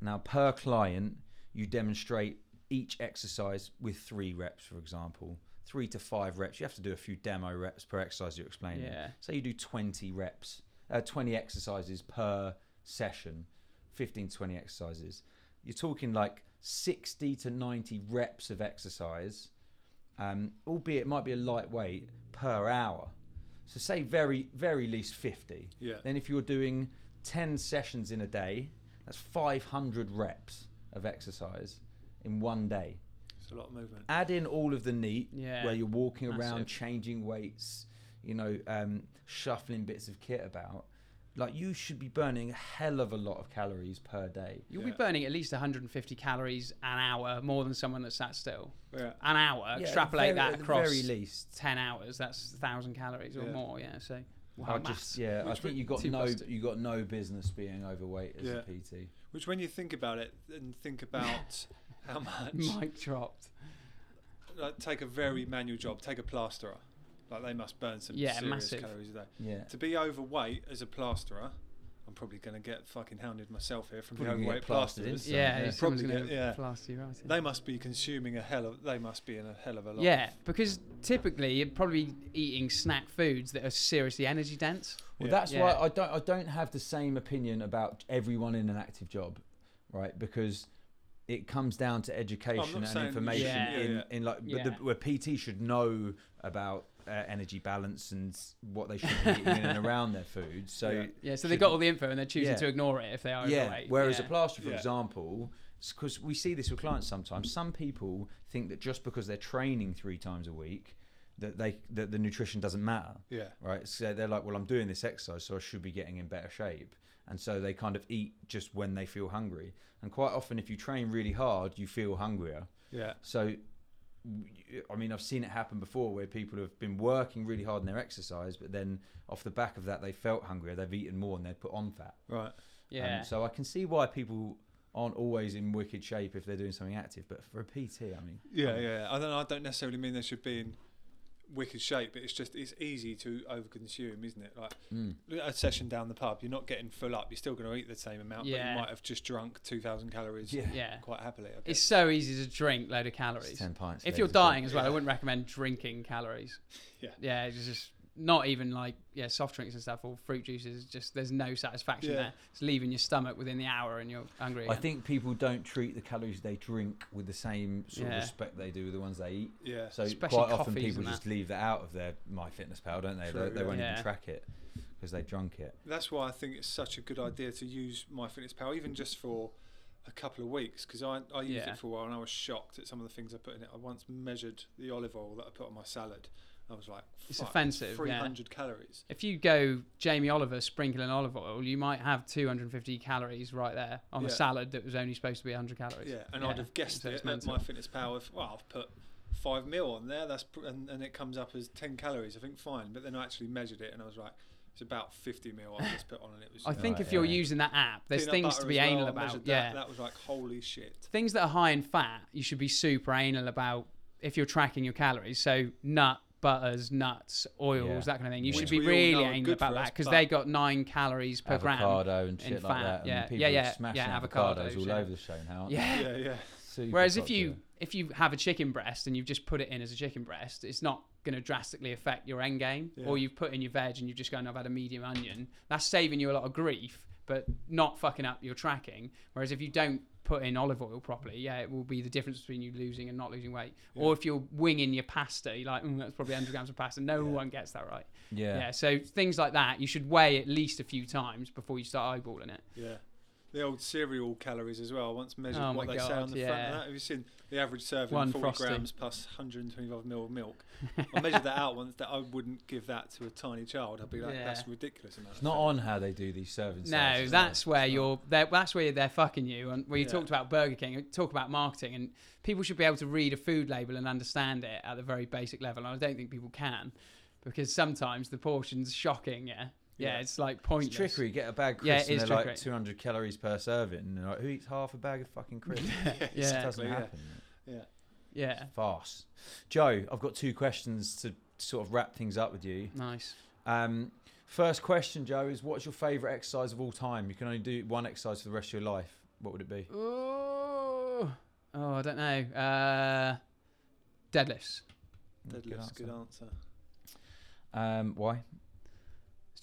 [SPEAKER 3] now per client you demonstrate each exercise with three reps, for example. Three to five reps. You have to do a few demo reps per exercise you're explaining.
[SPEAKER 2] Yeah.
[SPEAKER 3] Say you do 20 reps, uh, 20 exercises per session, 15 to 20 exercises. You're talking like 60 to 90 reps of exercise, um, albeit it might be a lightweight per hour. So say very, very least 50.
[SPEAKER 1] yeah.
[SPEAKER 3] Then if you're doing 10 sessions in a day, that's 500 reps of exercise in one day.
[SPEAKER 1] It's a lot of movement.
[SPEAKER 3] Add in all of the neat,
[SPEAKER 2] Yeah.
[SPEAKER 3] where you're walking around,
[SPEAKER 2] Massive.
[SPEAKER 3] changing weights, you know, um, shuffling bits of kit about. Like you should be burning a hell of a lot of calories per day.
[SPEAKER 2] You'll
[SPEAKER 1] Yeah.
[SPEAKER 2] be burning at least 150 calories an hour more than someone that sat still.
[SPEAKER 1] Yeah,
[SPEAKER 2] An hour,
[SPEAKER 3] Yeah,
[SPEAKER 2] extrapolate
[SPEAKER 3] very-
[SPEAKER 2] that
[SPEAKER 3] at the
[SPEAKER 2] across
[SPEAKER 3] very least.
[SPEAKER 2] 10 hours, that's 1,000 calories or
[SPEAKER 1] Yeah.
[SPEAKER 2] more, yeah. So,
[SPEAKER 3] I just yeah, I think
[SPEAKER 1] we-
[SPEAKER 3] you got no
[SPEAKER 2] busted.
[SPEAKER 3] you got no business being overweight as
[SPEAKER 1] Yeah.
[SPEAKER 3] a PT.
[SPEAKER 1] which when you think about it and think about how much,
[SPEAKER 2] Mic dropped.
[SPEAKER 1] like, take a very manual job, take a plasterer, like they must burn some
[SPEAKER 2] Yeah,
[SPEAKER 1] serious
[SPEAKER 2] massive.
[SPEAKER 1] calories a day.
[SPEAKER 3] Yeah.
[SPEAKER 1] To be overweight as a plasterer, I'm probably going to get fucking hounded myself here from the
[SPEAKER 3] Probably gonna
[SPEAKER 1] overweight
[SPEAKER 3] get plastered
[SPEAKER 1] plasterers.
[SPEAKER 3] So,
[SPEAKER 2] yeah,
[SPEAKER 3] yeah.
[SPEAKER 2] someone's
[SPEAKER 1] Probably
[SPEAKER 2] going to
[SPEAKER 1] get- yeah.
[SPEAKER 2] plaster you right.
[SPEAKER 1] They must be consuming a hell of. They must be in a hell of a lot.
[SPEAKER 2] Yeah, because typically you're probably eating snack foods that are seriously energy dense.
[SPEAKER 3] Well,
[SPEAKER 1] Yeah.
[SPEAKER 3] that's
[SPEAKER 2] Yeah.
[SPEAKER 3] why I don't I don't have the same opinion about everyone in an active job, right? Because it comes down to education and information
[SPEAKER 2] Yeah.
[SPEAKER 1] Yeah,
[SPEAKER 3] in, in like but the, where PT should know about uh, energy balance and what they should be eating in and around their food. So
[SPEAKER 1] Yeah.
[SPEAKER 2] Yeah, so they
[SPEAKER 3] should-
[SPEAKER 2] got all the info and they're choosing
[SPEAKER 3] Yeah.
[SPEAKER 2] to ignore it if they are
[SPEAKER 3] yeah.
[SPEAKER 2] overweight.
[SPEAKER 3] Whereas
[SPEAKER 2] yeah.
[SPEAKER 3] a plaster, for
[SPEAKER 1] Yeah.
[SPEAKER 3] example, because we see this with clients sometimes. Some people think that just because they're training three times a week, that they that the nutrition doesn't matter
[SPEAKER 1] Yeah.
[SPEAKER 3] right? So they're like, well, I'm doing this exercise, so I should be getting in better shape. And so they kind of eat just when they feel hungry. And quite often, if you train really hard, you feel hungrier.
[SPEAKER 1] Yeah.
[SPEAKER 3] So, w- I mean, I've seen it happen before where people have been working really hard in their exercise, but then off the back of that, they felt hungrier, they've eaten more, and they've put on fat.
[SPEAKER 1] Right.
[SPEAKER 2] yeah.
[SPEAKER 3] Um, so I can see why people aren't always in wicked shape if they're doing something active. But for a PT, I mean,
[SPEAKER 1] Yeah, yeah. I don't. I don't necessarily mean they should be in wicked shape, but it's just it's easy to overconsume, isn't it? Like
[SPEAKER 3] Mm.
[SPEAKER 1] a session down the pub, you're not getting full up. You're still going to eat the same amount, but you might have just drunk two thousand calories.
[SPEAKER 3] Yeah.
[SPEAKER 2] Yeah.
[SPEAKER 1] quite happily. I
[SPEAKER 2] It's so easy to drink load of
[SPEAKER 3] It's
[SPEAKER 2] calories.
[SPEAKER 3] ten pints.
[SPEAKER 2] If you're
[SPEAKER 3] to
[SPEAKER 2] dying as well, I wouldn't recommend drinking calories.
[SPEAKER 1] Yeah.
[SPEAKER 2] Yeah, it's just not even like yeah, soft drinks and stuff or fruit juices. Just there's no satisfaction
[SPEAKER 1] Yeah.
[SPEAKER 2] there. It's leaving your stomach within the hour and you're hungry.
[SPEAKER 3] I think people don't treat the calories they drink with the same sort
[SPEAKER 2] Yeah.
[SPEAKER 3] of respect they do with the ones they eat.
[SPEAKER 1] yeah,
[SPEAKER 3] So
[SPEAKER 2] Especially
[SPEAKER 3] quite often people just leave that out of their MyFitnessPal, don't they?
[SPEAKER 1] True,
[SPEAKER 3] they, they
[SPEAKER 1] yeah.
[SPEAKER 3] won't
[SPEAKER 2] Yeah.
[SPEAKER 3] even track it because they've drunk it.
[SPEAKER 1] that's why I think it's such a good idea to use MyFitnessPal, even just for a couple of weeks, because I I used
[SPEAKER 2] Yeah.
[SPEAKER 1] it for a while and I was shocked at some of the things I put in it. I once measured the olive oil that I put on my salad. I was like,
[SPEAKER 2] It's
[SPEAKER 1] "Fuck,
[SPEAKER 2] offensive, yeah.
[SPEAKER 1] 300 calories.
[SPEAKER 2] if you go Jamie Oliver sprinkling olive oil, you might have 250 calories right there on
[SPEAKER 1] Yeah.
[SPEAKER 2] a salad that was only supposed to be 100 calories.
[SPEAKER 1] Yeah, and I'd have guessed
[SPEAKER 2] so
[SPEAKER 1] it
[SPEAKER 2] it's
[SPEAKER 1] at
[SPEAKER 2] mental.
[SPEAKER 1] MyFitnessPal. If well, I've put five mil on there, that's pr- and, and it comes up as 10 calories. I think fine, but then I actually measured it and I was like, it's about 50 mil I just put on, and it was.
[SPEAKER 2] I think
[SPEAKER 3] Right,
[SPEAKER 2] if you're
[SPEAKER 3] yeah.
[SPEAKER 2] using that app, there's
[SPEAKER 1] peanut
[SPEAKER 2] things to be
[SPEAKER 1] well,
[SPEAKER 2] anal about.
[SPEAKER 1] measured
[SPEAKER 2] Yeah,
[SPEAKER 1] that, that was like holy shit.
[SPEAKER 2] things that are high in fat, you should be super anal about if you're tracking your calories. So nut, butters, nuts, oils,
[SPEAKER 3] Yeah.
[SPEAKER 2] that kind of thing. You
[SPEAKER 1] Which
[SPEAKER 2] should be
[SPEAKER 1] we all
[SPEAKER 2] really
[SPEAKER 1] know are
[SPEAKER 2] anal
[SPEAKER 1] good
[SPEAKER 2] about
[SPEAKER 1] for
[SPEAKER 2] that because
[SPEAKER 1] but-
[SPEAKER 2] they got nine calories per gram.
[SPEAKER 3] Avocado and
[SPEAKER 2] in
[SPEAKER 3] shit like
[SPEAKER 2] fat,
[SPEAKER 3] that. And
[SPEAKER 2] yeah.
[SPEAKER 3] people
[SPEAKER 2] Yeah,
[SPEAKER 3] are
[SPEAKER 2] yeah,
[SPEAKER 3] smashing
[SPEAKER 2] yeah,
[SPEAKER 3] avocados,
[SPEAKER 2] avocados,
[SPEAKER 3] all
[SPEAKER 2] yeah.
[SPEAKER 3] over the show now. aren't
[SPEAKER 2] Yeah.
[SPEAKER 1] Yeah, yeah.
[SPEAKER 3] Super
[SPEAKER 2] Whereas if you
[SPEAKER 3] popular.
[SPEAKER 2] if you have a chicken breast and you've just put it in as a chicken breast, it's not going to drastically affect your end game.
[SPEAKER 1] Yeah.
[SPEAKER 2] Or you've put in your veg and you've just gone, I've had a medium onion. That's saving you a lot of grief, but not fucking up your tracking. Whereas if you don't put in olive oil properly, yeah, it will be the difference between you losing and not losing weight. Or if you're winging your pasta, you're like, mm, that's probably 100 grams of pasta. No
[SPEAKER 1] Yeah.
[SPEAKER 2] one gets that right.
[SPEAKER 3] yeah.
[SPEAKER 2] Yeah. So things like that, you should weigh at least a few times before you start eyeballing it.
[SPEAKER 1] Yeah. The old cereal calories as well. I once measured
[SPEAKER 2] Oh
[SPEAKER 1] what
[SPEAKER 2] my
[SPEAKER 1] they say on the front of that. Have you seen the average serving?
[SPEAKER 2] One
[SPEAKER 1] 40
[SPEAKER 2] frosty.
[SPEAKER 1] grams plus 125 ml of milk. I measured that out once that I wouldn't give that to a tiny child. I'd be like,
[SPEAKER 2] Yeah.
[SPEAKER 1] that's ridiculous amount.
[SPEAKER 3] It's not on how they do these servings.
[SPEAKER 2] No,
[SPEAKER 3] sizes,
[SPEAKER 2] that's
[SPEAKER 3] is
[SPEAKER 2] where
[SPEAKER 1] It's
[SPEAKER 2] you're. They're, that's where they're fucking you. And where you
[SPEAKER 1] Yeah.
[SPEAKER 2] talked about Burger King, you talk about marketing, and people should be able to read a food label and understand it at the very basic level. And I don't think people can, because sometimes the portion's shocking. Yeah, yeah,
[SPEAKER 1] Yeah.
[SPEAKER 2] it's like
[SPEAKER 3] It's trickery. Get a bag of
[SPEAKER 2] Yeah,
[SPEAKER 3] crisps
[SPEAKER 2] it
[SPEAKER 3] and they're like 200 calories per serving. And they're like, who eats half a bag of fucking crisps?
[SPEAKER 1] yeah,
[SPEAKER 3] It doesn't
[SPEAKER 1] exactly, yeah.
[SPEAKER 3] happen.
[SPEAKER 1] Yeah.
[SPEAKER 2] Yeah,
[SPEAKER 3] Farce. Joe, I've got two questions to sort of wrap things up with you.
[SPEAKER 2] nice.
[SPEAKER 3] Um, first question, Joe, is what's your favourite exercise of all time? You can only do one exercise for the rest of your life. What would it be?
[SPEAKER 2] Oh, oh, I don't know. Uh, deadlifts.
[SPEAKER 1] Deadlift's good answer.
[SPEAKER 3] Um, why?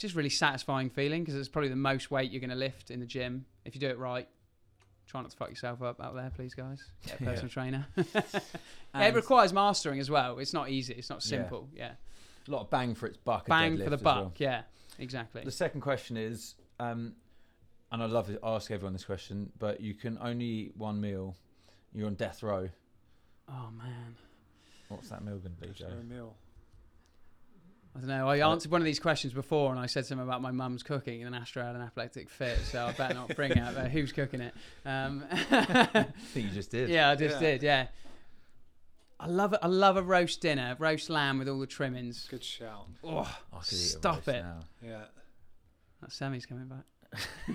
[SPEAKER 2] It's just really satisfying feeling because it's probably the most weight you're going to lift in the gym if you do it right. Try not to fuck yourself up out there, please, guys. Get a
[SPEAKER 3] Yeah.
[SPEAKER 2] personal trainer. yeah, it requires mastering as well. It's not easy. It's not simple. Yeah,
[SPEAKER 3] a lot of bang for its buck.
[SPEAKER 2] bang for the buck.
[SPEAKER 3] well.
[SPEAKER 2] Yeah, exactly.
[SPEAKER 3] The second question is, um, and I love to ask everyone this question, but you can only eat one meal. You're on death row.
[SPEAKER 2] Oh man,
[SPEAKER 3] What's that meal going to be, Joe?
[SPEAKER 1] no meal.
[SPEAKER 2] I don't know. I
[SPEAKER 3] Uh,
[SPEAKER 2] answered one of these questions before, and I said something about my mum's cooking, and Astro had an apoplectic fit, so I better not bring it out there. Who's cooking it? Um,
[SPEAKER 3] I think you just did.
[SPEAKER 2] yeah, I just
[SPEAKER 1] Yeah.
[SPEAKER 2] did. Yeah. I love it. I love a roast dinner, roast lamb with all the trimmings.
[SPEAKER 1] Good shout.
[SPEAKER 2] Oh,
[SPEAKER 3] I could eat a
[SPEAKER 2] Stop it.
[SPEAKER 3] now.
[SPEAKER 1] Yeah.
[SPEAKER 2] that semi's coming back.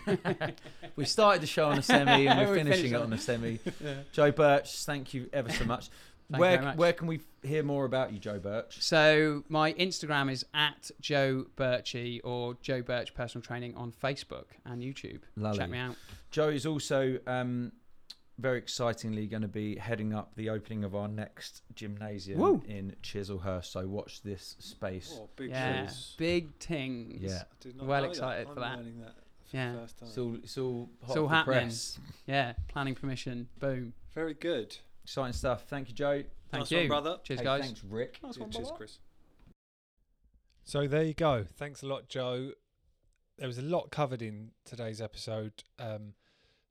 [SPEAKER 3] We started the show on a semi and we're
[SPEAKER 2] We
[SPEAKER 3] finishing
[SPEAKER 2] finished
[SPEAKER 3] it
[SPEAKER 2] on-
[SPEAKER 3] on a semi.
[SPEAKER 2] Yeah.
[SPEAKER 3] Joe Birch, thank you ever so much.
[SPEAKER 2] Thank you
[SPEAKER 3] where
[SPEAKER 2] very much.
[SPEAKER 3] where can we hear more about you, Joe Birch?
[SPEAKER 2] So my Instagram is at Joe Birchy or Joe Birch Personal Training on Facebook and YouTube.
[SPEAKER 3] Lovely.
[SPEAKER 2] Check me out.
[SPEAKER 3] Joe is also um, very excitingly going to be heading up the opening of our next gymnasium
[SPEAKER 2] Woo.
[SPEAKER 3] in Chislehurst. So watch this space.
[SPEAKER 1] Oh, big
[SPEAKER 2] yeah,
[SPEAKER 1] shoes.
[SPEAKER 2] big things.
[SPEAKER 3] Yeah.
[SPEAKER 1] Did not
[SPEAKER 2] Well excited
[SPEAKER 1] that.
[SPEAKER 2] for
[SPEAKER 1] I'm
[SPEAKER 2] that.
[SPEAKER 1] learning that for
[SPEAKER 2] Yeah.
[SPEAKER 1] the first time.
[SPEAKER 3] It's all it's all hot
[SPEAKER 2] It's all happening.
[SPEAKER 3] press.
[SPEAKER 2] Yeah, planning permission. Boom.
[SPEAKER 1] Very good.
[SPEAKER 3] Exciting stuff. Thank you, Joe.
[SPEAKER 2] Thank
[SPEAKER 1] nice
[SPEAKER 2] you.
[SPEAKER 1] One, brother.
[SPEAKER 2] Cheers,
[SPEAKER 3] Hey,
[SPEAKER 2] guys.
[SPEAKER 3] Thanks, Rick.
[SPEAKER 2] Nice
[SPEAKER 1] Yeah,
[SPEAKER 2] one,
[SPEAKER 1] cheers,
[SPEAKER 2] brother.
[SPEAKER 1] Chris. So there you go. Thanks a lot, Joe. There was a lot covered in today's episode. Um,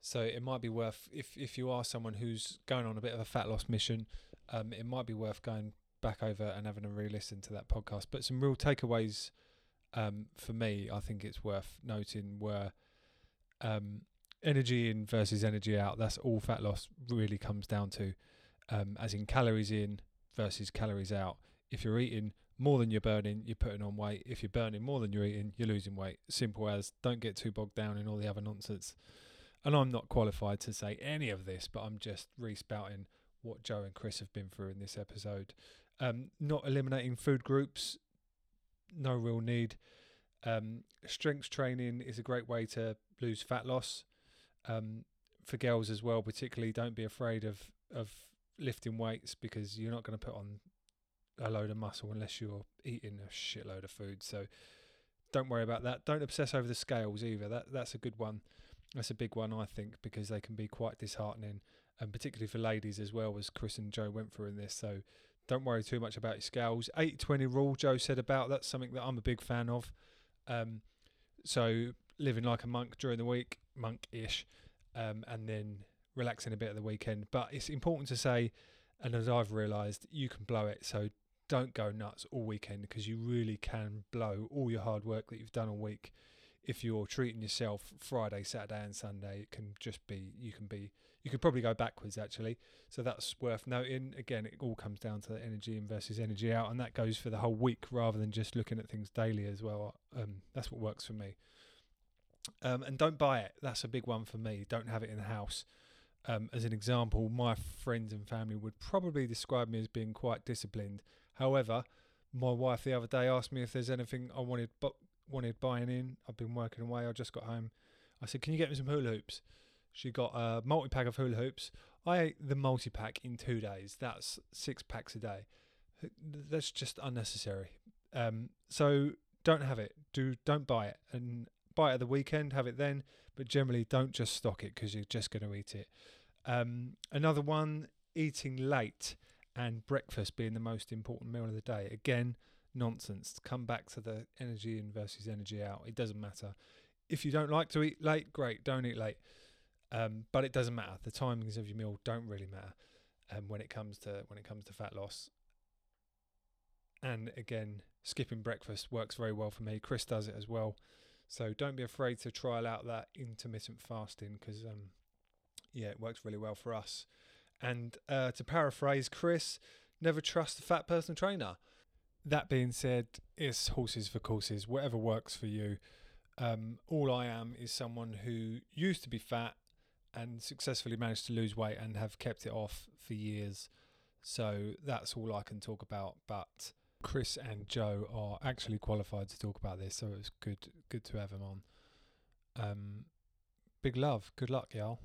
[SPEAKER 1] so it might be worth if if you are someone who's going on a bit of a fat loss mission, um, it might be worth going back over and having a re-listen to that podcast. But some real takeaways um, for me, I think it's worth noting were um, energy in versus energy out. That's all fat loss really comes down to, um, as in calories in versus calories out. If you're eating more than you're burning, you're putting on weight. If you're burning more than you're eating, you're losing weight. Simple as. Don't get too bogged down in all the other nonsense. And I'm not qualified to say any of this, but I'm just respouting what Joe and Chris have been through in this episode. Um, not eliminating food groups, no real need. Um, strength training is a great way to lose fat loss. Um, for girls as well, particularly, don't be afraid of of lifting weights because you're not going to put on a load of muscle unless you're eating a shitload of food. So don't worry about that. Don't obsess over the scales either. That that's a good one. That's a big one, I think, because they can be quite disheartening, and particularly for ladies as well, as Chris and Joe went through in this. So don't worry too much about your scales. 80-20 rule, Joe said about that's something that I'm a big fan of. Um, so living like a monk during the week, monk-ish, um, and then relaxing a bit at the weekend. But it's important to say, and as I've realised, you can blow it. So don't go nuts all weekend because you really can blow all your hard work that you've done all week. If you're treating yourself Friday, Saturday, and Sunday, it can just be you can be you could probably go backwards actually. So that's worth noting. Again, it all comes down to the energy in versus energy out, and that goes for the whole week rather than just looking at things daily as well. Um, that's what works for me. Um, and don't buy it. That's a big one for me. Don't have it in the house. Um, as an example, my friends and family would probably describe me as being quite disciplined. However, my wife the other day asked me if there's anything I wanted bu- wanted buying in. I've been working away. I just got home. I said, "Can you get me some hula hoops?" She got a multi pack of hula hoops. I ate the multi pack in two days. That's six packs a day. That's just unnecessary. Um, so don't have it. Do don't buy it and it at the weekend. Have it then, but generally don't just stock it because you're just going to eat it. Um, another one: eating late and breakfast being the most important meal of the day. Again, nonsense. Come back to the energy in versus energy out. It doesn't matter. If you don't like to eat late, great, don't eat late. Um, but it doesn't matter. The timings of your meal don't really matter um, when it comes to when it comes to fat loss. And again, skipping breakfast works very well for me. Chris does it as well. So don't be afraid to trial out that intermittent fasting because um, yeah, it works really well for us. And uh, to paraphrase Chris, never trust a fat personal trainer. That being said, it's horses for courses, whatever works for you. Um, all I am is someone who used to be fat and successfully managed to lose weight and have kept it off for years. So that's all I can talk about. But Chris and Joe are actually qualified to talk about this, so it was good good to have them on. Um, big love. Good luck, y'all.